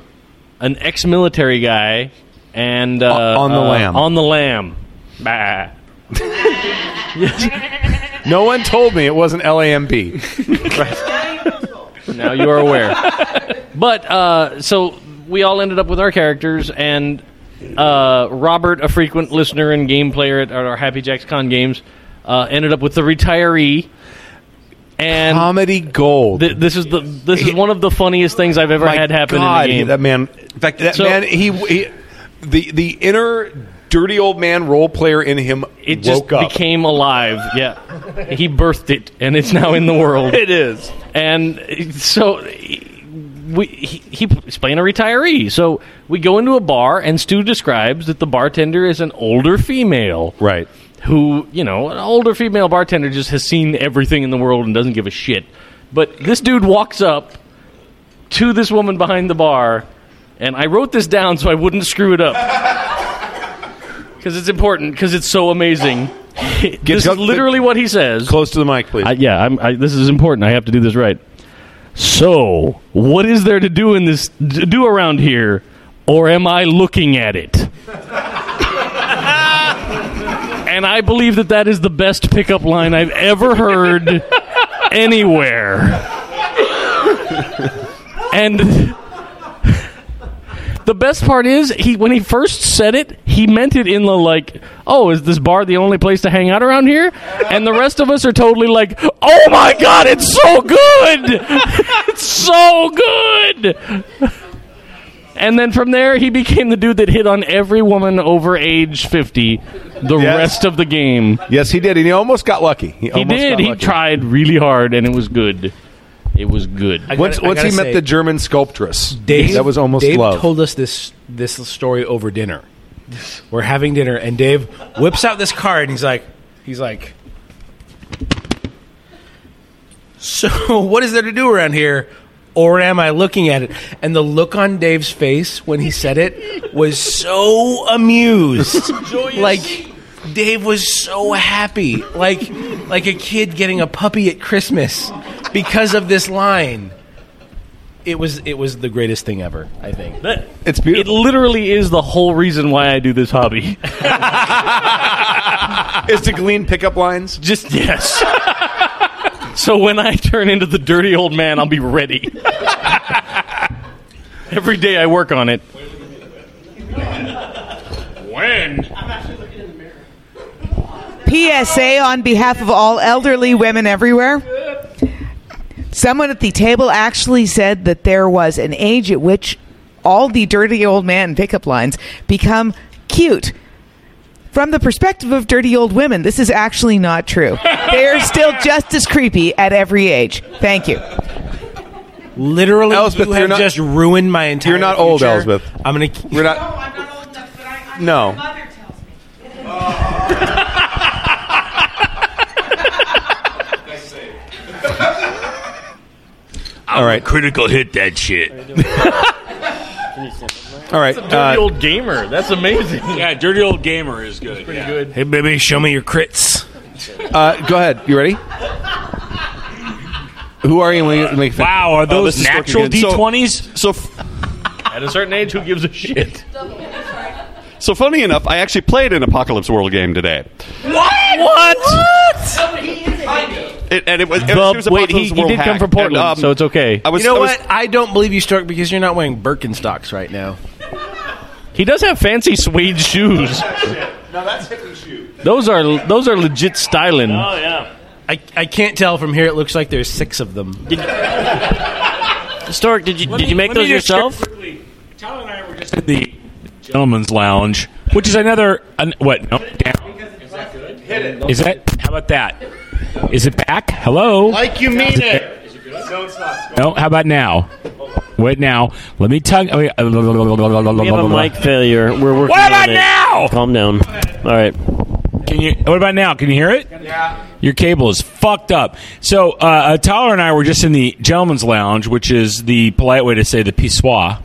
an ex-military guy, and uh, On the uh, lamb. On the lamb. Bah. No one told me it wasn't LAMB. now you are aware. But uh, so we all ended up with our characters, and uh, Robert, a frequent listener and game player at our Happy Jacks Con games, uh, ended up with the retiree. And comedy gold. this is the this is one of the funniest things I've ever My had happen God, in the game. that man. In fact, that So- man. He, he the the inner dirty old man role player in him it just up. became alive. Yeah, he birthed it, and it's now in the world. It is, and so we he, he's playing a retiree. So we go into a bar, and Stu describes that the bartender is an older female, right? Who you know, an older female bartender just has seen everything in the world and doesn't give a shit. But this dude walks up to this woman behind the bar, and I wrote this down so I wouldn't screw it up. Because it's important, because it's so amazing. this is literally what he says. Close to the mic, please. I, yeah, I'm, I, this is important. I have to do this right. So, what is there to do in this to do around here, or am I looking at it? and I believe that that is the best pickup line I've ever heard anywhere. And the best part is he when he first said it, he meant it in the like, "Oh, is this bar the only place to hang out around here?" And the rest of us are totally like, "Oh my god, it's so good. it's so good." And then from there, he became the dude that hit on every woman over age 50 the Yes. rest of the game. Yes, he did, and he almost got lucky. He, He almost did. got He lucky. tried really hard, and it was good. It was good. once once he met the German sculptress, Dave, that was almost Dave love. told us this this story over dinner. We're having dinner, and Dave whips out this card, and he's like, he's like, so what is there to do around here? Or am I looking at it? And the look on Dave's face when he said it was so amused. like Dave was so happy. Like like a kid getting a puppy at Christmas because of this line. It was it was the greatest thing ever, I think. It's beautiful. It literally is the whole reason why I do this hobby. is to glean pickup lines? Just yes. so when I turn into the dirty old man, I'll be ready. Every day I work on it. When? PSA on behalf of all elderly women everywhere. Someone at the table actually said that there was an age at which all the dirty old man pickup lines become cute. From the perspective of dirty old women, this is actually not true. They are still just as creepy at every age. Thank you. Literally, Elspeth, you you're have not- just ruined my entire. You're not old, future. Elspeth. I'm gonna. We're not. No. All right. Critical hit that shit. All right. Dirty uh, old gamer. That's amazing. Yeah, dirty old gamer is good. Pretty yeah. good. Hey, baby, show me your crits. Uh, go ahead. You ready? Who are you? When you make Wow, are Oh, those this is Stork natural D20s? So, At a certain age, who gives a shit? so funny enough, I actually played an Apocalypse World game today. What? What? It, and it was, it The- was, it was wait, he- he World did come from Portland, And, um, so it's okay. I was, you know I was- what? I don't believe you, Stork, because you're not wearing Birkenstocks right now. He does have fancy suede shoes. No, that's hippie shoe. Those are those are legit styling. Oh yeah. I, I can't tell from here. It looks like there's six of them. Stork, did you Let did me- you make those yourself? quickly. Tyler and I were just at the gentleman's lounge, which is another an, what? No, down. Hit it. Is that? How about that? Is it back? Hello. Like you mean it. No, it's not. No. How about now? Wait now. Let me tug. oh, yeah. We have a mic failure. We're working What about on it. now? Calm down. All right. Can you? What about now? Can you hear it? Yeah. Your cable is fucked up. So uh, uh, Tyler and I were just in the gentleman's lounge, which is the polite way to say the pissoir.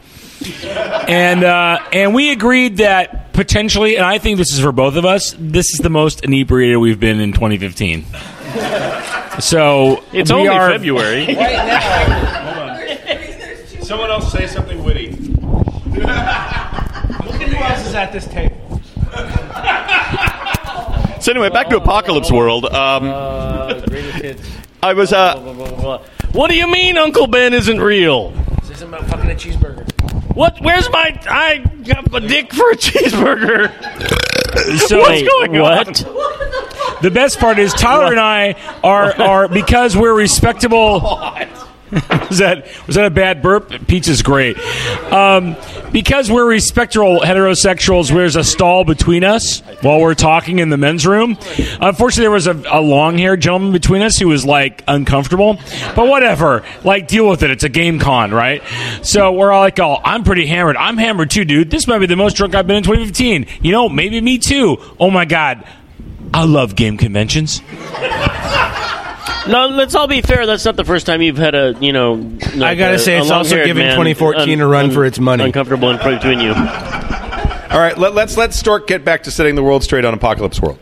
And uh, and we agreed that potentially, and I think this is for both of us. This is the most inebriated we've been in 2015. So It's we only are, February. Someone else say something witty. Look at who else is at this table. so anyway, back to Apocalypse World. Um, I was. Uh, What do you mean, Uncle Ben isn't real? Say something about fucking a cheeseburger. What? Where's my? I got a dick for a cheeseburger. So What's going what? on? The best part is Tyler and I are are because we're respectable. was that was that a bad burp? Pizza's great. Um, because we're respectable heterosexuals, there's a stall between us while we're talking in the men's room. Unfortunately, there was a, a long-haired gentleman between us who was like uncomfortable. But whatever, like deal with it. It's a game con, right? So we're all like, "Oh, I'm pretty hammered. I'm hammered too, dude. This might be the most drunk I've been in 2015. You know, maybe me too. Oh my god." I love game conventions. No, let's all be fair. That's not the first time you've had a you know. I gotta say, it's also giving 2014 a run for its money. Uncomfortable in between you. All right, let, let's let Stork get back to setting the world straight on Apocalypse World.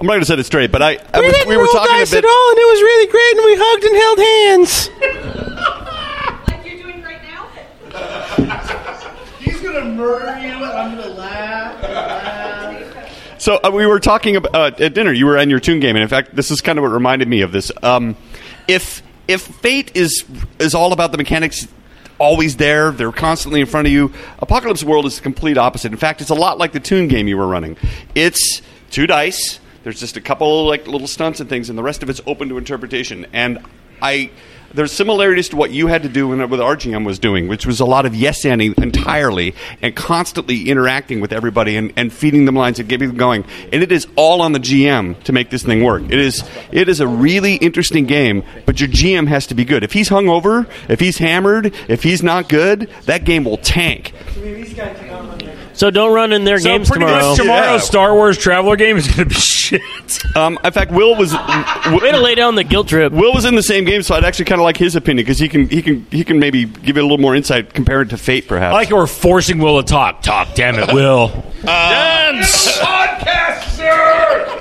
I'm not going to set it straight, but I, I We was, didn't we were roll talking dice a bit. at all, and it was really great, and we hugged and held hands. Like you're doing right now? He's gonna murder you, and I'm gonna laugh. laugh. So uh, we were talking about uh, at dinner. You were on your Toon game, and in fact, this is kind of what reminded me of this. Um, if if Fate is is all about the mechanics always there, they're constantly in front of you. Apocalypse World is the complete opposite. In fact, it's a lot like the Toon game you were running. It's two dice. There's just a couple like little stunts and things, and the rest of it's open to interpretation. And I there's similarities to what you had to do when with RGM was doing, which was a lot of yes anding entirely and constantly interacting with everybody and, and feeding them lines and getting them going. And it is all on the GM to make this thing work. It is it is a really interesting game, but your GM has to be good. If he's hungover, if he's hammered, if he's not good, that game will tank. So don't run in their So games pretty tomorrow. much tomorrow's Star Wars Traveler game is going to be shit. Um, in fact, Will was way to lay down the guilt trip. Will was in the same game, so I'd actually kind of like his opinion because he can he can he can maybe give it a little more insight compared to Fate, perhaps. I like how we're forcing Will to talk. Talk, damn it, Will. Dance! Podcast, sir!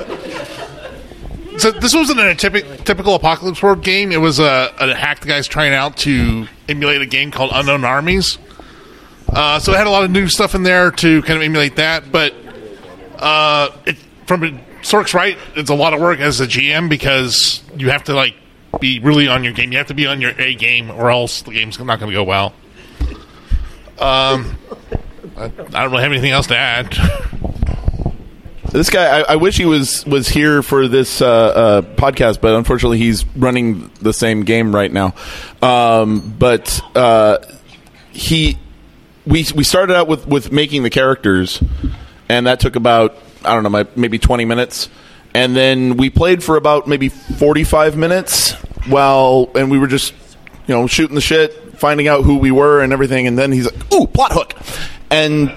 So this wasn't a typic, typical Apocalypse World game. It was a, a hack the guy's trying out to emulate a game called Unknown Armies. Uh, so it had a lot of new stuff in there to kind of emulate that, but uh, it, from Stork's right, it's a lot of work as a GM because you have to like be really on your game. You have to be on your A game, or else the game's not going to go well. Um, I, I don't really have anything else to add. This guy, I, I wish he was was here for this uh, uh, podcast, but unfortunately, he's running the same game right now. Um, but uh, he, we we started out with with making the characters, and that took about I don't know, my, maybe twenty minutes, and then we played for about maybe forty five minutes. While and we were just you know shooting the shit, finding out who we were and everything, and then he's like, "Ooh, plot hook," and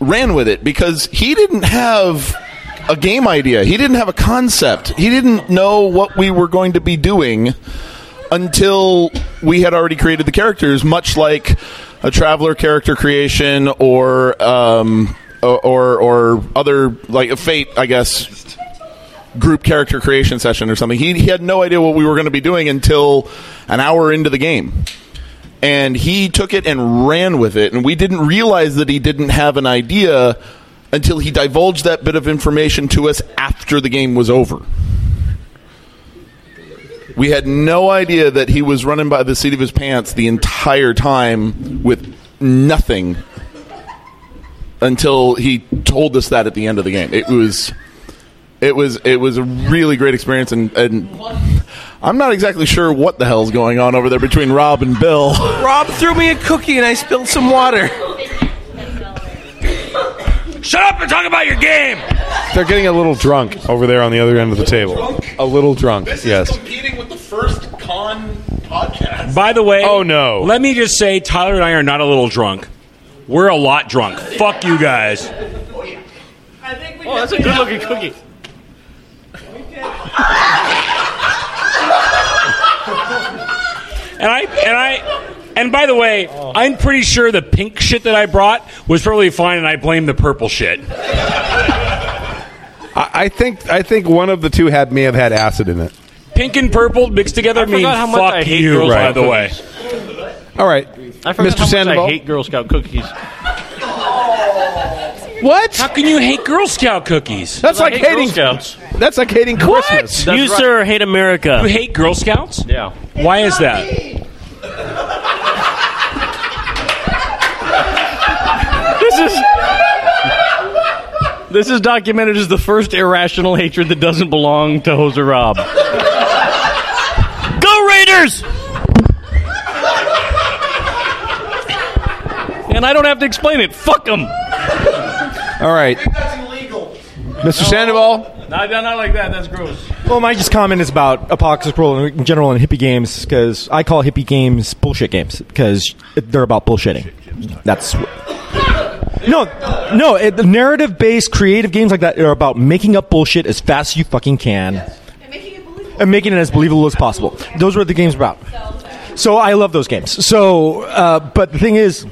ran with it because he didn't have a game idea. He didn't have a concept. He didn't know what we were going to be doing until we had already created the characters, much like a traveler character creation or um, or, or other like a fate, I guess. Group character creation session or something. He, he had no idea what we were going to be doing until an hour into the game and he took it and ran with it and we didn't realize that he didn't have an idea until he divulged that bit of information to us after the game was over we had no idea that he was running by the seat of his pants the entire time with nothing until he told us that at the end of the game it was it was it was a really great experience and, and I'm not exactly sure what the hell's going on over there between Rob and Bill. Rob threw me a cookie and I spilled some water. Shut up and talk about your game. They're getting a little drunk over there on the other end of the table. A little drunk, yes. competing with the first con podcast. By the way, Oh, no. Let me just say, Tyler and I are not a little drunk. We're a lot drunk. Fuck you guys. Oh, oh that's a good looking cookie. And I and I and by the way, I'm pretty sure the pink shit that I brought was probably fine, and I blame the purple shit. I, I think I think one of the two had may have had acid in it. Pink and purple mixed together I mean forgot how much fuck I hate you. Girl By the way. All right, I forgot Mr. how much Sandoval. I hate Girl Scout cookies. What? How can you hate Girl Scout cookies? That's I like hate Girl hating. Scouts. That's like hating Christmas. you, sir, hate America. You hate Girl Scouts? Yeah. Why is that? This is documented as the first irrational hatred that doesn't belong to Hoser Rob. Go Raiders! And I don't have to explain it. Fuck them. All right, Mr. Sandoval. Not, not like that. That's gross. Well, my just comment is about Apocalypse World in general and hippie games because I call hippie games bullshit games because they're about bullshitting. That's no, no. It, the narrative-based creative games like that are about making up bullshit as fast as you fucking can, and making it as believable as possible. Those were the game's about. So I love those games. So, uh, but the thing is,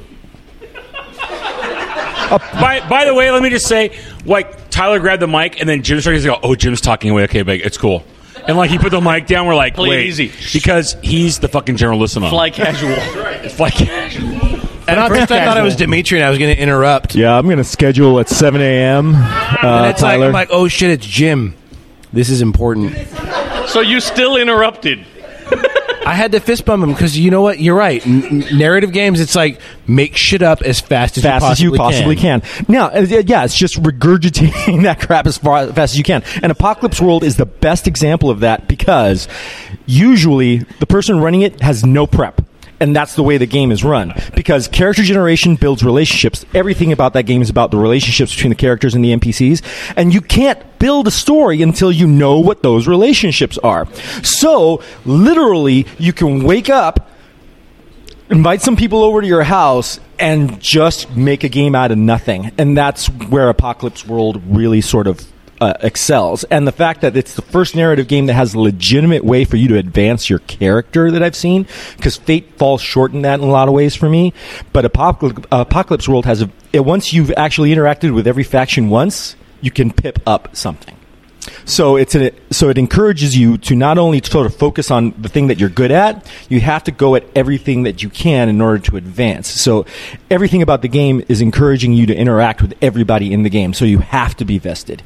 by, by the way, let me just say, like Tyler grabbed the mic and then Jim started to go, "Oh, Jim's talking away. Okay, big, it's cool." And like he put the mic down, we're like, Play it "Wait," easy. because he's the fucking generalissimo. Fly casual. Fly casual. And at first I thought it was Dimitri and I was going to interrupt. yeah, I'm gonna schedule at 7 a.m. Uh, and it's like, Tyler. I'm like, oh shit, it's Jim. This is important. So you still interrupted. I had to fist bump him because you know what? You're right. N- n- narrative games, it's like make shit up as fast as fast you possibly, as you possibly can. Now, uh, yeah, it's just regurgitating that crap as far as fast as you can. And Apocalypse World is the best example of that because usually the person running it has no prep. And that's the way the game is run. Because character generation builds relationships. Everything about that game is about the relationships between the characters and the NPCs. And you can't build a story until you know what those relationships are. So, literally, you can wake up, invite some people over to your house and just make a game out of nothing. And that's where Apocalypse World really sort of uh, excels. And the fact that it's the first narrative game that has a legitimate way for you to advance your character that I've seen, because Fate falls short in that in a lot of ways for me. But Apocalypse, Apocalypse World has a, once you've actually interacted with every faction once, you can pip up something. So it's a, so it encourages you to not only sort of focus on the thing that you're good at, you have to go at everything that you can in order to advance. So everything about the game is encouraging you to interact with everybody in the game. So you have to be vested.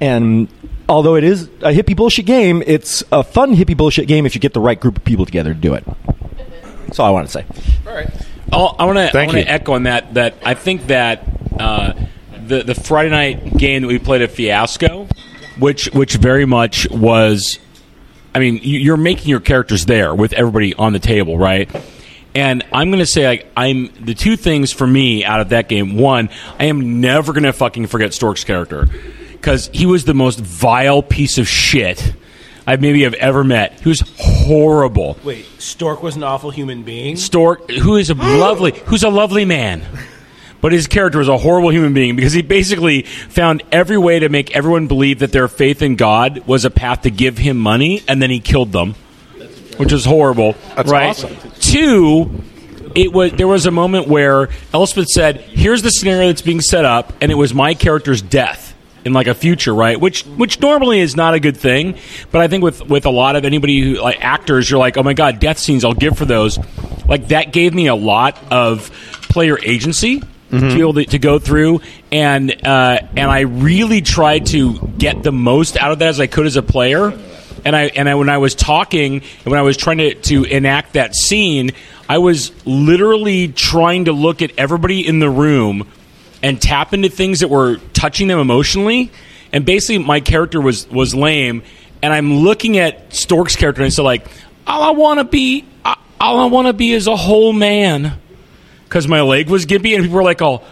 And although it is a hippie bullshit game, it's a fun hippie bullshit game if you get the right group of people together to do it. That's all I want to say. All right. Oh, I want to. I Thank want you. to echo on that. That I think that uh, the the Friday night game that we played at Fiasco, which which very much was, I mean, you- you're making your characters there with everybody on the table, right? And I'm going to say, like, I'm the two things for me out of that game. One, I am never going to fucking forget Stork's character because he was the most vile piece of shit I maybe have ever met. He was horrible. Wait, Stork was an awful human being? Stork, who is a lovely, who's a lovely man, but his character was a horrible human being because he basically found every way to make everyone believe that their faith in God was a path to give him money, and then he killed them, which was horrible. That's right? awesome. Two. It was there was a moment where Elspeth said, "Here's the scenario that's being set up," and it was my character's death in like a future, right? Which which normally is not a good thing, but I think with with a lot of anybody who like actors, you're like, oh my god, death scenes, I'll give for those. Like that gave me a lot of player agency to be able to, to go through, and uh, and I really tried to get the most out of that as I could as a player. And I and I, when I was talking and when I was trying to, to enact that scene, I was literally trying to look at everybody in the room and tap into things that were touching them emotionally. And basically, my character was was lame, and I'm looking at Stork's character and so like, all I want to be, all I want to be is a whole man, because my leg was gimpy, and people were like, all.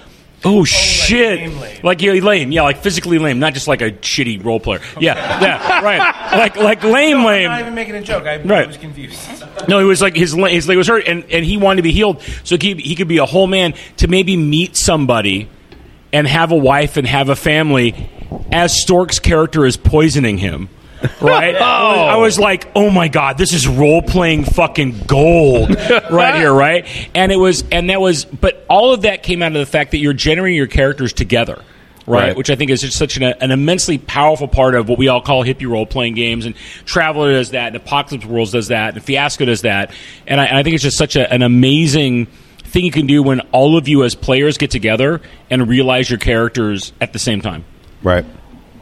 Oh, oh shit! Like, yeah, lame, yeah, like physically lame, not just like a shitty role player. Yeah, yeah, right. Like, like lame, No, lame. I'm not even making a joke. I, I was confused. No, he was like his his leg was hurt, and, and he wanted to be healed, so he he could be a whole man to maybe meet somebody and have a wife and have a family, as Stork's character is poisoning him. Right, I, was, oh. I was like, "Oh my god, this is role playing fucking gold right here!" Right, and it was, and that was, but all of that came out of the fact that you're generating your characters together, right? Right. Which I think is just such an, an immensely powerful part of what we all call hippie role playing games. And Traveler does that, and Apocalypse Worlds does that, and Fiasco does that. And I, and I think it's just such a, an amazing thing you can do when all of you as players get together and realize your characters at the same time. Right.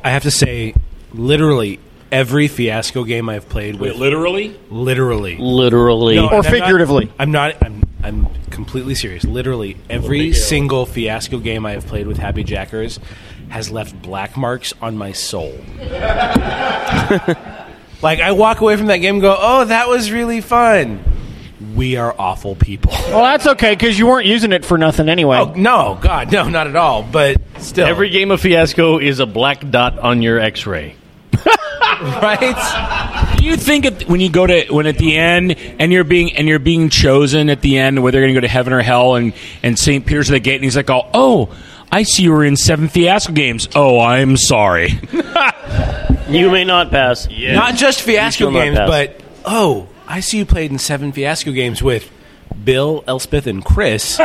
I have to say, literally every fiasco game I've played with. Wait, literally? Literally. Literally. No, Or and I'm not- figuratively. I'm not. I'm. I'm completely serious. Literally, every single fiasco game I have played with Happy Jackers has left black marks on my soul. like I walk away from that game and go, "Oh, that was really fun." We are awful people. Well, that's okay because you weren't using it for nothing anyway. Oh no, God, no, not at all. But still, Every game of Fiasco is a black dot on your X-ray. right? Do you think at, when you go to when at the end and you're being and you're being chosen at the end whether you're going to go to heaven or hell and and St. Peter's at the gate and he's like, oh, oh, I see you were in seven fiasco games. Oh, I'm sorry. You may not pass. Not just fiasco You shall not games, but oh, I see you played in seven fiasco games with Bill, Elspeth, and Chris.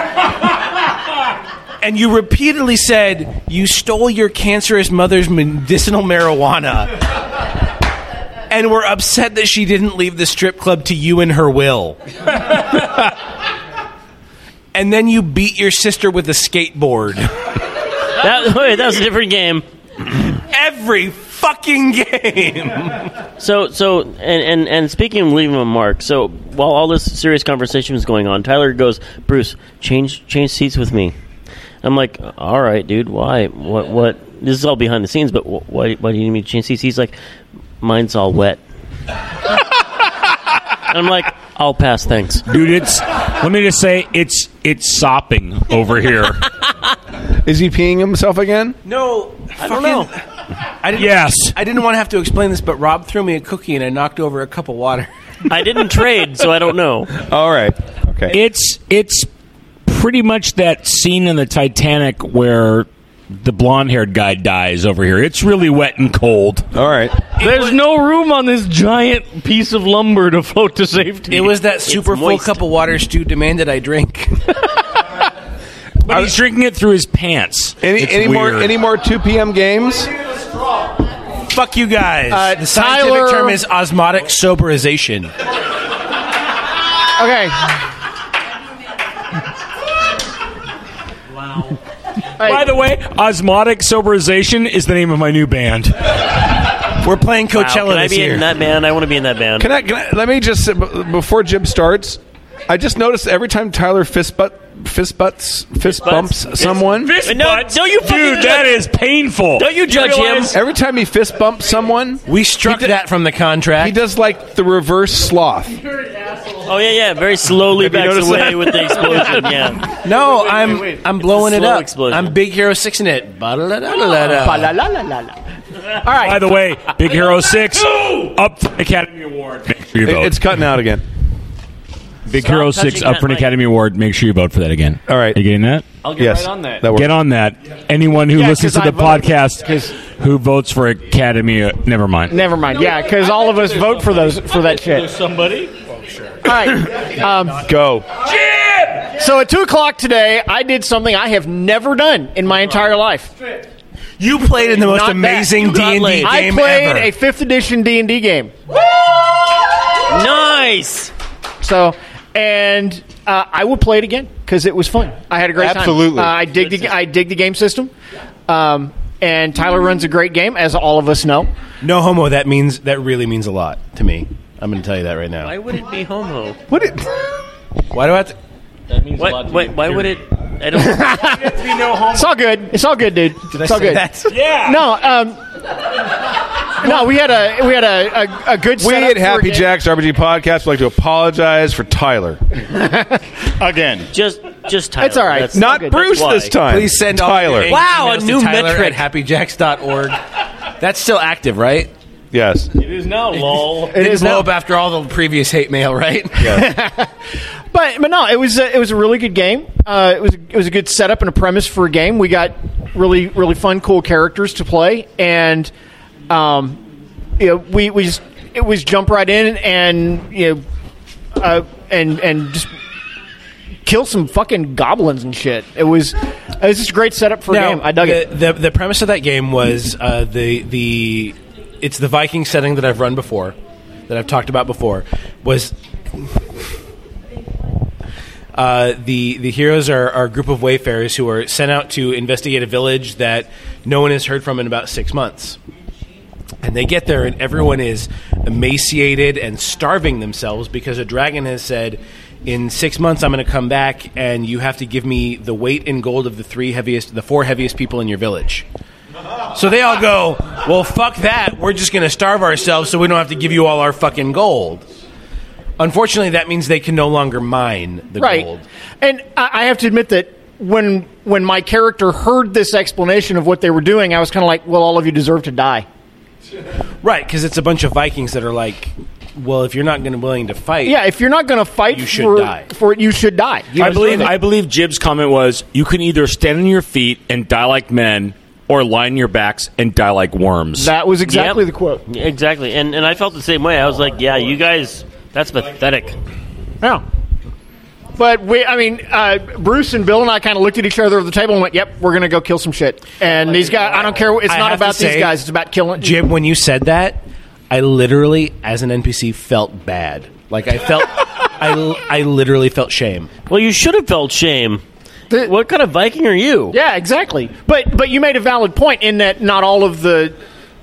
and you repeatedly said you stole your cancerous mother's medicinal marijuana. and were upset that she didn't leave the strip club to you and her will. and then you beat your sister with a skateboard. That, wait, that was a different game. Every fucking game. So, so, and, and, and speaking of leaving a mark, so while all this serious conversation was going on, Tyler goes, Bruce, change change seats with me. I'm like, all right, dude. Why? What? What? This is all behind the scenes, but wh- why? Why do you need me to change seats? He's like, mine's all wet. I'm like, I'll pass. Thanks, dude. It's let me just say, it's it's sopping over here. Is he peeing himself again? No, I don't know. I didn't, Yes. I didn't want to have to explain this, but Rob threw me a cookie and I knocked over a cup of water. I didn't trade, so I don't know. All right. Okay. It's it's pretty much that scene in the Titanic where the blonde-haired guy dies over here. It's really wet and cold. All right. There's no room on this giant piece of lumber to float to safety. It was that super full cup of water Stu demanded I drink. But he's drinking it through his pants. Any It's any more weird. any more two p.m. games? Fuck you guys. Uh, the scientific Tyler- term is osmotic soberization. Okay. By the way, Osmotic Soberization is the name of my new band. We're playing Coachella Wow, can I be in that band? I want to be in that band. Can I, can I? Let me just b- before Jim starts. I just noticed every time Tyler fist butt fist butts fist bumps Fist- someone. fist No, butts? don't you fucking Dude, that is painful. Don't you judge him. Every time he fist bumps someone, we struck that from the contract. He does like the reverse sloth. Oh yeah, yeah. Very slowly Have you backs away that? with the explosion. Yeah. No, I'm I'm blowing it up. explosion. I'm Big Hero Six in it. All right. By the way, Big Hero 6 up for Academy Award. Make sure you It- vote. it's cutting out again. Big Stop Hero touching 6 up that for an mic. Academy Award. Make sure you vote for that again. All right. Are you getting that? I'll get Yes, right on that. that works. Get on that. Anyone who Yeah, listens 'cause to I the voted. podcast who votes for Academy, uh, never mind. Never mind. Yeah, because all of us vote for those for that shit. Somebody? All right. Um, Go. so at two o'clock today, I did something I have never done in my entire life. You played in the most Not amazing that. D and D I game I played ever. a fifth edition D and D game. Nice. So, and uh, I would play it again because it was fun. I had a great Absolutely. time. Uh, I dig the I dig the game system. Um, and Tyler runs a great game, as all of us know. no homo. That means that really means a lot to me. I'm going to tell you that right now. Why would it be homo? What? It, Why do I have to? That means a lot What? to Wait, me, why would it? I don't. It's all good. It's all good, dude. Did it's I all say good. that? Yeah. No, um, no, we had a we had a, a, a good. we setup at for a Happy game. Jacks RPG Podcast would like to apologize for Tyler. Again. Just, just Tyler. It's all right. That's Not good. Bruce why. this time. Please send all Tyler. your Wow, a emails to new Tyler metric. at happyjacks.org. That's still active, right? Yes. It is now, lol. It is is now. after all the previous hate mail, right? But but no, it was a, it was a really good game. Uh, it was it was a good setup and a premise for a game. We got really really fun, cool characters to play, and um, you know, we we just it was jump right in and you know, uh, and and just kill some fucking goblins and shit. It was it was just a great setup for a game. I dug the, it. The, the premise of that game was uh, the the it's the Viking setting that I've run before, that I've talked about before. Was uh, the the heroes are, are a group of wayfarers who are sent out to investigate a village that no one has heard from in about six months. And they get there, and everyone is emaciated and starving themselves because a dragon has said, "In six months, I'm going to come back, and you have to give me the weight in gold of the three heaviest, the four heaviest people in your village." So they all go, "Well, fuck that. We're just going to starve ourselves, so we don't have to give you all our fucking gold." Unfortunately, that means they can no longer mine the right. gold. And I, I have to admit that when when my character heard this explanation of what they were doing, I was kind of like, "Well, all of you deserve to die." Right, because it's a bunch of Vikings that are like, "Well, if you're not going to willing to fight, Yeah, if you're not going to fight You should for, die. for it, you should die. You I believe it. I believe Jib's comment was you can either stand on your feet and die like men or line your backs and die like worms. that was exactly Yep. the quote. Exactly, and and I felt the same way. I was like, yeah, you guys, that's pathetic. Yeah. But we, I mean, uh, Bruce and Bill and I kind of looked at each other over the table and went, "Yep, we're going to go kill some shit." And these guys, I don't care. It's I not have to about these say, guys. It's about killing. Jim, when you said that, I literally, as an NPC, felt bad. Like I felt, I, I literally felt shame. Well, you should have felt shame. What kind of Viking are you? Yeah, exactly. But but you made a valid point in that not all of the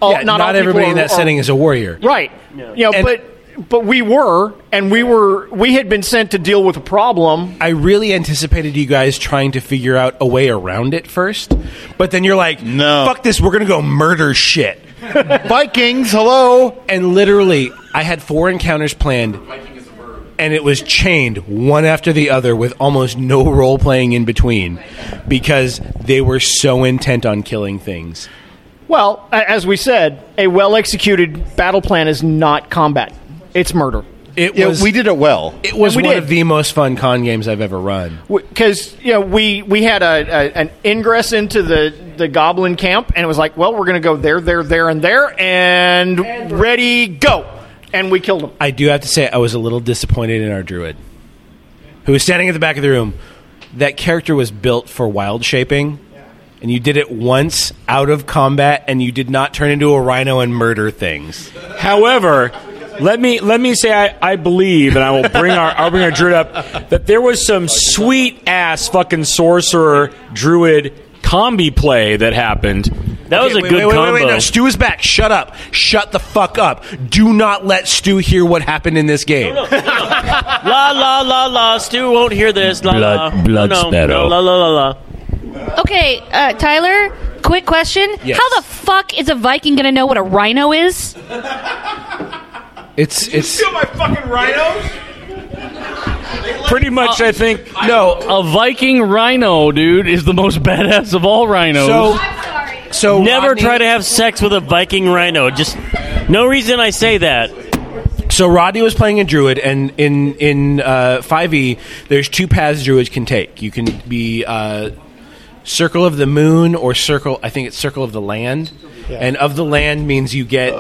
all, Yeah, not, not all people everybody in that are- setting is a warrior. Right. You know, but but we were, and we were, we had been sent to deal with a problem. I really anticipated you guys trying to figure out a way around it first, but then you're like, "No, fuck this! We're gonna go murder shit." Vikings, hello! And literally, I had four encounters planned, and it was chained one after the other with almost no role playing in between, because they were so intent on killing things. Well, as we said, a well executed battle plan is not combat; it's murder. It Yeah, was we did it well. It was we one did. of the most fun con games I've ever run. because you know we we had a, a an ingress into the the goblin camp and it was like well we're going to go there there there and there and ready go and we killed him I do have to say, I was a little disappointed in our druid, who was standing at the back of the room. That character was built for wild shaping, and you did it once out of combat, and you did not turn into a rhino and murder things. However, let me let me say I, I believe, and I will bring our I'll bring our druid up that there was some sweet ass fucking sorcerer druid combi play that happened. That was a good wait, wait, Wait, wait, no, Stu is back. Shut up. Shut the fuck up. Do not let Stu hear what happened in this game. la la la la. Stu won't hear this. La Blood- la. blood no, no, sparrow. no, la la la la. Okay, uh, Tyler. Quick question: Yes. How the fuck is a Viking going to know what a rhino is? It's it's Steal my fucking rhinos? Pretty much, I think. No, a Viking rhino, dude, is the most badass of all rhinos. So, so never Rodney- try to have sex with a Viking rhino. Just no reason I say that. So Rodney was playing a druid, and in in uh, 5e, there's two paths druids can take. You can be uh, circle of the moon or circle. I think it's circle of the land, Yeah. and of the land means you get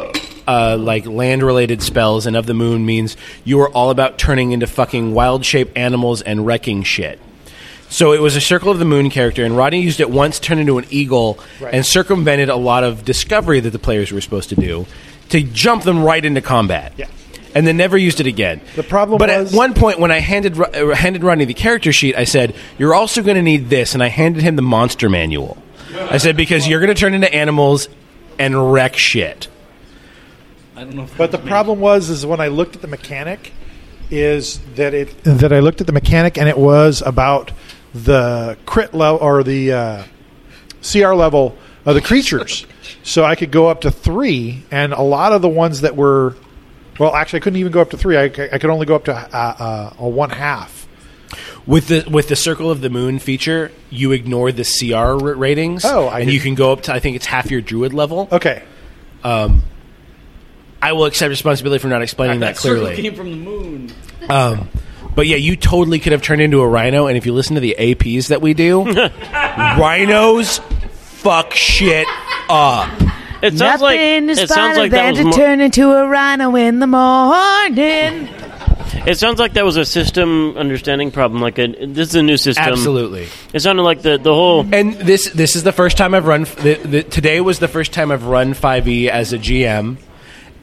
uh, like land related spells, and of the moon means you are all about turning into fucking wild shape animals and wrecking shit. So it was a Circle of the Moon character, and Rodney used it once, turned into an eagle, Right. and circumvented a lot of discovery that the players were supposed to do to jump them right into combat. Yeah. And then never used it again. The problem but was- at one point, when I handed Ro- uh, handed Rodney the character sheet, I said, "You're also going to need this," and I handed him the monster manual. I said because you're going to turn into animals and wreck shit. I don't know. If But the problem was, is when I looked at the mechanic, is that it that I looked at the mechanic and it was about the crit level or the uh, CR level of the creatures. so I could go up to three, and a lot of the ones that were, well, actually, I couldn't even go up to three. I, I could only go up to uh, uh, a one half. With the with the Circle of the Moon feature, you ignore the CR ratings. Oh, I and you didn't- can go up to I think it's half your Druid level. Okay. Um, I will accept responsibility for not explaining that clearly. came from the moon. Um, but yeah, you totally could have turned into a rhino. And if you listen to the APs that we do, rhinos fuck shit up. It sounds like Nothing is it sounds like that than was to more, turn into a rhino in the morning. It sounds like that was a system understanding problem. Like a this is a new system. Absolutely. It sounded like the the whole. And this this is the first time I've run. The, the, today was the first time I've run 5e as a GM,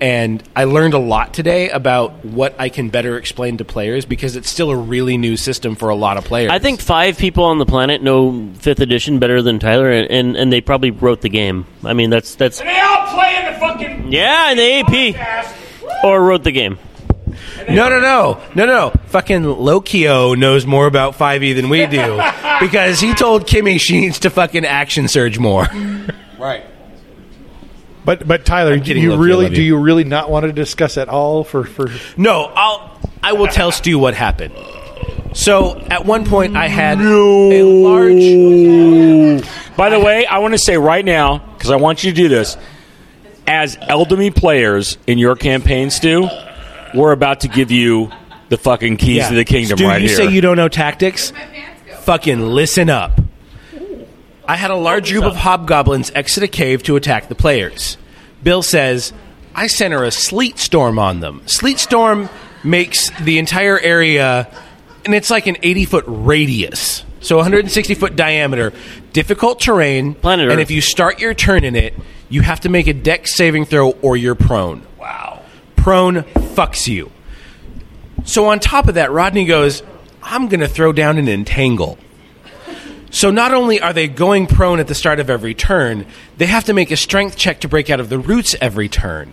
and I learned a lot today about what I can better explain to players because it's still a really new system for a lot of players. I think five people on the planet know fifth edition better than Tyler, and, and, and they probably wrote the game. I mean, that's that's They all play in the fucking. yeah, and the AP or wrote the game. No, no, no, no, no. Fucking Lokio knows more about 5e than we do because he told Kimmy she needs to fucking action surge more. Right. But but Tyler, do you really love do you. you really not want to discuss at all for for No, I'll I will tell Stu what happened. So at one point I had a large. By the way, I want to say right now because I want you to do this. As elderly players in your campaign, Stu, we're about to give you the fucking keys Yeah. to the kingdom Stu, right you here. say you don't know tactics? Fucking listen up. I had a large group of hobgoblins exit a cave to attack the players. Bill says, I center a sleet storm on them. Sleet storm makes the entire area, and it's like an 80 foot radius. So 160 foot diameter, difficult terrain. Planet and if you start your turn in it, you have to make a Dex saving throw or you're prone. Wow. Prone fucks you. So on top of that, Rodney goes, I'm going to throw down an entangle. So not only are they going prone at the start of every turn, they have to make a strength check to break out of the roots every turn.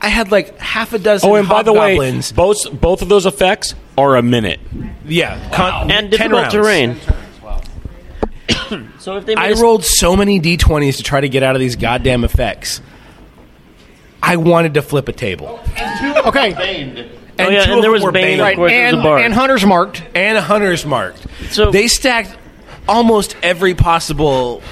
I had like half a dozen. Oh, and by the way, hobgoblins. both both of those effects are a minute. Yeah, con- and 10 difficult rounds. terrain. so if they I made a- rolled so many d20s to try to get out of these goddamn effects. I wanted to flip a table. Okay. Oh, yeah, two and of there them was were Bane, of Bane. course, there was and, a bard. and Hunter's marked. and hunter's marked. So they stacked almost every possible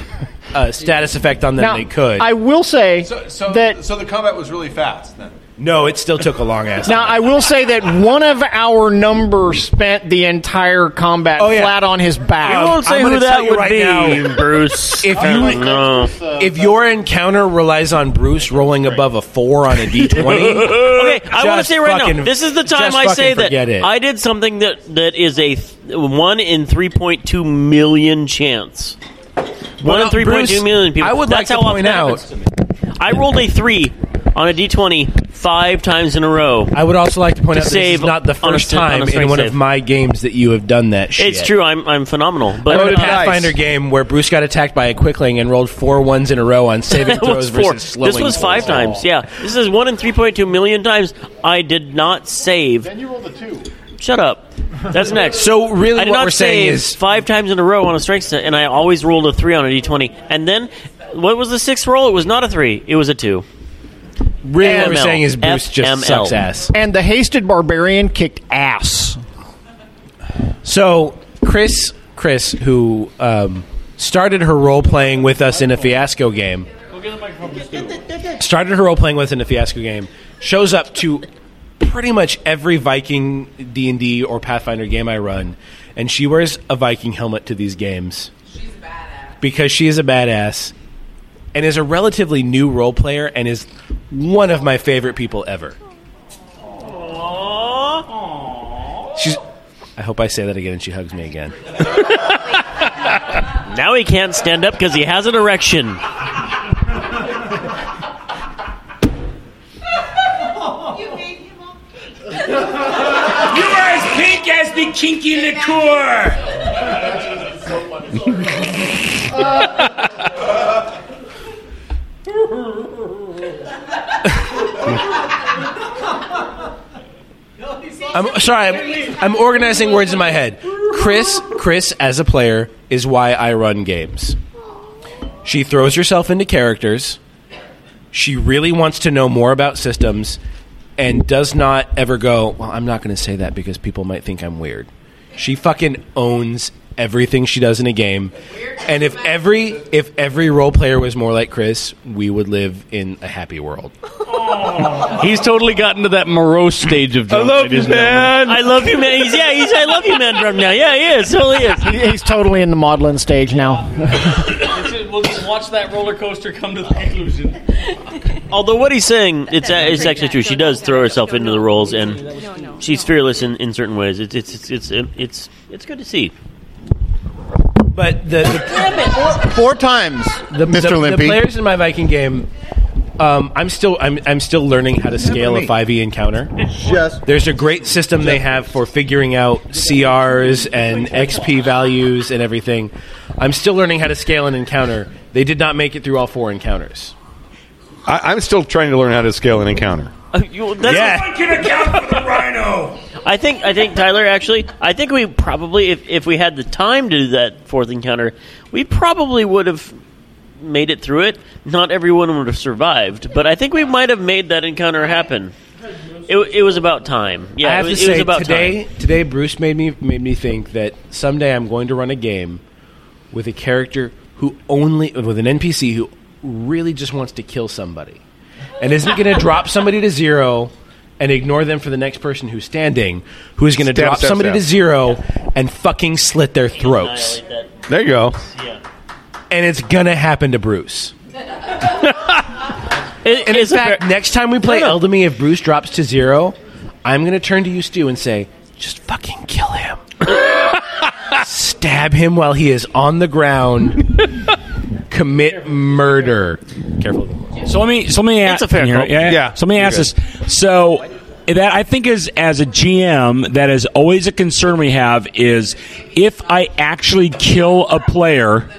uh, status effect on them Now, they could. I will say So, that so the combat was really fast then. No, it still took a long ass. Now, I will say that one of our numbers spent the entire combat Oh, yeah. flat on his back. I won't say I'm gonna who that tell you would right be, now, Bruce. if I you- don't know. if your encounter relies on Bruce rolling above a four on a d20, okay, I want to just say right now, this is the time just I say fucking that forget it. I did something that that is a th- one in three point two million chance. One Well, in three point two million people. I would That's like to how point it out- happens to me. I rolled a three on a d twenty five times in a row. I would also like to point To out that this is not the on a first st- on a time in strength one save. of my games that you have done that shit. It's true. I'm I'm phenomenal. But I wrote a uh, Pathfinder game where Bruce got attacked by a quickling and rolled four ones in a row on saving that was throws four. versus slowing. This was five times. Yeah, this is one in three point two million times. I did not save. Then you rolled a two. Shut up. That's next. So really I did what not we're saying save is- five times in a row on a strength set, and I always rolled a three on a d twenty. And then, what was the sixth roll? It was not a three. It was a two. Really, what we're FML. saying is Bruce just FML. sucks ass. And the hasted barbarian kicked ass. So Chris, Chris, who um, started her role playing with us in a fiasco game, started her role playing with us in a fiasco game, shows up to pretty much every Viking D and D or Pathfinder game I run, and she wears a Viking helmet to these games. Because she is a badass, and is a relatively new role player, and is one of my favorite people ever. She's. I hope I say that again, and she hugs me again. Now he can't stand up because he has an erection. You are as pink as the kinky liqueur. I'm sorry. I'm, I'm organizing words in my head. Chris, Chris, as a player, is why I run games. She throws herself into characters. She really wants to know more about systems, and does not ever go. Well, I'm not going to say that because people might think I'm weird. She fucking owns everything she does in a game, and if every if every role player was more like Chris, we would live in a happy world. He's totally gotten to that morose stage of drunk. love you, man. I love you, man. He's, yeah, he's I love you, man. From now, yeah, he is. Totally is. He- He's totally in the maudlin stage now. we'll just watch that roller coaster come to the conclusion. Although what he's saying, it's uh, it's actually true. She does throw herself into the roles, and she's fearless in, in certain ways. It's it's it's it's it's, it's good to see. But the, the Four times, the, Mr. the, the players in my Viking game, um, I'm still I'm, I'm still learning how to scale a me. 5e encounter. Just There's a great system they have for figuring out CRs and XP values and everything. I'm still learning how to scale an encounter. They did not make it through all four encounters. I, I'm still trying to learn how to scale an encounter. Uh, you- that's Yeah. I can account for the rhino. I think I think Tyler actually I think we probably if, if we had the time to do that fourth encounter, we probably would have made it through it. Not everyone would have survived, but I think we might have made that encounter happen. It, it was about time. Yeah, I have it, was, to it was about today time. today Bruce made me made me think that someday I'm going to run a game with a character who only with an NPC who really just wants to kill somebody and isn't going to drop somebody to zero and ignore them for the next person who's standing who is going to Stab, drop stab, somebody stab. to zero and fucking slit their throats There you go. and it's going to happen to Bruce It- and in fact fair- next time we play No, no. Eldamy if Bruce drops to zero I'm going to turn to you Stu and say just fucking kill him stab him while he is on the ground commit murder careful So let me so let me ask It's a fair here, call. yeah, yeah. Yeah, So let me ask this. So that I think is as a GM that is always a concern we have is if I actually kill a player,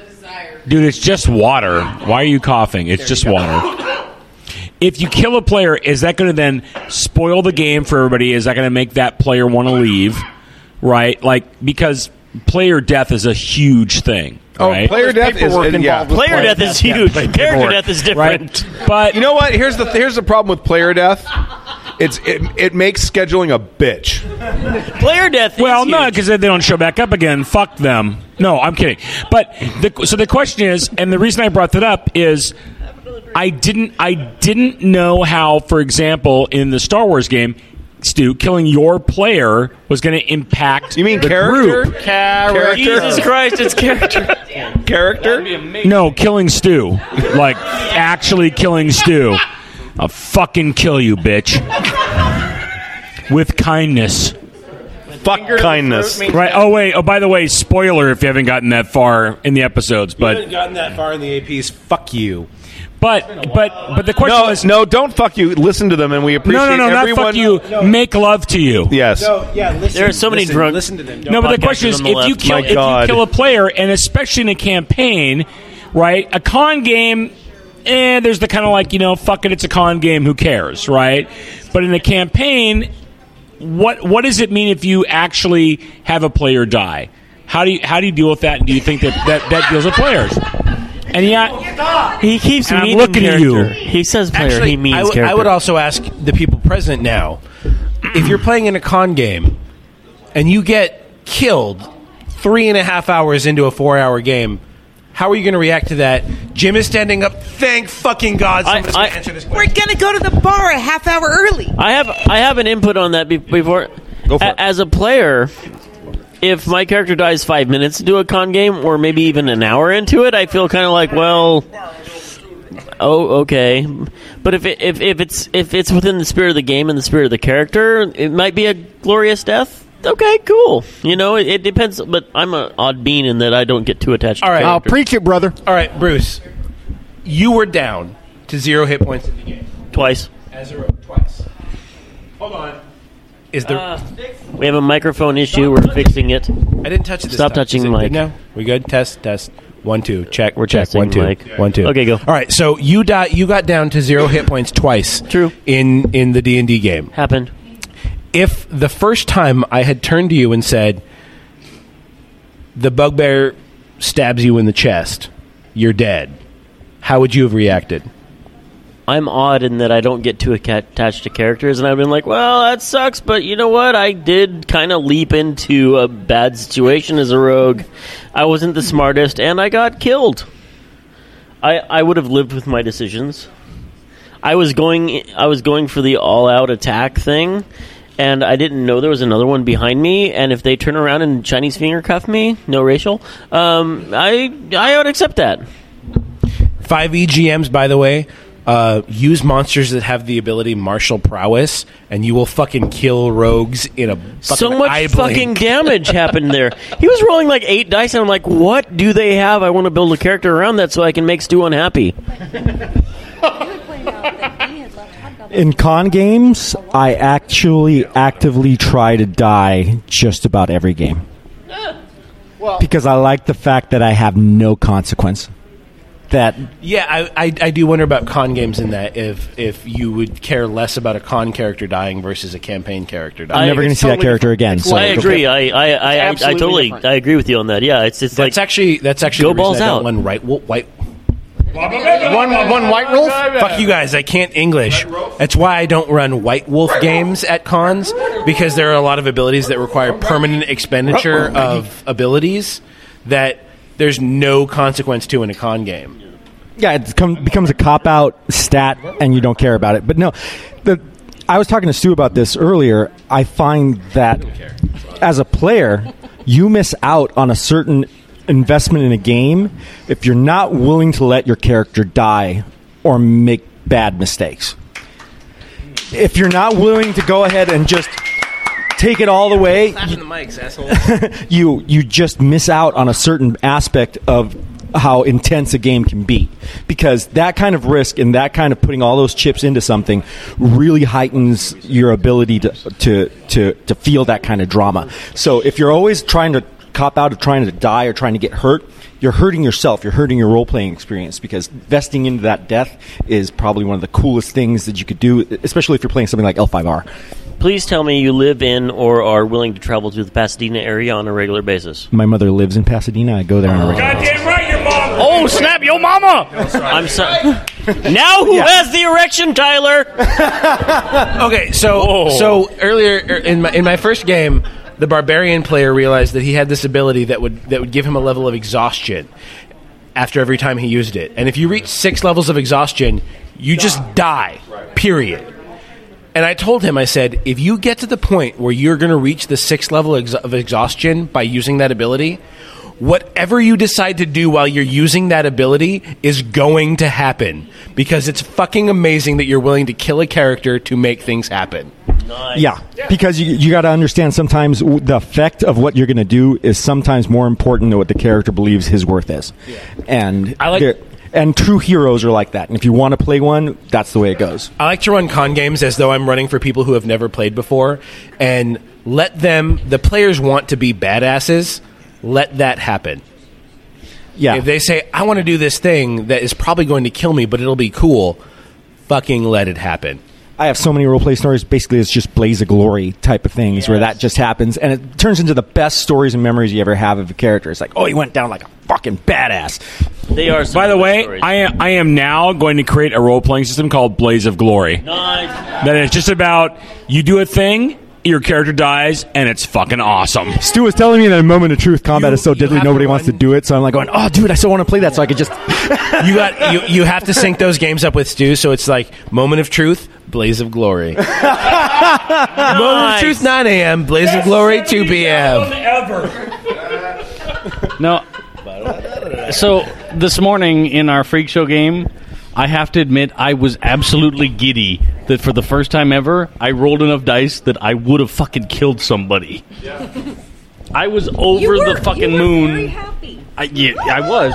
dude, it's just water. Why are you coughing? It's just water. If you kill a player, is that going to then spoil the game for everybody? Is that going to make that player want to leave? Right? Like because player death is a huge thing. Oh, right? player death is yeah. Player death is huge. Character death is different. But you know what? Here's the here's the problem with player death. It's it, it makes scheduling a bitch. Player death. Well, no, because they don't show back up again. Fuck them. No, I'm kidding. But the, so the question is, and the reason I brought that up is, I didn't I didn't know how, for example, in the Star Wars game. Stu, killing your player was going to impact. You mean the character? Group. Character. Jesus Christ, it's character. character? No, killing Stu. Like actually killing Stu. I'll fucking kill you, bitch. With kindness. Fuck kindness. Right. Oh wait. Oh, by the way, spoiler if you haven't gotten that far in the episodes, but You haven't but gotten that far in the APs. Fuck you. But but but the question No, was no, don't fuck you. Listen to them, and we appreciate no no no everyone. not fuck you. Make love to you. Yes. yeah, listen. There are so many listen, drunk- Listen to them. No, but the question is, Podcasters on the if you kill My if you kill a player, and especially in a campaign, right? A con game, eh? There's the kind of like you know, fuck it, it's a con game. Who cares, right? But in a campaign, what what does it mean if you actually have a player die? How do you how do you deal with that? And do you think that that, that deals with players? And yeah, uh, He keeps And I'm meaning looking at you. He says player. Actually, he means I, w- character. I would also ask the people present now if you're playing in a con game and you get killed three and a half hours into a four hour game. How are you going to react to that? Jim is standing up. Thank fucking God somebody's going to answer this We're gonna go to the bar a half hour early. I have I have an input on that be- before. Go for A- it. As a player, if my character dies five minutes into a con game, or maybe even an hour into it, I feel kind of like, well, oh, okay. But if it, if if it's if it's within the spirit of the game and the spirit of the character, it might be a glorious death. Okay, cool. You know, it, it depends. But I'm an odd bean in that I don't get too attached. All to right. characters. preach it, brother. All right, Bruce. You were down to zero hit points in the game. twice. As a twice. Hold on. Is there? Uh, We have a microphone issue. We're fixing it. I didn't touch it. This Stop time. touching Is the it mic. good now. We good? Test. Test. One two. Check. We're check. testing One two. mic. One two. Okay, go. All right. So you di- You got down to zero hit points twice. True. In in the D and D game. Happened. If the first time I had turned to you and said, "The bugbear stabs you in the chest, you're dead," how would you have reacted? I'm odd in that I don't get too attached to characters, and I've been like, well, that sucks, but you know what? I did kind of leap into a bad situation as a rogue. I wasn't the smartest, and I got killed. I I would have lived with my decisions. I was going I was going for the all out attack thing, and I didn't know there was another one behind me. And if they turn around and Chinese finger cuff me, no racial, um, I I would accept that. Five EGMs, by the way, uh, use monsters that have the ability martial prowess, and you will fucking kill rogues in a fucking so much eye fucking blink. damage happened there. He was rolling like eight dice, and I'm like, what do they have? I want to build a character around that so I can make Stu unhappy. In con games, I actually actively try to die just about every game. because I like the fact that I have no consequence. That Yeah, I, I I do wonder about con games in that if if you would care less about a con character dying versus a campaign character dying. I'm never going to see that character again. So I agree. I I, I, I, I totally different. I agree with you on that. Yeah, it's it's That's like actually that's actually go the balls I out. One right, wo- white. One one white wolf. Fuck you guys! I can't English. That's why I don't run White Wolf games at cons because there are a lot of abilities that require permanent expenditure of abilities that there's no consequence to in a con game. yeah, it come, becomes a cop out stat, and you don't care about it. But no, the I was talking to Stu about this earlier. I find that as a player, you miss out on a certain investment in a game if you're not willing to let your character die or make bad mistakes. If you're not willing to go ahead and just take it all the way, Clapping the mics, asshole. you you just miss out on a certain aspect of how intense a game can be because that kind of risk and that kind of putting all those chips into something really heightens your ability to to to, to feel that kind of drama. So if you're always trying to cop out of trying to die or trying to get hurt, you're hurting yourself. You're hurting your role playing experience because vesting into that death is probably one of the coolest things that you could do, especially if you're playing something like L5R. Please tell me you live in or are willing to travel to the Pasadena area on a regular basis. My mother lives in Pasadena. I go there on a regular basis. Goddamn right, your mom. Oh, snap, yo mama! I'm sorry. now who has the erection, Tyler? okay, so so earlier er, in my in my first game, the barbarian player realized that he had this ability that would that would give him a level of exhaustion after every time he used it. And if you reach six levels of exhaustion, you just die. Period. And I told him, I said, if you get to the point where you're going to reach the sixth level ex- of exhaustion by using that ability, whatever you decide to do while you're using that ability is going to happen because it's fucking amazing that you're willing to kill a character to make things happen. Yeah, because you, you got to understand sometimes the effect of what you're going to do is sometimes more important than what the character believes his worth is. Yeah. And I like- there- and true heroes are like that. And if you want to play one, that's the way it goes. I like to run con games as though I'm running for people who have never played before and let them, the players want to be badasses, let that happen. Yeah. If they say, I want to do this thing that is probably going to kill me, but it'll be cool, fucking let it happen. I have so many roleplay stories. Basically, it's just blaze of glory type of things where that just happens, and it turns into the best stories and memories you ever have of a character. It's like, oh, he went down like a fucking badass. They are. By the way, I am, I am now going to create a role playing system called Blaze of Glory. Nice. That is just about you do a thing, your character dies, and it's fucking awesome. Stu was telling me that in moment of truth, combat is so deadly, nobody wants to do it. So I'm like going, oh, dude, I still want to play that, so I could just. you got you, you have to sync those games up with Stu, so it's like moment of truth, blaze of glory. Moment of truth, 9 a.m. Blaze of glory, 2 p.m. Ever. No. So this morning in our freak show game, I have to admit I was absolutely giddy that for the first time ever I rolled enough dice that I would have fucking killed somebody. I was over the fucking moon. I, yeah, I was.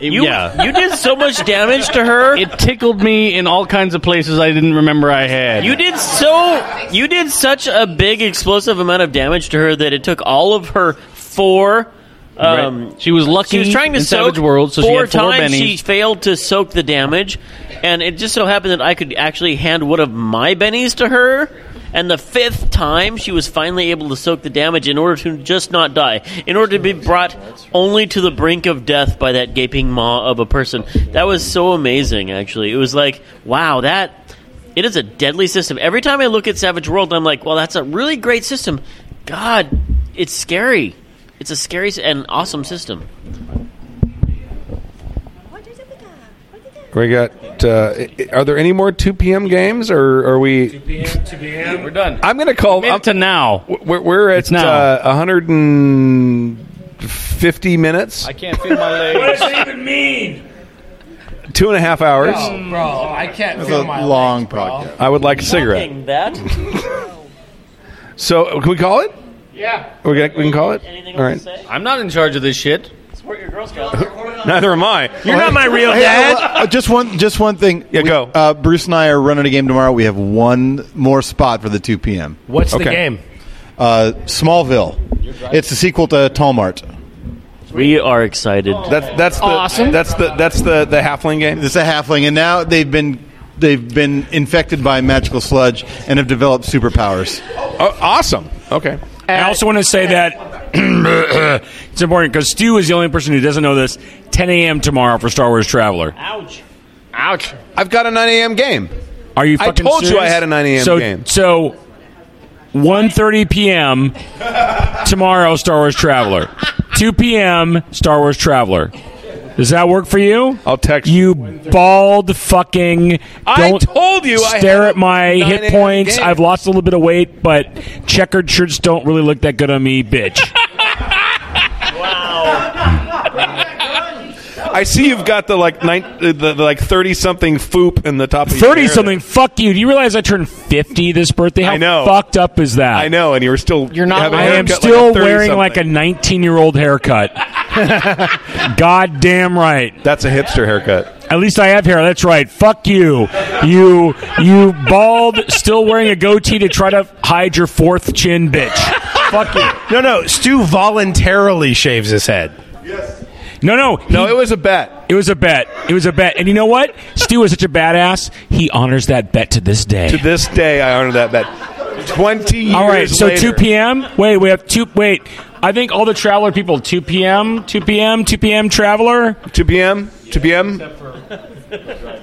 It- You, yeah. you did so much damage to her. It tickled me in all kinds of places I didn't remember I had. You did so. You did such a big explosive amount of damage to her that it took all of her four. Um. She was lucky She was trying to in soak Savage World, so she four had four times. bennies. She failed to soak the damage, and it just so happened that I could actually hand one of my bennies to her. And the fifth time, she was finally able to soak the damage in order to just not die, in order to be brought only to the brink of death by that gaping maw of a person. That was so amazing. Actually, it was like, wow, that it is a deadly system. Every time I look at Savage World, I'm like, well, that's a really great system. God, it's scary. It's a scary and awesome system. We got. Uh, are there any more 2 p.m. games, or are we? Two p.m. We're done. I'm going to call. Mid to now. We're, we're at It's now. Uh, 150 minutes, I can't feel my legs. What does that even mean? two and a half hours. bro, I can't It's a long podcast. I would like a cigarette. That. So, can we call it? Yeah. We can, we can call it. Anything All else right. to say? I'm not in charge of this shit. Support your Girl Scouts. Neither am I. You're not my real Hey, dad. uh, uh, just one, just one thing. Yeah, We- go. Uh, Bruce and I are running a game tomorrow. We have one more spot for the 2 p.m. What's the Okay. game? Uh, Smallville. It's the sequel to Talmart. We are excited. That's that's the Awesome. that's the that's the the halfling game. It's a halfling, and now they've been they've been infected by magical sludge and have developed superpowers. Oh, awesome. Okay. I uh, also want to say that it's important because Stu is the only person who doesn't know this. 10 a.m. tomorrow for Star Wars Traveller. Ouch. Ouch. I've got a 9 a.m. game. Are you I fucking told you? I had a 9 a.m. so, game. So, 1.30 p.m. tomorrow, Star Wars Traveller. 2 p.m. Star Wars Traveller. Does that work for you? I'll text you. You bald fucking. I Don't told you I Stare had at my hit points. game. I've lost a little bit of weight, but checkered shirts don't really look that good on me, bitch. I see you've got the like nine, the, the, the like 30 something foop in the top of your Thirty hair something. Fuck you. Do you realize I turned fifty this birthday? How I know. fucked up is that? I know, and you were still. You're not have a I am still like a 30 wearing like a 19 year old haircut. God damn right. That's a hipster haircut. At least I have hair. That's right. Fuck you. You you bald, still wearing a goatee to try to hide your fourth chin, bitch. Fuck you. No, no. Stu voluntarily shaves his head. No, no, no. It was a bet. It was a bet. It was a bet. And you know what? Stu is such a badass. He honors that bet to this day. To this day, I honor that bet. Twenty years. All right, so later. 2 p.m. Wait, we have two. Wait, I think all the traveler people. 2 p.m. 2 p.m. 2 p.m. Traveler. 2 p.m. 2 p.m.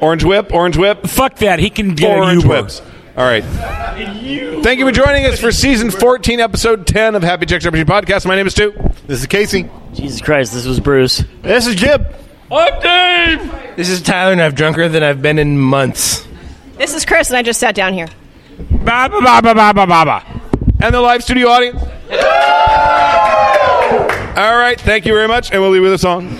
Orange whip. Orange whip. Fuck that. He can get Four an orange Uber. whips. All right. Thank you for joining us for season 14, episode 10 of Happy Jacks RPG Podcast. My name is Stu. This is Casey. Jesus Christ, this was Bruce. This is Jib. I'm Dave. This is Tyler, and I've drunker than I've been in months. This is Chris, and I just sat down here. Ba ba ba ba ba ba ba ba. And the live studio audience. All right. Thank you very much. And we'll leave with a song.